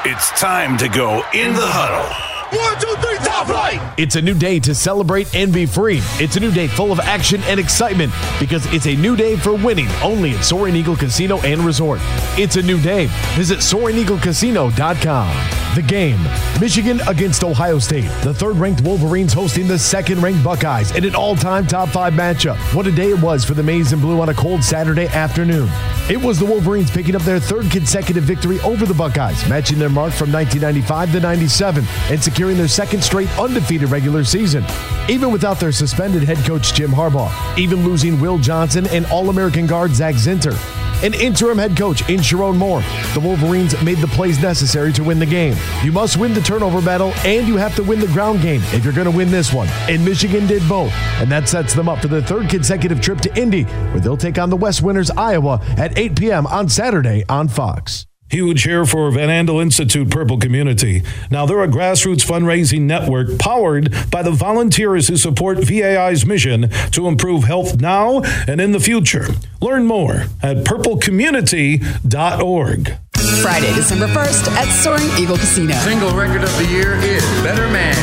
It's time to go in the huddle. One, two, three, top flight! It's a new day to celebrate and be free. It's a new day full of action and excitement because it's a new day for winning only at Soaring Eagle Casino and Resort. It's a new day. Visit SoaringEagleCasino.com. The game Michigan against Ohio State. The third ranked Wolverines hosting the second ranked Buckeyes in an all time top five matchup. What a day it was for the Maize and Blue on a cold Saturday afternoon. It was the Wolverines picking up their third consecutive victory over the Buckeyes, matching their mark from 1995 to 97 and securing their second straight undefeated regular season. Even without their suspended head coach Jim Harbaugh, even losing Will Johnson and All American guard Zak Zinter. An interim head coach in Sherrone Moore. The Wolverines made the plays necessary to win the game. You must win the turnover battle and you have to win the ground game if you're going to win this one. And Michigan did both. And that sets them up for the third consecutive trip to Indy, where they'll take on the West Winners Iowa at 8 p.m. on Saturday on Fox. Huge here for Van Andel Institute Purple Community. Now, they're a grassroots fundraising network powered by the volunteers who support VAI's mission to improve health now and in the future. Learn more at purplecommunity.org. Friday, December 1st at Soaring Eagle Casino. Single record of the year is Better Man.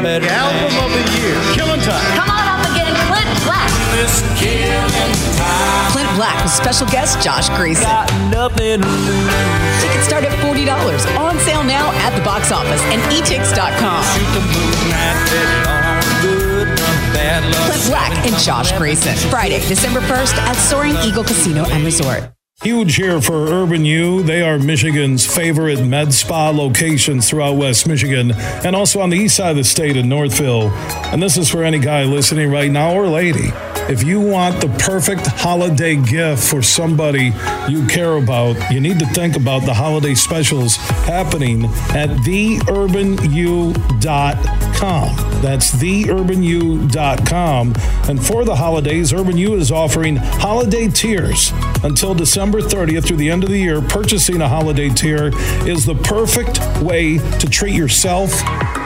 The album of the year, Killing Time. Come on Black with special guest Josh Gracin. Tickets start at $40. On sale now at the box office and etix.com. Clint Black and Josh Gracin. Friday, December 1st at Soaring Eagle Casino and Resort. Huge here for Urban U. They are Michigan's favorite med spa locations throughout West Michigan and also on the east side of the state in Northville. And this is for any guy listening right now or lady. If you want the perfect holiday gift for somebody you care about, you need to think about the holiday specials happening at theurbanu.com. That's theurbanu.com. And for the holidays, Urban U is offering holiday tiers until December 30th through the end of the year. Purchasing a holiday tier is the perfect way to treat yourself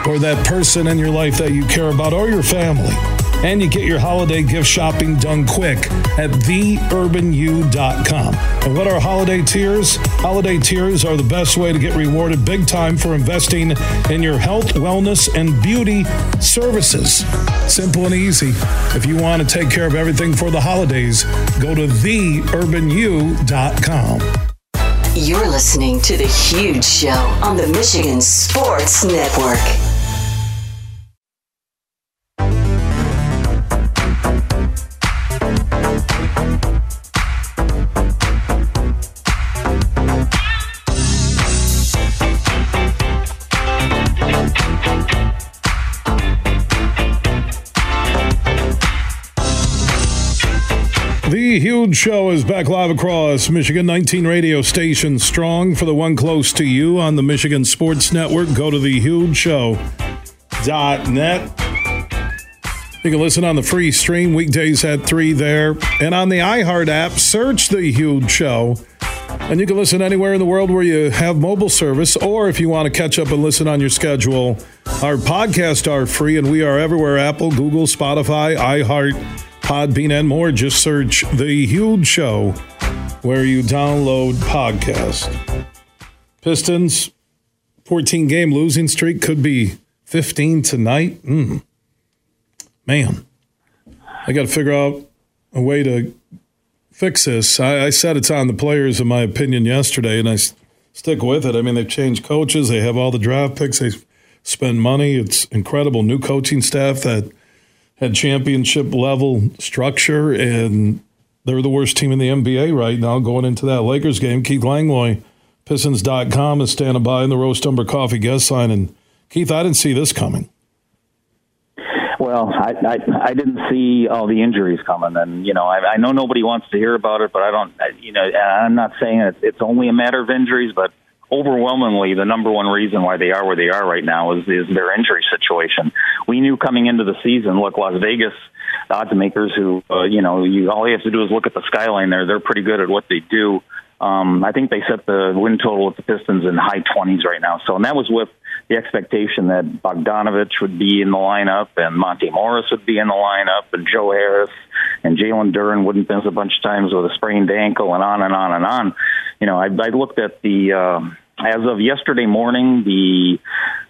or that person in your life that you care about or your family. And you get your holiday gift shopping done quick at theurbanu.com. And what are holiday tiers? Holiday tiers are the best way to get rewarded big time for investing in your health, wellness, and beauty services. Simple and easy. If you want to take care of everything for the holidays, go to theurbanu.com. You're listening to The Huge Show on the Michigan Sports Network. The huge show is back live across Michigan 19 radio stations strong for the one close to you on the Michigan Sports Network. Go to thehugeshow.net. You can listen on the free stream weekdays at 3 there. And on the iHeart app, search The Huge Show. And you can listen anywhere in the world where you have mobile service, or if you want to catch up and listen on your schedule, our podcasts are free and we are everywhere Apple, Google, Spotify, iHeart, Podbean, and more. Just search The Huge Show where you download podcasts. Pistons, 14 game losing streak could be 15 tonight. Mm. Man, I got to figure out a way to fix this. I, I, said it's on the players, in my opinion, yesterday, and I s- stick with it. I mean, they've changed coaches, they have all the draft picks, they spend money. It's incredible. New coaching staff that had championship level structure, and they're the worst team in the NBA right now going into that Lakers game. Keith Langlois, Pistons.com, is standing by in the Roast Umber Coffee guest sign. And Keith, I didn't see this coming. Well, I, I I didn't see all the injuries coming, and you know I, I know nobody wants to hear about it, but I don't. You know, I'm not saying it's only a matter of injuries, but overwhelmingly the number one reason why they are where they are right now is is their injury situation. We knew coming into the season, look, Las Vegas odds makers who uh, you know you all you have to do is look at the skyline there. They're pretty good at what they do. Um, I think they set the win total with the Pistons in high 20s right now. So, and that was with the expectation that Bogdanovich would be in the lineup and Monte Morris would be in the lineup and Joe Harris and Jalen Duren wouldn't miss a bunch of times with a sprained ankle and on and on and on. You know, I, I looked at the, uh, as of yesterday morning, the,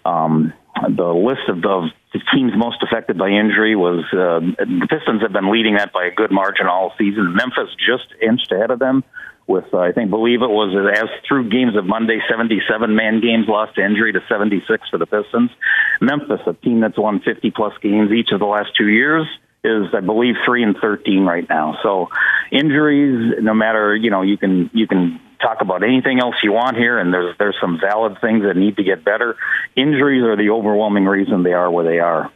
um, the list of the teams most affected by injury was uh, the Pistons have been leading that by a good margin all season. Memphis just inched ahead of them with uh, I think believe it was as through games of Monday, 77 man games lost to injury to 76 for the Pistons. Memphis, a team that's won 50 plus games each of the last two years, is I believe three and 13 right now. So injuries, no matter you know you can you can talk about anything else you want here, and there's there's some valid things that need to get better. Injuries are the overwhelming reason they are where they are.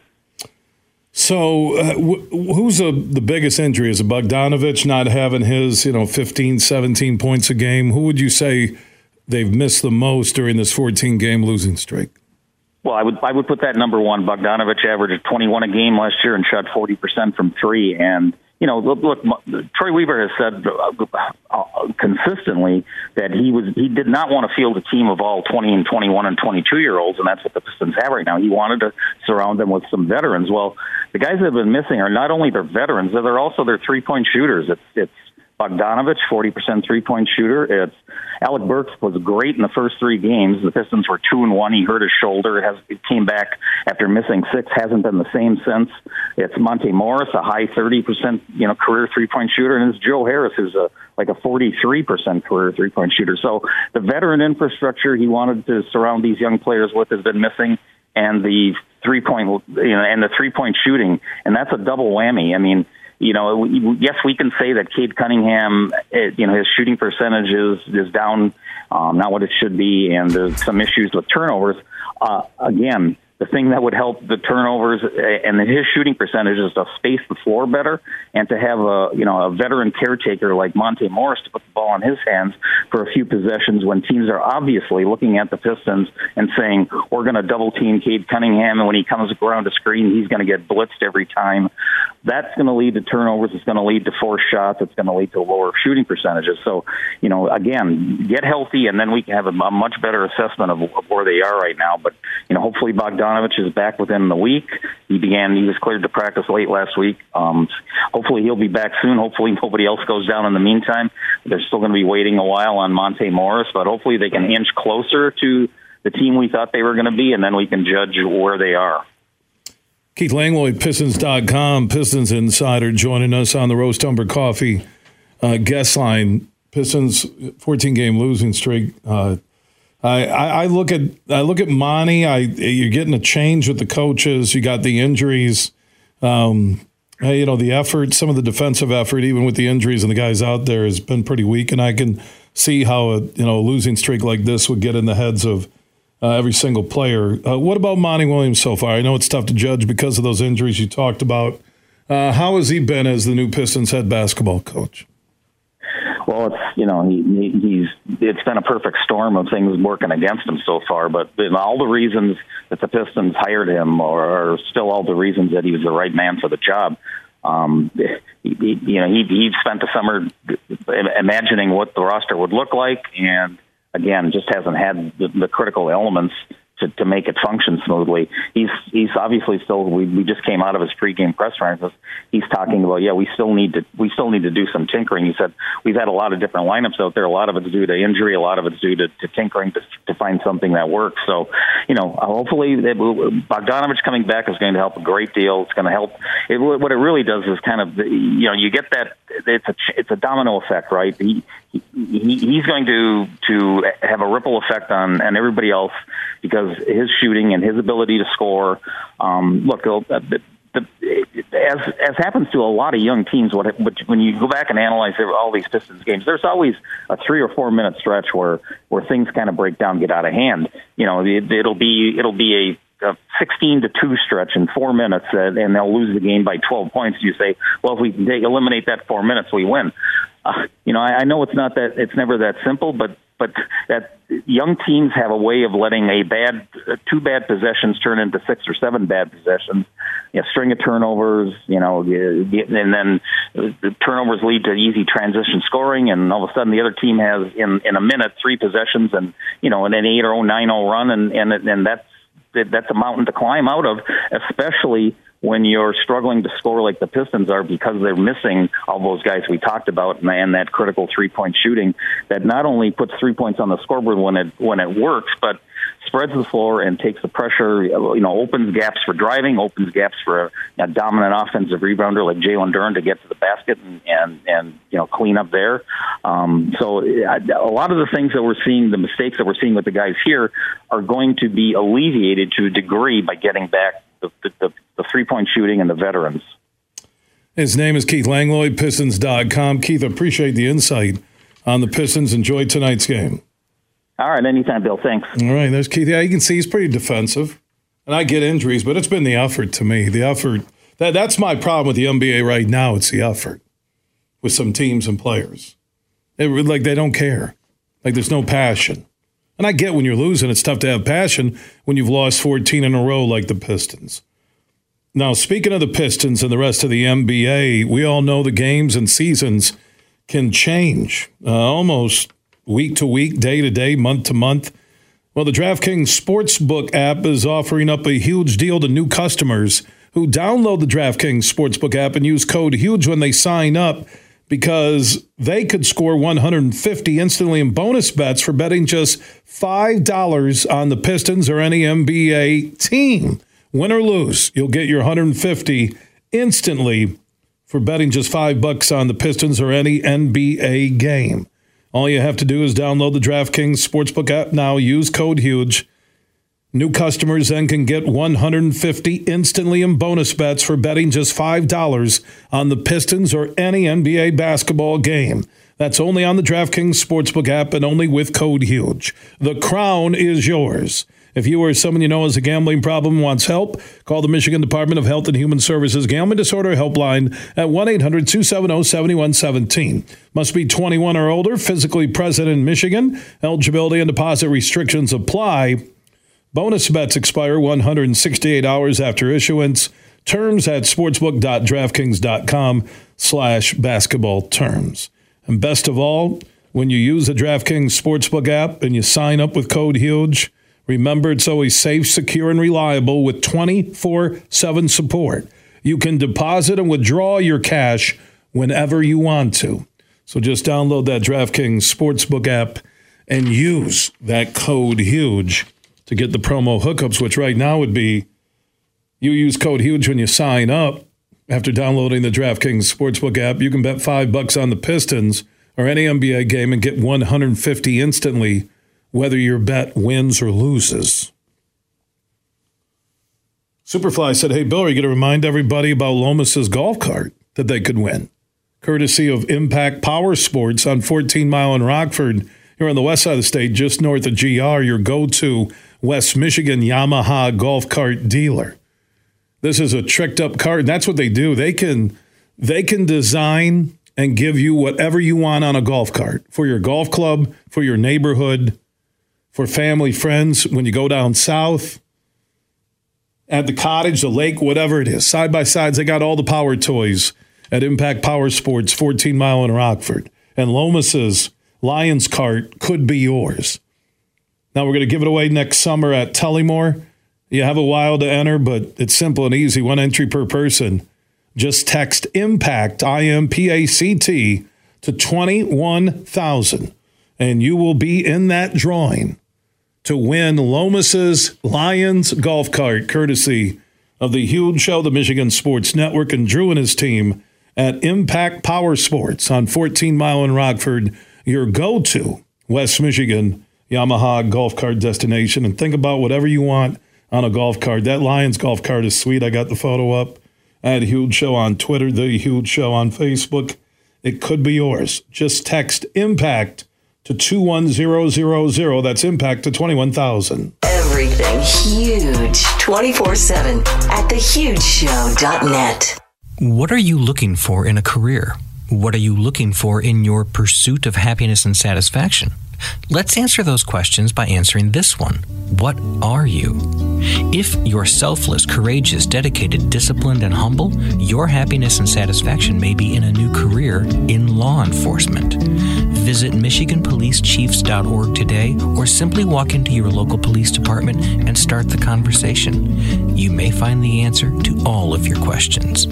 So, uh, wh- who's a, the biggest injury? Is it Bogdanovich not having his, you know, 15, 17 points a game? Who would you say they've missed the most during this 14 game losing streak? Well, I would I would put that number one. Bogdanovich averaged 21 a game last year and shot 40 percent from three. And you know, look, look Troy Weaver has said uh, uh, consistently that he was he did not want to field a team of all 20 and 21 and 22 year olds, and that's what the Pistons have right now. He wanted to surround them with some veterans. Well, the guys that have been missing are not only their veterans, they're also their three point shooters. It's it's Bogdanovich, 40% three point shooter. It's Alec Burks was great in the first three games. The Pistons were two and one. He hurt his shoulder. Has it came back after missing six. Hasn't been the same since. It's Monte Morris, a high 30% you know career three point shooter, and it's Joe Harris, who's a like a 43% career three point shooter. So the veteran infrastructure he wanted to surround these young players with has been missing, and the three point you know and the three point shooting, and that's a double whammy. I mean you know, yes, we can say that Cade Cunningham, you know, his shooting percentage is, is down, um, not what it should be, and there's some issues with turnovers. Uh, again, the thing that would help the turnovers eh, and his shooting percentage is to space the floor better and to have a you know a veteran caretaker like Monte Morris to put the ball in his hands for a few possessions when teams are obviously looking at the Pistons and saying we're going to double team Cade Cunningham and when he comes around the screen he's going to get blitzed every time. That's going to lead to turnovers. It's going to lead to forced shots. It's going to lead to lower shooting percentages. So you know again get healthy and then we can have a, a much better assessment of where they are right now. But you know hopefully Bogdan Bogdanovich is back within the week. He began, he was cleared to practice late last week. Um, hopefully he'll be back soon. Hopefully nobody else goes down in the meantime. They're still going to be waiting a while on Monte Morris, but hopefully they can inch closer to the team we thought they were going to be, and then we can judge where they are. Keith Langlois, Pistons.com, Pistons Insider, joining us on the Roast Umber Coffee uh, guest line. Pistons 14 game losing streak. Uh, I, I, look at I look at Monty. I you're getting a change with the coaches. You got the injuries. Um, you know the effort, some of the defensive effort, even with the injuries and the guys out there, has been pretty weak. And I can see how a you know a losing streak like this would get in the heads of uh, every single player. Uh, what about Monty Williams so far? I know it's tough to judge because of those injuries you talked about. Uh, how has he been as the new Pistons head basketball coach? Well, it's you know he, he's it's been a perfect storm of things working against him so far. But all the reasons that the Pistons hired him are, are still all the reasons that he was the right man for the job. Um, he, he, you know, he he spent the summer imagining what the roster would look like, and again, just hasn't had the, the critical elements to, to make it function smoothly. He's he's obviously still. We, we just came out of his pregame press conference. He's talking about yeah, we still need to we still need to do some tinkering. He said we've had a lot of different lineups out there. A lot of it's due to injury. A lot of it's due to, to tinkering to, to find something that works. So you know, hopefully it, Bogdanovich coming back is going to help a great deal. It's going to help. It, what it really does is kind of you know you get that it's a it's a domino effect, right? He, he he's going to to have a ripple effect on on everybody else because his shooting and his ability to score. Um, look, uh, the, the, as as happens to a lot of young teams, what when you go back and analyze all these Pistons games, there's always a three or four minute stretch where where things kind of break down, get out of hand. You know, it, it'll be it'll be a, a 16 to two stretch in four minutes, uh, and they'll lose the game by 12 points. You say, well, if we eliminate that four minutes, we win. Uh, you know, I, I know it's not that it's never that simple, but but that young teams have a way of letting a bad uh, two bad possessions turn into six or seven bad possessions. You know, string of turnovers you know and then the turnovers lead to easy transition scoring and all of a sudden the other team has in in a minute three possessions and you know an eight or nine oh run and and and that's that's a mountain to climb out of especially when you're struggling to score like the Pistons are because they're missing all those guys we talked about and that critical three point shooting that not only puts three points on the scoreboard when it when it works, but spreads the floor and takes the pressure, you know, opens gaps for driving, opens gaps for a, a dominant offensive rebounder like Jalen Duren to get to the basket and, and, and you know, clean up there. Um, so a lot of the things that we're seeing, the mistakes that we're seeing with the guys here are going to be alleviated to a degree by getting back the, the, the three point shooting and the veterans. His name is Keith Langlois, Pistons.com. Keith, appreciate the insight on the Pistons. Enjoy tonight's game. All right, anytime, Bill. Thanks. All right, there's Keith. Yeah, you can see he's pretty defensive. And I get injuries, but it's been the effort to me. The effort. That, that's my problem with the NBA right now. It's the effort with some teams and players. It, like they don't care. Like there's no passion. And I get when you're losing, it's tough to have passion when you've lost 14 in a row like the Pistons. Now, speaking of the Pistons and the rest of the NBA, we all know the games and seasons can change uh, almost week to week, day to day, month to month. Well, the DraftKings Sportsbook app is offering up a huge deal to new customers who download the DraftKings Sportsbook app and use code HUGE when they sign up because they could score 150 instantly in bonus bets for betting just $5 on the Pistons or any NBA team. Win or lose, you'll get your 150 instantly for betting just 5 bucks on the Pistons or any NBA game. All you have to do is download the DraftKings Sportsbook app now, use code HUGE. New customers then can get 150 instantly in bonus bets for betting just $5 on the Pistons or any NBA basketball game. That's only on the DraftKings Sportsbook app and only with code HUGE. The crown is yours. If you or someone you know has a gambling problem and wants help, call the Michigan Department of Health and Human Services Gambling Disorder Helpline at 1 800 270 7117. Must be 21 or older, physically present in Michigan. Eligibility and deposit restrictions apply. Bonus bets expire 168 hours after issuance. Terms at sportsbook.draftkings.com slash basketball terms. And best of all, when you use the DraftKings Sportsbook app and you sign up with code HUGE, remember it's always safe, secure, and reliable with 24 7 support. You can deposit and withdraw your cash whenever you want to. So just download that DraftKings Sportsbook app and use that code HUGE to get the promo hookups, which right now would be you use code HUGE when you sign up. After downloading the DraftKings Sportsbook app, you can bet five bucks on the Pistons or any NBA game and get 150 instantly, whether your bet wins or loses. Superfly said, Hey, Bill, are you going to remind everybody about Lomas's golf cart that they could win? Courtesy of Impact Power Sports on 14 Mile in Rockford, here on the west side of the state, just north of GR, your go to West Michigan Yamaha golf cart dealer. This is a tricked up cart. That's what they do. They can they can design and give you whatever you want on a golf cart for your golf club, for your neighborhood, for family, friends, when you go down south, at the cottage, the lake, whatever it is. Side by sides, they got all the power toys at Impact Power Sports, 14 Mile in Rockford. And Lomas's Lions cart could be yours. Now we're going to give it away next summer at Tullymore. You have a while to enter, but it's simple and easy. One entry per person. Just text IMPACT, I M P A C T, to 21,000, and you will be in that drawing to win Lomas's Lions golf cart, courtesy of the huge show, the Michigan Sports Network, and Drew and his team at Impact Power Sports on 14 Mile in Rockford, your go to West Michigan Yamaha golf cart destination. And think about whatever you want on a golf cart. That Lions golf cart is sweet. I got the photo up. I had a huge show on Twitter, the huge show on Facebook. It could be yours. Just text impact to 21000. That's impact to 21,000. Everything huge 24 7 at thehugeshow.net. What are you looking for in a career? What are you looking for in your pursuit of happiness and satisfaction? Let's answer those questions by answering this one What are you? If you're selfless, courageous, dedicated, disciplined, and humble, your happiness and satisfaction may be in a new career in law enforcement. Visit MichiganPoliceChiefs.org today or simply walk into your local police department and start the conversation. You may find the answer to all of your questions.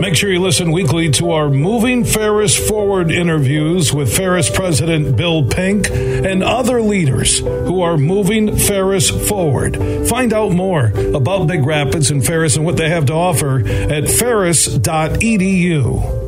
Make sure you listen weekly to our Moving Ferris Forward interviews with Ferris President Bill Pink and other leaders who are moving Ferris forward. Find out more about Big Rapids and Ferris and what they have to offer at ferris.edu.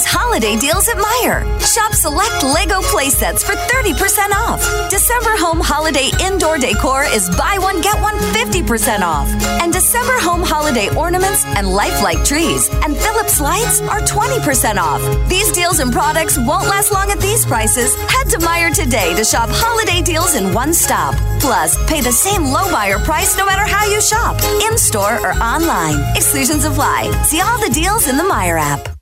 Holiday deals at Meijer. Shop select Lego playsets for 30% off. December home holiday indoor decor is buy one, get one 50% off. And December home holiday ornaments and lifelike trees and Philips lights are 20% off. These deals and products won't last long at these prices. Head to Meijer today to shop holiday deals in one stop. Plus, pay the same low Meijer price no matter how you shop, in store or online. Exclusions apply. See all the deals in the Meijer app.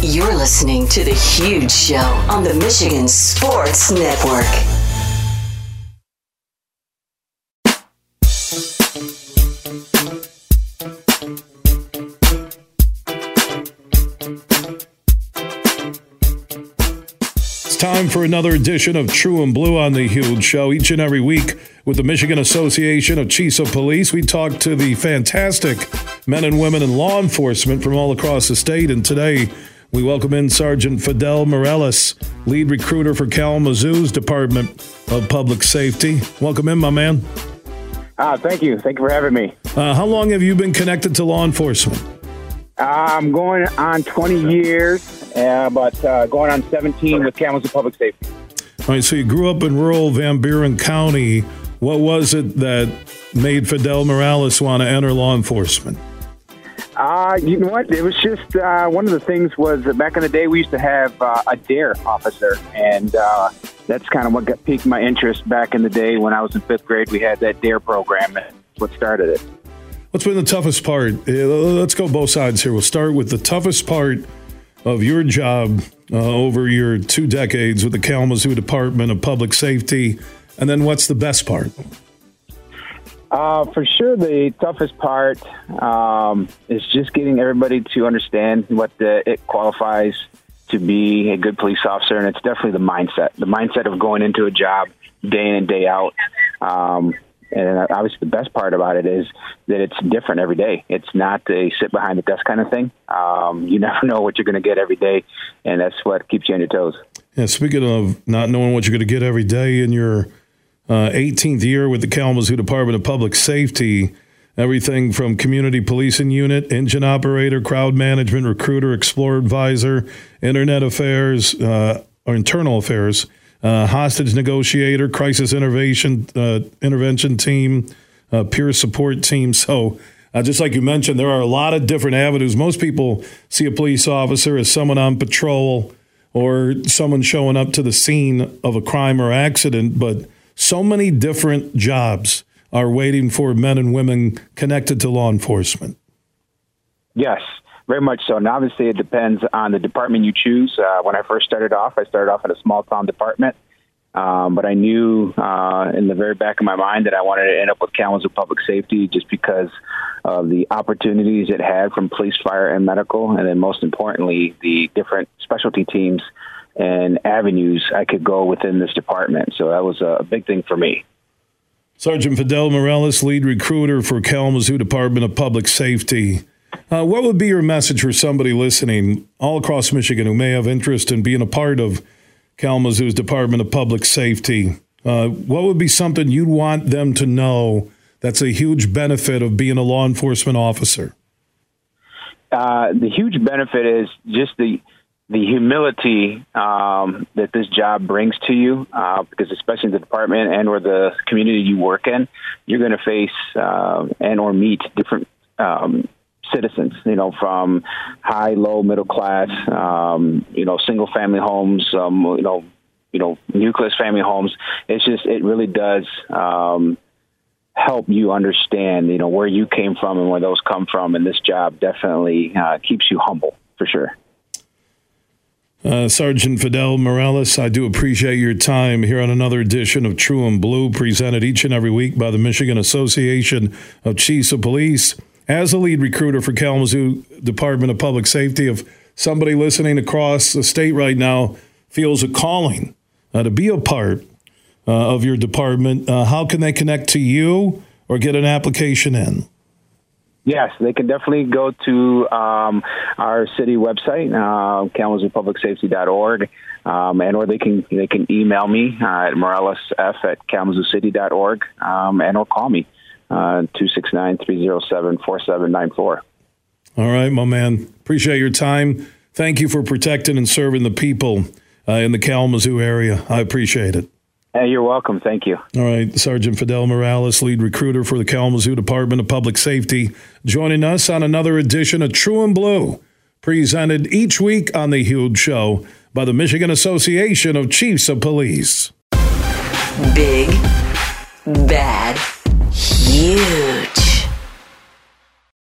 You're listening to The Huge Show on the Michigan Sports Network. It's time for another edition of True and Blue on the Huge Show. Each and every week with the Michigan Association of Chiefs of Police, we talk to the fantastic men and women in law enforcement from all across the state. And today, we welcome in Sergeant Fidel Morales, lead recruiter for Kalamazoo's Department of Public Safety. Welcome in, my man. Ah, thank you. Thank you for having me. Uh, how long have you been connected to law enforcement? I'm going on 20 years, uh, but uh, going on 17 with Kalamazoo Public Safety. All right, so you grew up in rural Van Buren County. What was it that made Fidel Morales want to enter law enforcement? Uh, you know what? It was just uh, one of the things was that back in the day we used to have uh, a DARE officer, and uh, that's kind of what got, piqued my interest back in the day when I was in fifth grade. We had that DARE program, and what started it. What's been the toughest part? Uh, Let's go both sides here. We'll start with the toughest part of your job uh, over your two decades with the Kalamazoo Department of Public Safety, and then what's the best part? Uh, for sure, the toughest part um, is just getting everybody to understand what the, it qualifies to be a good police officer, and it's definitely the mindset. The mindset of going into a job day in and day out. Um, and obviously, the best part about it is that it's different every day. It's not a sit behind the desk kind of thing. Um, you never know what you're going to get every day, and that's what keeps you on your toes. Yeah, speaking of not knowing what you're going to get every day in your uh, 18th year with the Kalamazoo Department of Public Safety, everything from community policing unit, engine operator, crowd management, recruiter, explorer advisor, internet affairs, uh, or internal affairs, uh, hostage negotiator, crisis intervention uh, intervention team, uh, peer support team. So. Uh, just like you mentioned, there are a lot of different avenues. Most people see a police officer as someone on patrol or someone showing up to the scene of a crime or accident, but so many different jobs are waiting for men and women connected to law enforcement. Yes, very much so. And obviously, it depends on the department you choose. Uh, when I first started off, I started off in a small town department. Um, but I knew uh, in the very back of my mind that I wanted to end up with Kalamazoo Public Safety just because of the opportunities it had from police, fire, and medical, and then most importantly, the different specialty teams and avenues I could go within this department. So that was a big thing for me. Sergeant Fidel Morales, lead recruiter for Kalamazoo Department of Public Safety. Uh, what would be your message for somebody listening all across Michigan who may have interest in being a part of Kalamazoo's Department of Public Safety? Uh, what would be something you'd want them to know that's a huge benefit of being a law enforcement officer? Uh, the huge benefit is just the the humility um, that this job brings to you, uh, because especially in the department and or the community you work in, you're going to face uh, and or meet different um, citizens. You know, from high, low, middle class, um, you know, single family homes, um, you know, you know, nucleus family homes. It's just it really does. Um, help you understand, you know, where you came from and where those come from. And this job definitely uh, keeps you humble for sure. Uh, Sergeant Fidel Morales, I do appreciate your time here on another edition of True and Blue, presented each and every week by the Michigan Association of Chiefs of Police. As a lead recruiter for Kalamazoo Department of Public Safety, if somebody listening across the state right now feels a calling uh, to be a part uh, of your department, uh, how can they connect to you or get an application in? Yes, they can definitely go to um, our city website, uh, KalamazooPublicSafety.org, um, and or they can they can email me uh, at moralesf at KalamazooCity.org, um, and or call me uh, two six nine three zero seven four seven nine four. All right, my man. Appreciate your time. Thank you for protecting and serving the people uh, in the Kalamazoo area. I appreciate it. Hey, you're welcome. Thank you. All right. Sergeant Fidel Morales, lead recruiter for the Kalamazoo Department of Public Safety, joining us on another edition of True and Blue, presented each week on The Huge Show by the Michigan Association of Chiefs of Police. Big, bad, huge.